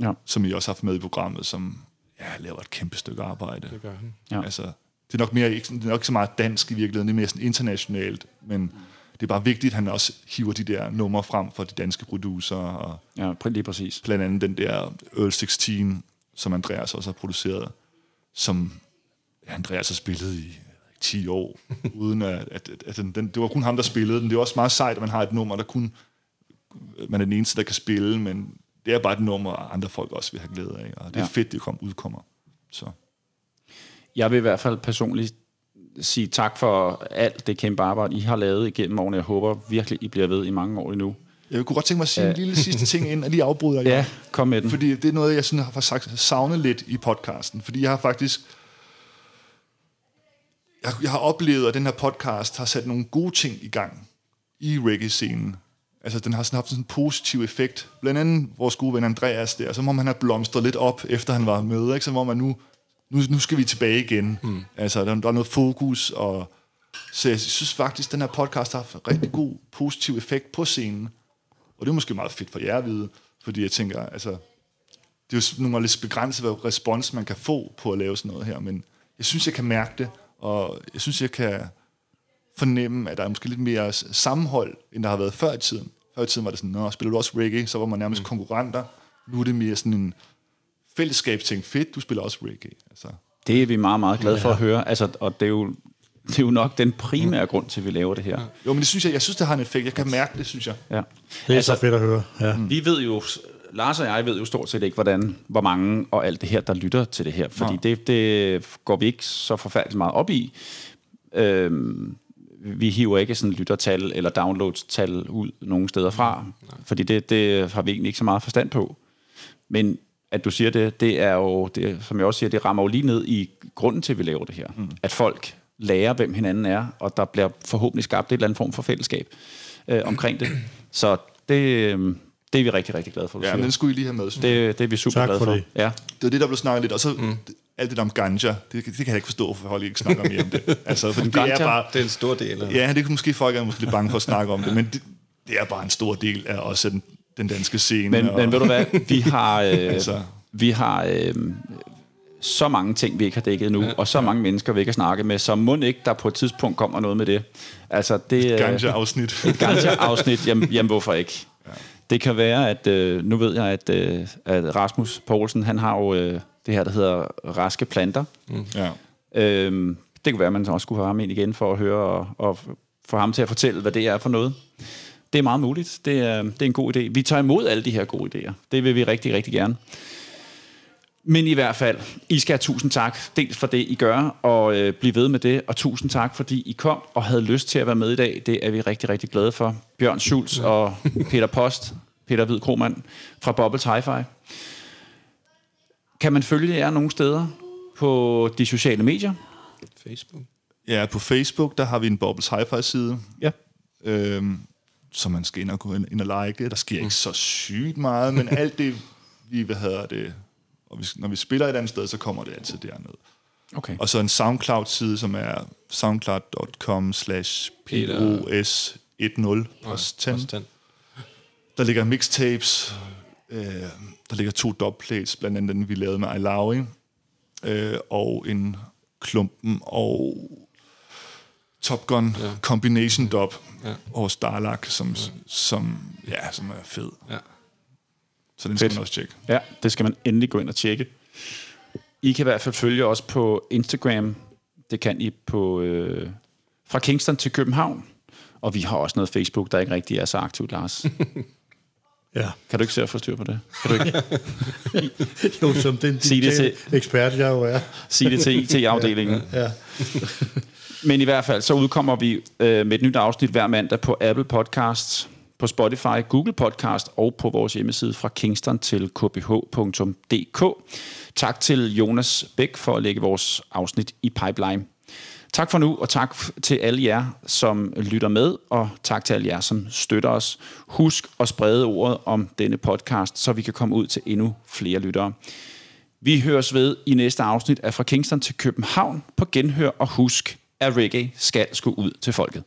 Ja. som I også har haft med i programmet, som ja, laver et kæmpe stykke arbejde. Det gør han. Ja. Altså, det er nok mere ikke, det er nok ikke så meget dansk i virkeligheden, det er mere sådan internationalt, men det er bare vigtigt, at han også hiver de der numre frem for de danske producer, og Ja, lige præcis. blandt andet den der Earl 16, som Andreas også har produceret, som ja, Andreas har spillet i 10 år, uden at, at, at, at den, den, det var kun ham, der spillede den. Det er også meget sejt, at man har et nummer, der kun man er den eneste, der kan spille, men det er bare et nummer, andre folk også vil have glæde af, og det er Ja. fedt, det kom, udkommer. Så. Jeg vil i hvert fald personligt sige tak for alt det kæmpe arbejde, I har lavet igennem årene. Jeg håber virkelig, I bliver ved i mange år endnu. Jeg kunne godt tænke mig at sige Ja. en lille sidste ting, inden jeg lige afbryder jer. Ja, kom med den. Fordi det er noget, jeg sådan har sagt, savnet lidt i podcasten. Fordi jeg har faktisk... Jeg, jeg har oplevet, at den her podcast har sat nogle gode ting i gang i reggae-scenen. Altså, den har sådan haft sådan en positiv effekt. Blandt andet vores gode ven Andreas der, så må man have blomstret lidt op, efter han var med. Ikke? Så må man nu, nu, nu skal vi tilbage igen. Mm. Altså, der, der er noget fokus, og så jeg synes faktisk, at den her podcast har haft en rigtig god, positiv effekt på scenen. Og det er måske meget fedt for jer at vide, fordi jeg tænker, altså, det er jo nogle lidt begrænset, hvad respons man kan få på at lave sådan noget her, men jeg synes, jeg kan mærke det, og jeg synes, jeg kan fornemme, at der er måske lidt mere sammenhold, end der har været før i tiden. Før i tiden var det sådan, Nå, spiller du også reggae? Så var man nærmest mm. konkurrenter. Nu er det mere sådan en fællesskabsting. Fedt, du spiller også reggae. Altså, Det er vi meget, meget glade for at høre. Altså, og det er, jo, det er jo nok den primære grund til, at vi laver det her. jo, men det synes jeg, jeg synes, det har en effekt. Jeg kan mærke det, synes jeg. Ja. Det er altså, så fedt at høre. Ja. Vi ved jo, Lars og jeg ved jo stort set ikke, hvordan, hvor mange og alt det her, der lytter til det her. Fordi det, det går vi ikke så forfærdeligt meget op i. Øhm, vi hiver ikke sådan lyttertal eller downloadstal ud nogen steder fra, fordi det, det har vi egentlig ikke så meget forstand på. Men at du siger det, det er jo, det, som jeg også siger, det rammer jo lige ned i grunden til, at vi laver det her. Mm. At folk lærer, hvem hinanden er, og der bliver forhåbentlig skabt et eller andet form for fællesskab øh, omkring det. Så det, øh, det er vi rigtig, rigtig glade for, Ja, men den skulle I lige have med. Det, det er vi super Tak glade for for. det. Ja. Det var det, der blev snakket lidt. Og så mm. alt det der om ganja, det, det kan jeg ikke forstå, hvorfor folk ikke snakker mere om det. Altså, fordi det ganja? er bare... Det er en stor del af Ja, det kan måske folk er måske lidt bange for at snakke om det, men det, det er bare en stor del af også den, den danske scene. Men, og, men ved du hvad, vi har, øh, Altså. vi har øh, så mange ting, vi ikke har dækket nu, ja, og så mange mennesker, vi ikke har snakket med, så må ikke, der på et tidspunkt kommer noget med det. Altså, det, øh, Ganja-afsnit. Et ganja-afsnit, jamen, jamen hvorfor ikke? Det kan være, at øh, nu ved jeg, at, øh, at Rasmus Poulsen, han har jo øh, det her, der hedder Raske Planter. ja. Øhm, det kunne være, at man også skulle have ham ind igen for at høre og, og få ham til at fortælle, hvad det er for noget. Det er meget muligt. Det er, det er en god idé. Vi tager imod alle de her gode idéer. Det vil vi rigtig, rigtig gerne. Men i hvert fald, I skal have tusind tak, dels for det, I gør, og øh, blive ved med det, og tusind tak, fordi I kom og havde lyst til at være med i dag. Det er vi rigtig, rigtig glade for. Bjørn Schulz og Peter Post, Peter Hvid Kromand fra Bubbles Hi-Fi. Kan man følge jer nogle steder på de sociale medier? Facebook. ja, på Facebook, der har vi en Bobbles Hi-Fi-side, Ja. øhm, som man skal ind og gå ind, ind og like. Der sker ikke så sygt meget, men alt det, vi, hvad hedder det, og vi, når vi spiller et andet sted, så kommer det altid derned. Okay. Og så en SoundCloud-side, som er soundcloud.com slash pos10 plus 10. Også den. Der ligger mixtapes, øh, der ligger to dubplates, blandt andet den, vi lavede med Ailawi, øh, og en klumpen og Top Gun ja. Combination Dub ja. og Starlock, som, ja. som, ja, som er fed. Ja. Så den skal Fedt. man også tjekke. Ja, det skal man endelig gå ind og tjekke. I kan i hvert fald følge os på Instagram. Det kan I på øh, fra Kingston til København. Og vi har også noget Facebook, der ikke rigtig er så aktivt, Lars. Ja. Kan du ikke se at få styr på det? Kan du ikke Jo, som den Sig det digitale ekspert, jeg jo er. sige det til IT-afdelingen? Ja. Men i hvert fald, så udkommer vi øh, med et nyt afsnit hver mandag på Apple Podcasts, på Spotify, Google Podcast og på vores hjemmeside fra Kingston til kbh.dk. Tak til Jonas Bæk for at lægge vores afsnit i pipeline. Tak for nu, og tak til alle jer, som lytter med, og tak til alle jer, som støtter os. Husk at sprede ordet om denne podcast, så vi kan komme ud til endnu flere lyttere. Vi høres ved i næste afsnit af Fra Kingston til København på genhør, og husk, at reggae skal skulle ud til folket.